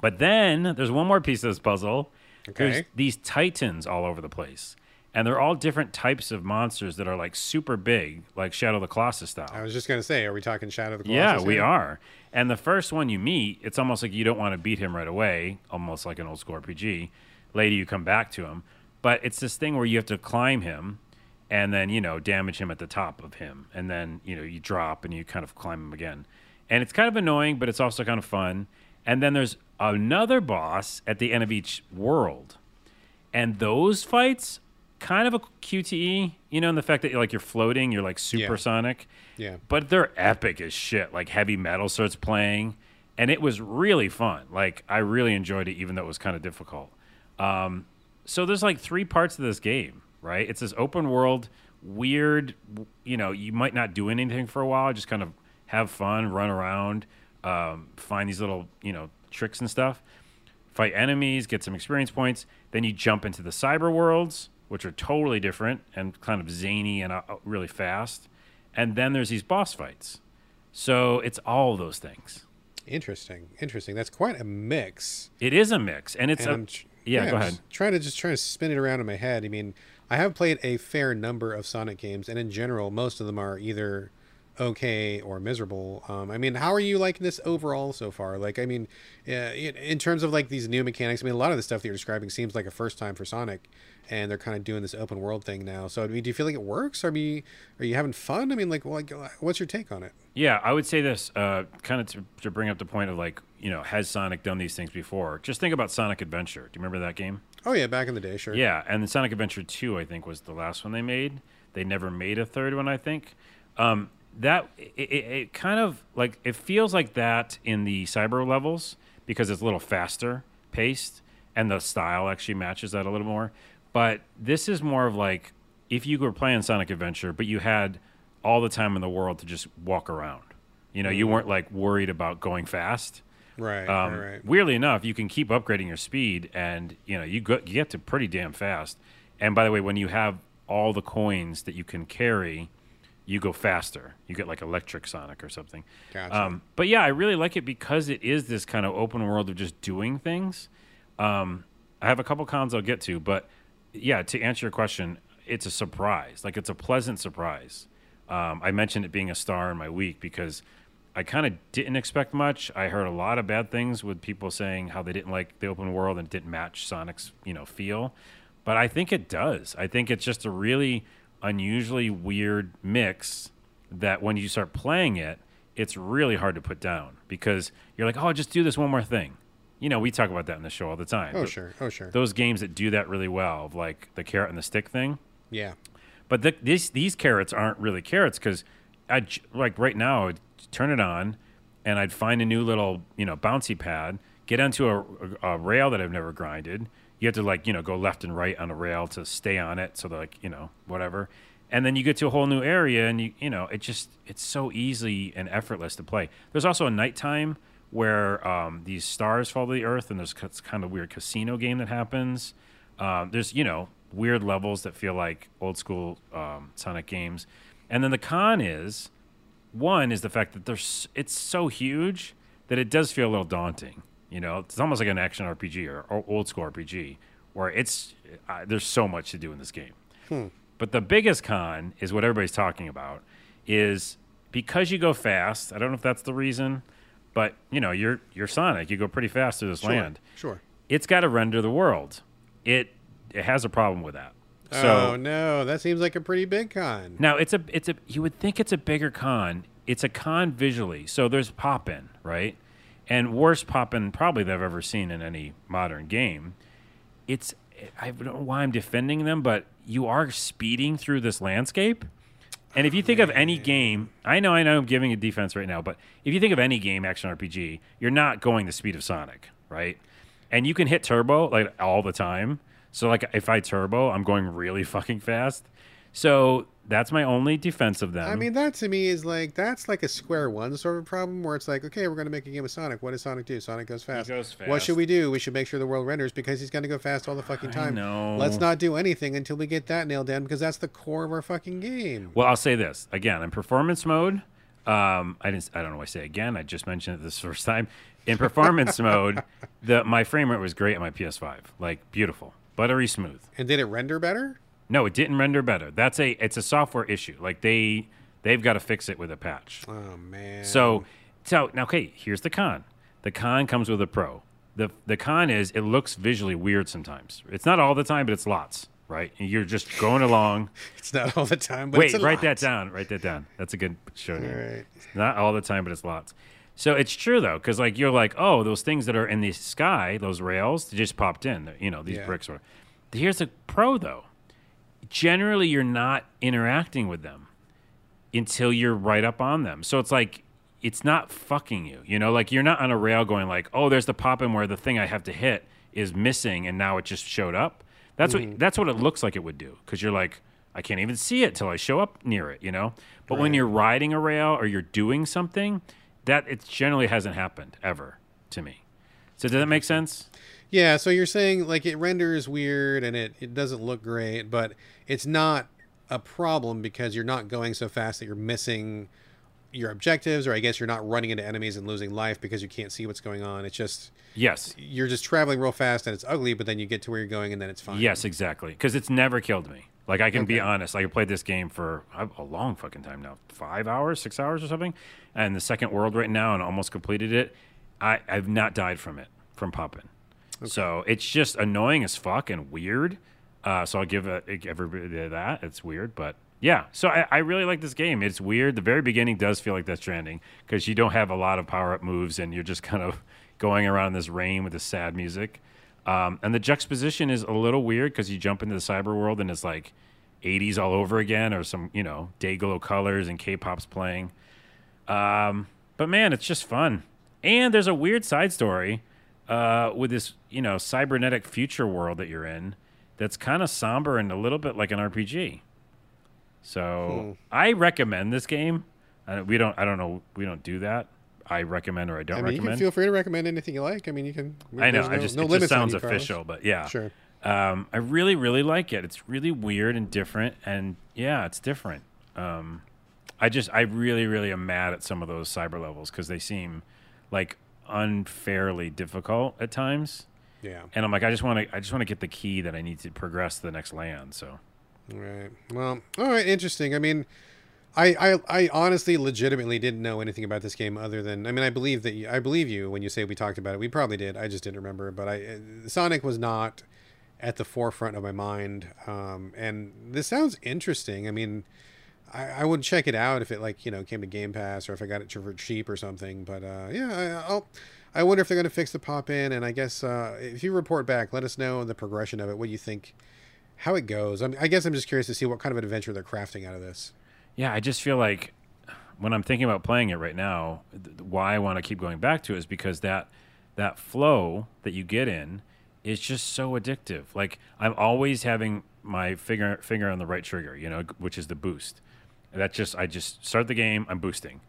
Speaker 2: But then there's one more piece of this puzzle. There's
Speaker 1: Okay.
Speaker 2: these titans all over the place. And they're all different types of monsters that are like super big, like Shadow of the Colossus style.
Speaker 1: I was just gonna say, are we talking Shadow of the Colossus?
Speaker 2: Yeah,
Speaker 1: Colossus?
Speaker 2: we are. And the first one you meet, it's almost like you don't want to beat him right away, almost like an old school RPG. Later, you come back to him, but it's this thing where you have to climb him, and then you know damage him at the top of him, and then you know you drop and you kind of climb him again, and it's kind of annoying, but it's also kind of fun. And then there's another boss at the end of each world, and those fights kind of a QTE, you know, in the fact that like you're floating, you're like supersonic
Speaker 1: Yeah.
Speaker 2: but they're epic as shit. Like heavy metal starts playing, and it was really fun. Like I really enjoyed it, even though it was kind of difficult. Um, so there's like three parts of this game, right? It's this open world, weird. You know, you might not do anything for a while, just kind of have fun, run around, um, find these little you know tricks and stuff, fight enemies, get some experience points. Then you jump into the cyber worlds, which are totally different and kind of zany and uh, really fast. And then there's these boss fights. So it's all those things.
Speaker 1: Interesting. Interesting. That's quite a mix.
Speaker 2: It is a mix, and it's
Speaker 1: And
Speaker 2: a
Speaker 1: I'm tr-
Speaker 2: yeah. Go ahead.
Speaker 1: Trying to just trying to spin it around in my head. I mean, I have played a fair number of Sonic games, and in general, most of them are either okay or miserable. Um, I mean, how are you liking this overall so far? Like, I mean, uh, in terms of like these new mechanics, I mean, a lot of the stuff that you're describing seems like a first time for Sonic, and they're kind of doing this open world thing now. So, I mean, do you feel like it works? Are you are you having fun? I mean, like, like what's your take on it?
Speaker 2: Yeah, I would say this, uh, kind of to, to bring up the point of like, you know, has Sonic done these things before? Just think about Sonic Adventure. Do you remember that game?
Speaker 1: Oh yeah, back in the day, sure.
Speaker 2: Yeah, and Sonic Adventure 2, I think, was the last one they made. They never made a third one, I think. Um, that it, it, it kind of like it feels like that in the cyber levels because it's a little faster paced and the style actually matches that a little more. But this is more of like if you were playing Sonic Adventure, but you had all the time in the world to just walk around. You know, you weren't like worried about going fast.
Speaker 1: Right.
Speaker 2: Um,
Speaker 1: right. Right.
Speaker 2: Weirdly enough, you can keep upgrading your speed, and you know you, go, you get to pretty damn fast. And by the way, when you have all the coins that you can carry, you go faster. You get like electric Sonic or something.
Speaker 1: Gotcha.
Speaker 2: Um, but yeah, I really like it because it is this kind of open world of just doing things. Um, I have a couple cons I'll get to, but yeah, to answer your question, it's a surprise. Like it's a pleasant surprise. Um, I mentioned it being a star in my week because I kind of didn't expect much. I heard a lot of bad things with people saying how they didn't like the open world and didn't match Sonic's, you know, feel. But I think it does. I think it's just a really unusually weird mix that when you start playing it, it's really hard to put down because you're like, oh, just do this one more thing. You know, we talk about that in the show all the time.
Speaker 1: oh
Speaker 2: Th-
Speaker 1: sure. Oh sure.
Speaker 2: Those games that do that really well, of like the carrot and the stick thing.
Speaker 1: yeah.
Speaker 2: But the, these these carrots aren't really carrots because I like right now I'd turn it on and I'd find a new little you know bouncy pad, get onto a, a, a rail that I've never grinded. You have to like you know go left and right on a rail to stay on it, so like you know whatever. And then you get to a whole new area, and you you know it just it's so easy and effortless to play. There's also a nighttime where um, these stars fall to the earth, and there's this kind of weird casino game that happens. Um, there's you know weird levels that feel like old school um, Sonic games, and then the con is one is the fact that there's it's so huge that it does feel a little daunting. You know, it's almost like an action RPG or, or old school RPG where it's uh, there's so much to do in this game. But the biggest con is what everybody's talking about is because you go fast. I don't know if that's the reason, but you know, you're you're Sonic. You go pretty fast through this
Speaker 1: Sure.
Speaker 2: land.
Speaker 1: Sure.
Speaker 2: It's got to render the world. It it has a problem with that. So
Speaker 1: oh no, that seems like a pretty big con.
Speaker 2: now it's a it's a you would think it's a bigger con. It's a con visually. So there's pop in, right? And worst pop in probably that I've ever seen in any modern game. It's I don't know why I'm defending them, but you are speeding through this landscape. And if you think of any game, I know I know I'm giving a defense right now, but if you think of any game action RPG, you're not going the speed of Sonic, right? And you can hit turbo like all the time. So like if I turbo, I'm going really fucking fast. So that's my only defense of them.
Speaker 1: I mean, that to me is like that's like a square one sort of problem where it's like, okay, we're going to make a game of Sonic. What does Sonic do? Sonic goes fast.
Speaker 2: goes
Speaker 1: What should we do? We should make sure the world renders because he's going to go fast all the fucking time.
Speaker 2: know.
Speaker 1: Let's not do anything until we get that nailed down because that's the core of our fucking game.
Speaker 2: Well, I'll say this again in performance mode. Um, I didn't. I don't know why I say again. I just mentioned it this first time. In performance mode, the my frame rate was great on my PS5, like beautiful, buttery smooth.
Speaker 1: And did it render better?
Speaker 2: No, it didn't render better. That's a it's a software issue. Like they they've got to fix it with a patch.
Speaker 1: Oh man.
Speaker 2: So, so now, okay, here's the con. The con comes with a pro. the The con is it looks visually weird sometimes. It's not all the time, but it's lots. Right? And you're just going along.
Speaker 1: it's not all the time. But
Speaker 2: Wait,
Speaker 1: it's a
Speaker 2: write
Speaker 1: lot.
Speaker 2: that down. Write that down. That's a good show
Speaker 1: All right.
Speaker 2: Not all the time, but it's lots. So it's true though, because like you're like, oh, those things that are in the sky, those rails, they just popped in. You know, these
Speaker 1: Yeah.
Speaker 2: bricks were. Here's the pro though. Generally, you're not interacting with them until you're right up on them. So it's like it's not fucking you. You know, like you're not on a rail going like, oh, there's the pop in where the thing I have to hit is missing, and now it just showed up. That's what mm-hmm. that's what it looks like it would do because you're like, I can't even see it till I show up near it. You know, but when you're riding a rail or you're doing something, that it generally hasn't happened ever to me. So does that make sense?
Speaker 1: Yeah, so you're saying like it renders weird and it, it doesn't look great, but it's not a problem because you're not going so fast that you're missing your objectives, or I guess you're not running into enemies and losing life because you can't see what's going on. It's just
Speaker 2: Yes.
Speaker 1: you're just traveling real fast and it's ugly, but then you get to where you're going and then it's fine.
Speaker 2: Yes, exactly. Because it's never killed me. Like I can be honest. Like I played this game for a a long fucking time now, five hours, six hours or something, and the second world right now, and almost completed it. I I've not died from it from popping. So it's just annoying as fuck and weird. Uh, so I'll give uh, everybody that. It's weird, but yeah. So I, I really like this game. It's weird. The very beginning does feel like Death Stranding because you don't have a lot of power up moves and you're just kind of going around in this rain with this sad music. Um, and the juxtaposition is a little weird because you jump into the cyber world and it's like 80s all over again or some, you know, day glow colors and K pop's playing. Um, but man, it's just fun. And there's a weird side story uh, with this, you know, cybernetic future world that you're in that's kind of somber and a little bit like an RPG. So I recommend this game. Uh, we don't. I don't know. We don't do that. I recommend or I don't
Speaker 1: I mean, you can
Speaker 2: recommend.
Speaker 1: feel free to recommend anything you like. I mean, you can.
Speaker 2: I know.
Speaker 1: there's
Speaker 2: I just
Speaker 1: no
Speaker 2: it just sounds official, but yeah.
Speaker 1: Sure.
Speaker 2: Um, I really, really like it. It's really weird and different, and yeah, it's different. Um, I just, I really, really am mad at some of those cyber levels because they seem like unfairly difficult at times,
Speaker 1: Yeah.
Speaker 2: and I'm like, I just want to, I just want to get the key that I need to progress to the next land. So
Speaker 1: Right. Well, all right. Interesting. I mean, I, I, I honestly, legitimately didn't know anything about this game other than I mean, I believe that you, I believe you when you say we talked about it. We probably did. I just didn't remember. But I, uh, Sonic was not at the forefront of my mind. Um, and this sounds interesting. I mean, I, I would check it out if it like you know came to Game Pass or if I got it for cheap or something. But uh, yeah, I, I'll. I wonder if they're going to fix the pop in, and I guess uh, if you report back, let us know the progression of it. What you think, how it goes. I, mean, I guess I'm just curious to see what kind of an adventure they're crafting out of this.
Speaker 2: yeah, I just feel like when I'm thinking about playing it right now, th- why I want to keep going back to it is because that that flow that you get in is just so addictive. Like I'm always having my finger finger on the right trigger, you know, which is the boost. That just I just start the game, I'm boosting.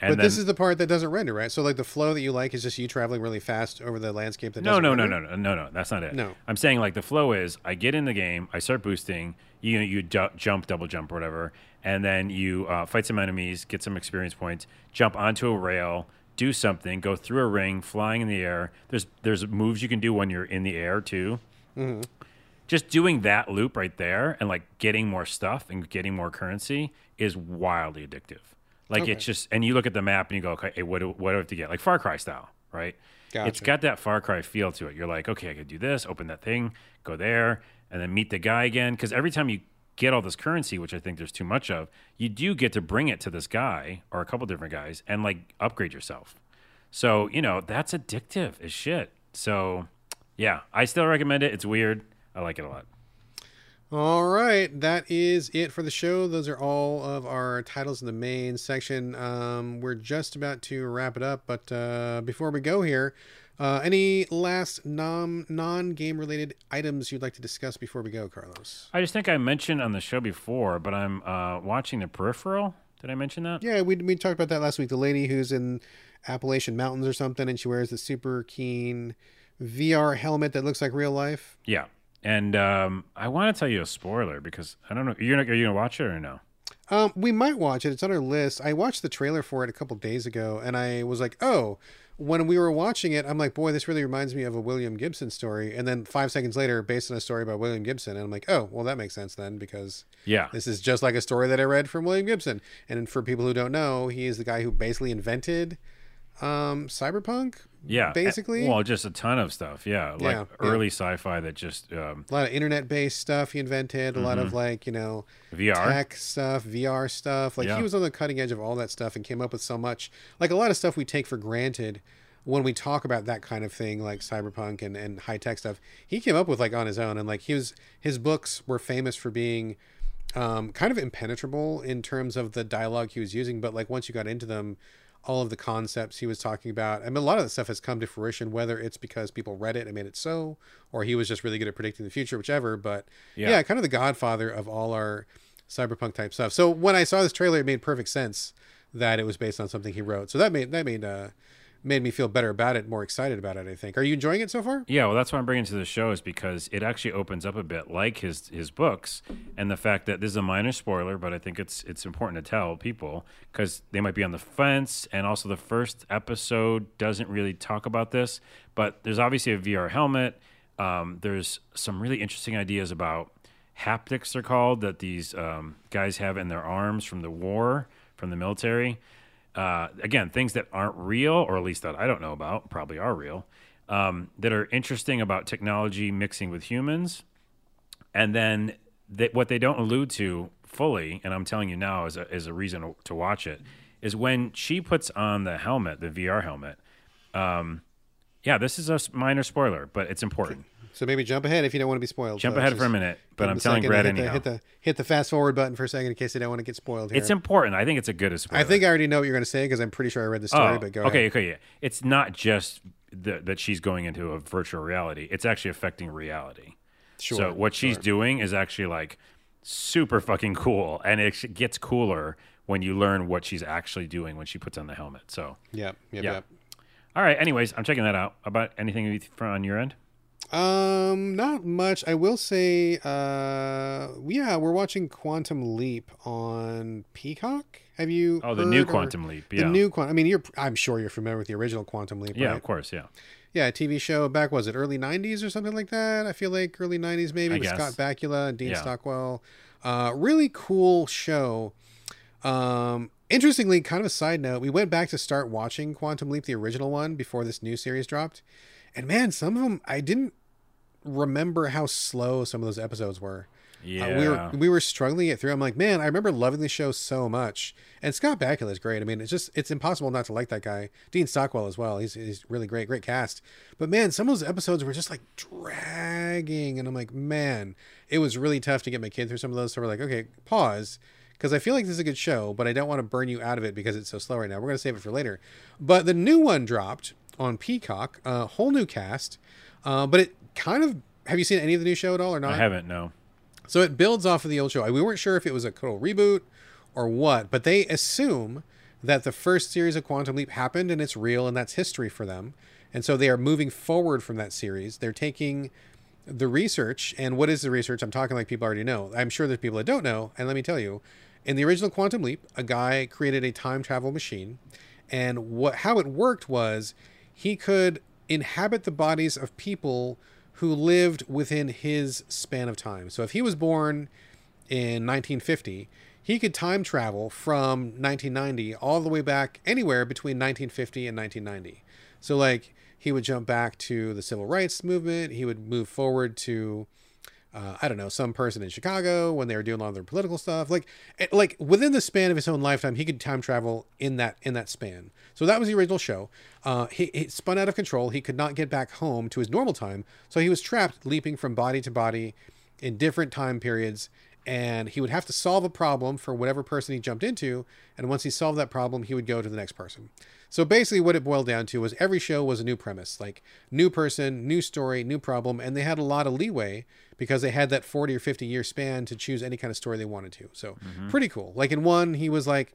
Speaker 1: And but then, this is the part that doesn't render, right? So like the flow that you like is just you traveling really fast over the landscape that
Speaker 2: no, no,
Speaker 1: no,
Speaker 2: no, no, no, no. That's not it.
Speaker 1: No,
Speaker 2: I'm saying like the flow is I get in the game, I start boosting, you you jump, double jump, or whatever, and then you uh, fight some enemies, get some experience points, jump onto a rail, do something, go through a ring, flying in the air. There's there's moves you can do when you're in the air too. Mm-hmm. Just doing that loop right there and like getting more stuff and getting more currency is wildly addictive. Like okay. it's just, and you look at the map and you go, okay, hey, what do, what do I have to get? Like Far Cry style, right? Gotcha. It's got that Far Cry feel to it. You're like, okay, I could do this, open that thing, go there, and then meet the guy again. Because every time you get all this currency, which I think there's too much of, you do get to bring it to this guy or a couple different guys and like upgrade yourself. So, you know, that's addictive as shit. So, yeah, I still recommend it. It's weird. I like it a lot.
Speaker 1: All right, that is it for the show. Those are all of our titles in the main section. Um, we're just about to wrap it up, but uh, before we go here, uh, any last non non game related items you'd like to discuss before we go, Carlos?
Speaker 2: I just think I mentioned on the show before, but I'm uh, watching the Peripheral. Did I mention that?
Speaker 1: Yeah, we we talked about that last week. The lady who's in Appalachian Mountains or something, and she wears the super keen VR helmet that looks like real life.
Speaker 2: Yeah. And um, I want to tell you a spoiler because I don't know. You're not, are you gonna watch it or no?
Speaker 1: Um, we might watch it. It's on our list. I watched the trailer for it a couple days ago, and I was like, oh. When we were watching it, I'm like, boy, this really reminds me of a William Gibson story. And then five seconds later, based on a story about William Gibson, and I'm like, oh, well, that makes sense then because
Speaker 2: yeah,
Speaker 1: this is just like a story that I read from William Gibson. And for people who don't know, he is the guy who basically invented um, cyberpunk.
Speaker 2: Yeah,
Speaker 1: basically.
Speaker 2: Well, just a ton of stuff. Yeah, like yeah, early yeah. sci-fi that just um,
Speaker 1: a lot of internet-based stuff he invented. A mm-hmm. lot of mm-hmm. like you know
Speaker 2: VR
Speaker 1: tech stuff, VR stuff. Like yeah. he was on the cutting edge of all that stuff and came up with so much. Like a lot of stuff we take for granted when we talk about that kind of thing, like cyberpunk and and high tech stuff. He came up with like on his own, and like he was his books were famous for being. Um, kind of impenetrable in terms of the dialogue he was using, but like once you got into them, all of the concepts he was talking about. I mean, a lot of the stuff has come to fruition, whether it's because people read it and made it so, or he was just really good at predicting the future, whichever. But yeah, yeah kind of the godfather of all our cyberpunk type stuff. So when I saw this trailer, it made perfect sense that it was based on something he wrote. So that made that made uh, made me feel better about it, more excited about it. I think. Are you enjoying it so far?
Speaker 2: Yeah, well, that's why I'm bringing to the show is because it actually opens up a bit, like his his books, and the fact that this is a minor spoiler, but I think it's it's important to tell people because they might be on the fence, and also the first episode doesn't really talk about this, but there's obviously a VR helmet. Um, there's some really interesting ideas about haptics, they're called, that these um, guys have in their arms from the war, from the military uh, again, things that aren't real, or at least that I don't know about, probably are real, um, that are interesting about technology mixing with humans. And then what they don't allude to fully, and I'm telling you now as a, as a reason to watch it, is when she puts on the helmet, the VR helmet. Um, yeah, this is a minor spoiler, but it's important.
Speaker 1: So maybe jump ahead if you don't want to be spoiled.
Speaker 2: Jump so ahead for a minute, but I'm telling Brad
Speaker 1: hit
Speaker 2: anyhow.
Speaker 1: The, hit the hit the fast forward button for a second in case they don't want to get spoiled. Here.
Speaker 2: It's important. I think it's a good
Speaker 1: spoiler. I think I already know what you're going to say because I'm pretty sure I read the story. Oh, but go
Speaker 2: okay,
Speaker 1: ahead.
Speaker 2: okay, yeah. It's not just the, that she's going into a virtual reality. It's actually affecting reality. Sure. So what she's sure. doing is actually like super fucking cool, and it gets cooler when you learn what she's actually doing when she puts on the helmet. So
Speaker 1: yeah, yep, yeah. Yep.
Speaker 2: All right. Anyways, I'm checking that out. About anything on your end?
Speaker 1: Um, not much. I will say, uh, yeah, we're watching Quantum Leap on Peacock. Have you?
Speaker 2: Oh, the new Quantum Leap. Yeah,
Speaker 1: the new Quantum. I mean, you're. I'm sure you're familiar with the original Quantum Leap.
Speaker 2: Yeah,
Speaker 1: right?
Speaker 2: of course. Yeah.
Speaker 1: Yeah, TV show back was it early '90s or something like that? I feel like early '90s maybe I with guess. Scott Bakula and Dean yeah. Stockwell. Uh, really cool show. Um, interestingly, kind of a side note, we went back to start watching Quantum Leap, the original one, before this new series dropped. And man, some of them I didn't remember how slow some of those episodes were.
Speaker 2: Yeah,
Speaker 1: uh, we were we were struggling it through. I'm like, man, I remember loving the show so much. And Scott Bakula is great. I mean, it's just it's impossible not to like that guy. Dean Stockwell as well. He's he's really great, great cast. But man, some of those episodes were just like dragging, and I'm like, man, it was really tough to get my kid through some of those. So we're like, okay, pause because I feel like this is a good show, but I don't want to burn you out of it because it's so slow right now. We're going to save it for later. But the new one dropped, on Peacock. A whole new cast, uh, but it kind of. Have you seen any of the new show at all or not?
Speaker 2: I haven't. No.
Speaker 1: So it builds off of the old show. We weren't sure if it was a total reboot or what, but they assume that the first series of Quantum Leap happened and it's real and that's history for them. And so they are moving forward from that series. They're taking the research and what is the research? I'm talking like people already know. I'm sure there's people that don't know. And let me tell you, in the original Quantum Leap, a guy created a time travel machine, and what how it worked was he could inhabit the bodies of people who lived within his span of time. So if he was born in 1950, he could time travel from 1990 all the way back anywhere between 1950 and 1990. So like he would jump back to the civil rights movement, he would move forward to uh, I don't know, some person in Chicago when they were doing a lot of their political stuff. Like, like within the span of his own lifetime, he could time travel in that in that span. So that was the original show. Uh, he, he spun out of control. He could not get back home to his normal time, so he was trapped, leaping from body to body in different time periods. And he would have to solve a problem for whatever person he jumped into. And once he solved that problem, he would go to the next person. So basically, what it boiled down to was every show was a new premise, like new person, new story, new problem, and they had a lot of leeway because they had that 40 or 50 year span to choose any kind of story they wanted to. So mm-hmm. pretty cool. Like in one, he was like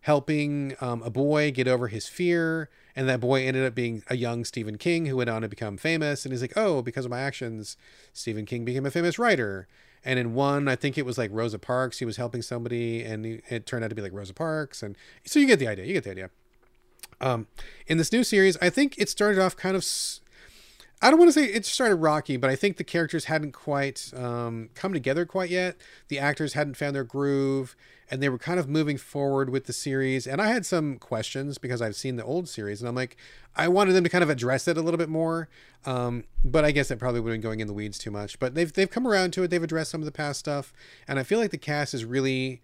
Speaker 1: helping um, a boy get over his fear, and that boy ended up being a young Stephen King who went on to become famous. And he's like, oh, because of my actions, Stephen King became a famous writer. And in one, I think it was like Rosa Parks. He was helping somebody, and it turned out to be like Rosa Parks. And so you get the idea. You get the idea. Um, in this new series, I think it started off kind of. I don't want to say it started rocky, but I think the characters hadn't quite um, come together quite yet. The actors hadn't found their groove, and they were kind of moving forward with the series. And I had some questions because I've seen the old series, and I'm like, I wanted them to kind of address it a little bit more. Um, but I guess it probably would have been going in the weeds too much. But they've they've come around to it. They've addressed some of the past stuff, and I feel like the cast is really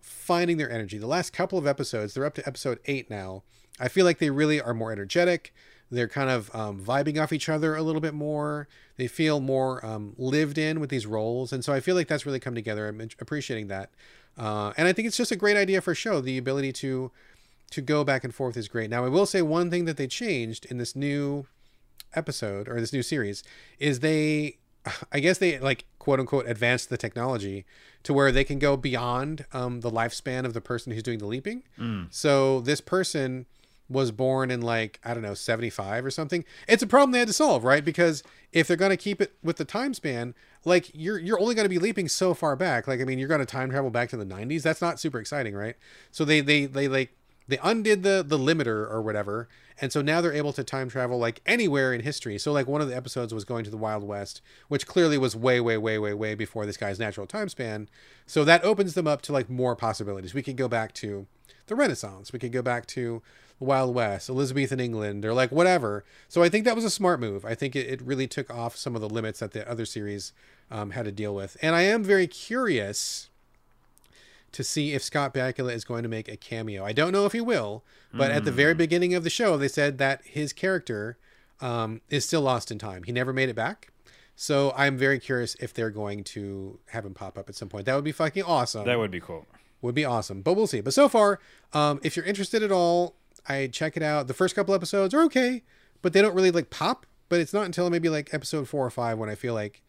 Speaker 1: finding their energy. The last couple of episodes, they're up to episode eight now I feel like they really are more energetic. They're kind of um, vibing off each other a little bit more. They feel more um, lived in with these roles, and so I feel like that's really come together. I'm appreciating that, uh, and I think it's just a great idea for a show. The ability to to go back and forth is great. Now, I will say one thing that they changed in this new episode or this new series is they I guess they like quote unquote advanced the technology to where they can go beyond um, the lifespan of the person who's doing the leaping. Mm. So this person was born in like I don't know 75 or something. It's a problem they had to solve, right? Because if they're going to keep it with the time span, like you're you're only going to be leaping so far back. Like I mean, you're going to time travel back to the 90s. That's not super exciting, right? So they they they like they undid the the limiter or whatever, and so now they're able to time travel like anywhere in history. So like one of the episodes was going to the Wild West, which clearly was way way way way way before this guy's natural time span. So that opens them up to like more possibilities. We could go back to the Renaissance. We could go back to Wild West, Elizabethan England, or like whatever. So I think that was a smart move. I think it, it really took off some of the limits that the other series um, had to deal with. And I am very curious to see if Scott Bakula is going to make a cameo. I don't know if he will, but mm. at the very hmm. beginning of the show, they said that his character um, is still lost in time. He never made it back. So I'm very curious if they're going to have him pop up at some point. That would be fucking awesome.
Speaker 2: That would be cool.
Speaker 1: Would be awesome, but we'll see. But so far, um, if you're interested at all, I check it out. The first couple episodes are okay, but they don't really like pop. But it's not until maybe like episode four or five when I feel like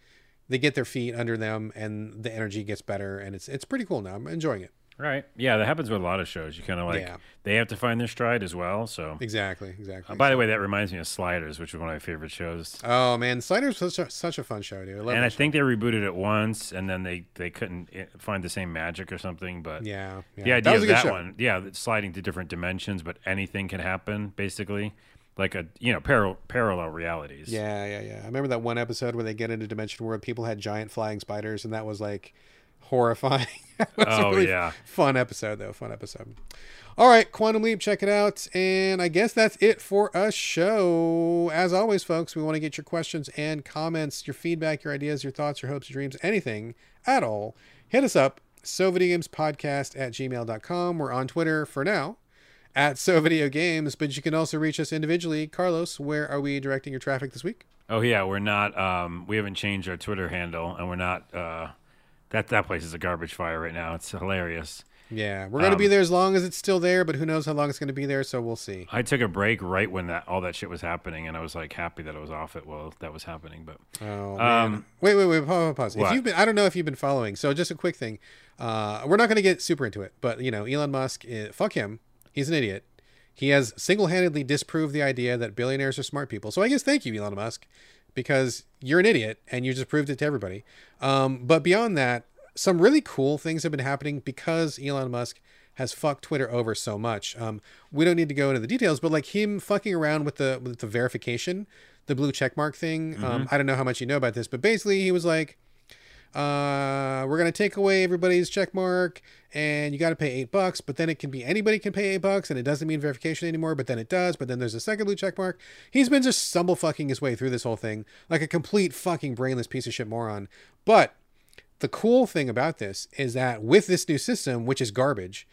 Speaker 1: they get their feet under them and the energy gets better, and it's it's pretty cool now. I'm enjoying it.
Speaker 2: Right. Yeah, that happens with a lot of shows. You kind of like yeah. they have to find their stride as well. So
Speaker 1: exactly, exactly.
Speaker 2: Uh, by the way, that reminds me of Sliders, which is one of my favorite shows.
Speaker 1: Oh man, Sliders was such a, such a fun show, dude.
Speaker 2: I and I show. think they rebooted it once, and then they they couldn't eh, find the same magic or something. But
Speaker 1: yeah,
Speaker 2: yeah. the idea that of that show. one, yeah, sliding to different dimensions, but anything can happen, basically like a you know par- parallel realities.
Speaker 1: Yeah, yeah, yeah. I remember that one episode where they get into dimension where people had giant flying spiders, and that was like horrifying.
Speaker 2: oh really yeah,
Speaker 1: fun episode though. Fun episode. All right, Quantum Leap, check it out. And I guess that's it for a show. As always, folks, we want to get your questions and comments, your feedback, your ideas, your thoughts, your hopes, your dreams, anything at all. Hit us up, so video games podcast at gmail.com. We're on Twitter for now at So Video Games, but you can also reach us individually. Carlos, where are we directing your traffic this week?
Speaker 2: Oh yeah, we're not. Um, we haven't changed our Twitter handle, and we're not. Uh, that that place is a garbage fire right now. It's hilarious.
Speaker 1: Yeah, we're gonna be
Speaker 2: Um,
Speaker 1: there as long as it's still there, but who knows how long it's gonna be there? So we'll see.
Speaker 2: I took a break right when that all that shit was happening, and I was like happy that I was off it while that was happening. But
Speaker 1: Oh man!
Speaker 2: Um,
Speaker 1: wait, wait, wait! Pause. pause. If you've been, I don't know if you've been following. So just a quick thing. Uh, we're not going to get super into it, but you know, Elon Musk, eh, fuck him. He's an idiot. He has single-handedly disproved the idea that billionaires are smart people. So I guess thank you, Elon Musk, because you're an idiot and you just proved it to everybody. Um, but beyond that, some really cool things have been happening because Elon Musk has fucked Twitter over so much. Um, we don't need to go into the details, but like him fucking around with the with the verification, the blue checkmark thing. Um, I don't know how much you know about this, but basically he was like, uh, we're gonna take away everybody's check mark, and you got to pay eight bucks. But then it can be anybody can pay eight bucks, and it doesn't mean verification anymore. But then it does. But then there's a second blue check mark. He's been just stumble fucking his way through this whole thing like a complete fucking brainless piece of shit moron. But the cool thing about this is that with this new system, which is garbage,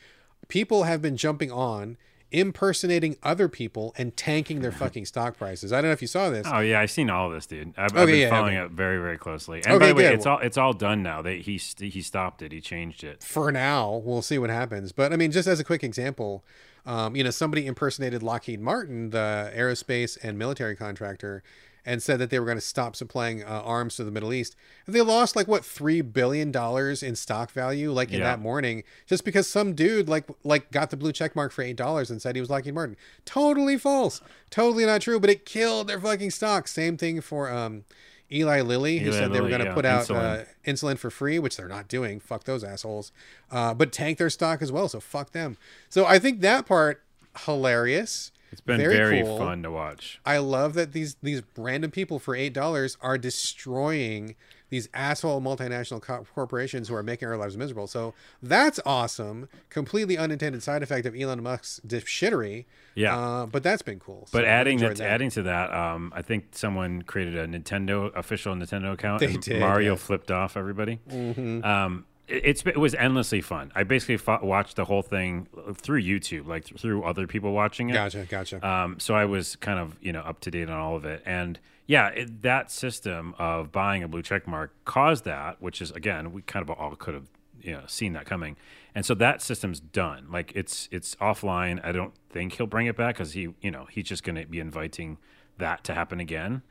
Speaker 1: people have been jumping on impersonating other people and tanking their fucking stock prices. I don't know if you saw this.
Speaker 2: oh yeah, I've seen all of this, dude. I've, I've been
Speaker 1: yeah,
Speaker 2: following
Speaker 1: okay.
Speaker 2: it very very closely. And
Speaker 1: Okay,
Speaker 2: by the way,
Speaker 1: good.
Speaker 2: it's all it's all done now. They he he stopped it. He changed it.
Speaker 1: for now we'll see what happens but i mean just as a quick example um, you know somebody impersonated lockheed martin the aerospace and military contractor and said that they were going to stop supplying uh, arms to the middle east and they lost like what three billion dollars in stock value like in
Speaker 2: Yeah.
Speaker 1: that morning just because some dude like like got the blue check mark for eight dollars and said he was lockheed martin totally false totally not true but it killed their fucking stock same thing for um Eli Lilly, who
Speaker 2: Eli
Speaker 1: said they were going to
Speaker 2: yeah,
Speaker 1: put out
Speaker 2: insulin.
Speaker 1: uh, insulin for free, which they're not doing. Fuck those assholes. Uh, but tank their stock as well, so fuck them. So I think that part hilarious.
Speaker 2: It's been
Speaker 1: Very
Speaker 2: very,
Speaker 1: cool.
Speaker 2: fun to watch.
Speaker 1: I love that these these random people for eight dollars are destroying these asshole multinational co- corporations who are making our lives miserable. So that's awesome. Completely unintended side effect of Elon Musk's shittery.
Speaker 2: Yeah.
Speaker 1: Uh, but that's been cool.
Speaker 2: But
Speaker 1: So
Speaker 2: adding that, adding to that, um, I think someone created a Nintendo official Nintendo account.
Speaker 1: They
Speaker 2: and
Speaker 1: did,
Speaker 2: Mario flipped off everybody. Um, it, it's it was endlessly fun. I basically fo- watched the whole thing through YouTube, like through other people watching it.
Speaker 1: Gotcha, gotcha.
Speaker 2: Um, so I was kind of you know up to date on all of it, and yeah, it, that system of buying a blue check mark caused that, which is again we kind of all could have you know seen that coming, and so that system's done. Like it's it's offline. I don't think he'll bring it back because he you know he's just going to be inviting that to happen again.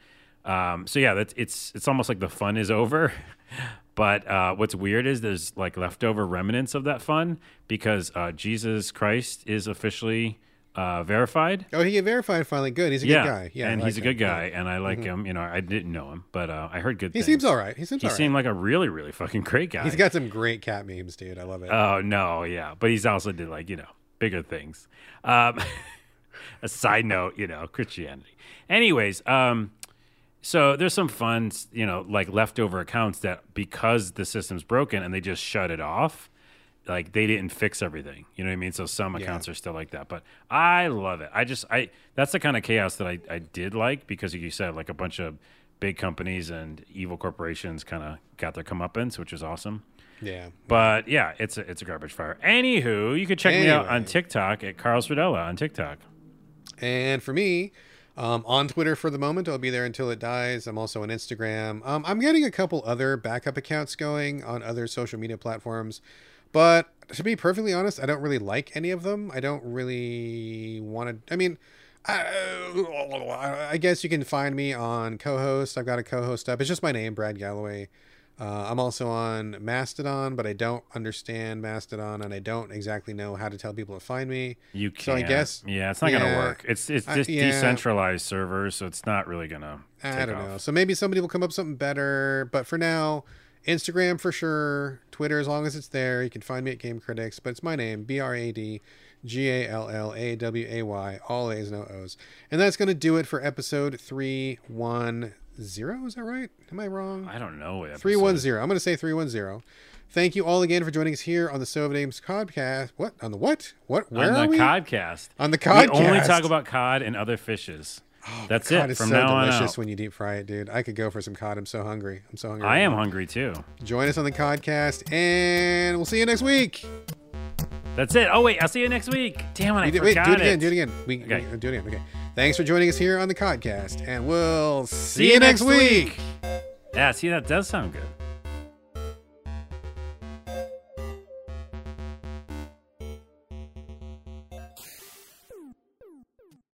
Speaker 2: Um, so yeah, that's it's it's almost like the fun is over. But uh, what's weird is there's like leftover remnants of that fun because uh, Jesus Christ is officially uh, verified.
Speaker 1: oh, he get verified finally. Good. He's a
Speaker 2: yeah,
Speaker 1: good guy. Yeah,
Speaker 2: and
Speaker 1: like
Speaker 2: he's a
Speaker 1: him.
Speaker 2: good
Speaker 1: Yeah. Mm-hmm.
Speaker 2: guy, and I like him. You know, I didn't know him, but uh, I heard good.
Speaker 1: He
Speaker 2: things.
Speaker 1: seems all right. He seems
Speaker 2: He
Speaker 1: all right.
Speaker 2: seemed like a really, really fucking great guy.
Speaker 1: He's got some great cat memes, dude. I love it.
Speaker 2: Oh no, yeah, but he's also did like you know bigger things. Um, a side note, you know, Christianity. Anyways, um, so there's some fun, you know, like leftover accounts that because the system's broken and they just shut it off, like they didn't fix everything. You know what I mean? So some accounts are still like that, but I love it. I just I that's the kind of chaos that I I did like because you said, like a bunch of big companies and evil corporations kind of got their comeuppance, which is awesome.
Speaker 1: yeah.
Speaker 2: But yeah, it's a it's a garbage fire. Anywho, you could check me out on TikTok at Carlos Rodela on TikTok.
Speaker 1: And for me, um, on Twitter for the moment, I'll be there until it dies. I'm also on Instagram. Um, I'm getting a couple other backup accounts going on other social media platforms, but to be perfectly honest, I don't really like any of them. I don't really want to. I mean, I, I guess you can find me on Cohost. I've got a Cohost up. It's just my name, Brad Gallaway. Uh, I'm also on Mastodon, but I don't understand Mastodon, and I don't exactly know how to tell people to find me.
Speaker 2: You can
Speaker 1: So I guess-
Speaker 2: yeah, it's not gonna work. It's it's
Speaker 1: I-
Speaker 2: just
Speaker 1: yeah.
Speaker 2: decentralized servers, so it's not really gonna.
Speaker 1: I don't
Speaker 2: off.
Speaker 1: know. So maybe somebody will come up with something better. But for now, Instagram for sure. Twitter, as long as it's there, you can find me at Game Critics. But it's my name, B R A D G A L L A W A Y, all A's, no O's. And that's going to do it for episode 310. Is that right? Am I wrong?
Speaker 2: I don't know. what
Speaker 1: 310. I'm going to say 310. Thank you all again for joining us here on the So Names podcast. What? On the what? What? Where
Speaker 2: on
Speaker 1: are
Speaker 2: the
Speaker 1: we?
Speaker 2: Codcast.
Speaker 1: On the podcast,
Speaker 2: We only talk about cod and other fishes. Oh, That's
Speaker 1: God,
Speaker 2: it
Speaker 1: it's
Speaker 2: from
Speaker 1: so
Speaker 2: now on
Speaker 1: delicious
Speaker 2: out.
Speaker 1: when you deep fry it, dude. I could go for some cod. I'm so hungry. I'm so hungry.
Speaker 2: I
Speaker 1: right
Speaker 2: am
Speaker 1: now.
Speaker 2: hungry too.
Speaker 1: Join us on the podcast, and we'll see you next week.
Speaker 2: That's it. Oh wait, I'll see you next week. Damn it, I
Speaker 1: We did- wait, do it again. Do it again. We,
Speaker 2: Okay.
Speaker 1: we- do it again. Okay. Thanks for joining us here on the podcast, and we'll see,
Speaker 2: See
Speaker 1: you next week.
Speaker 2: Yeah, see that does sound good.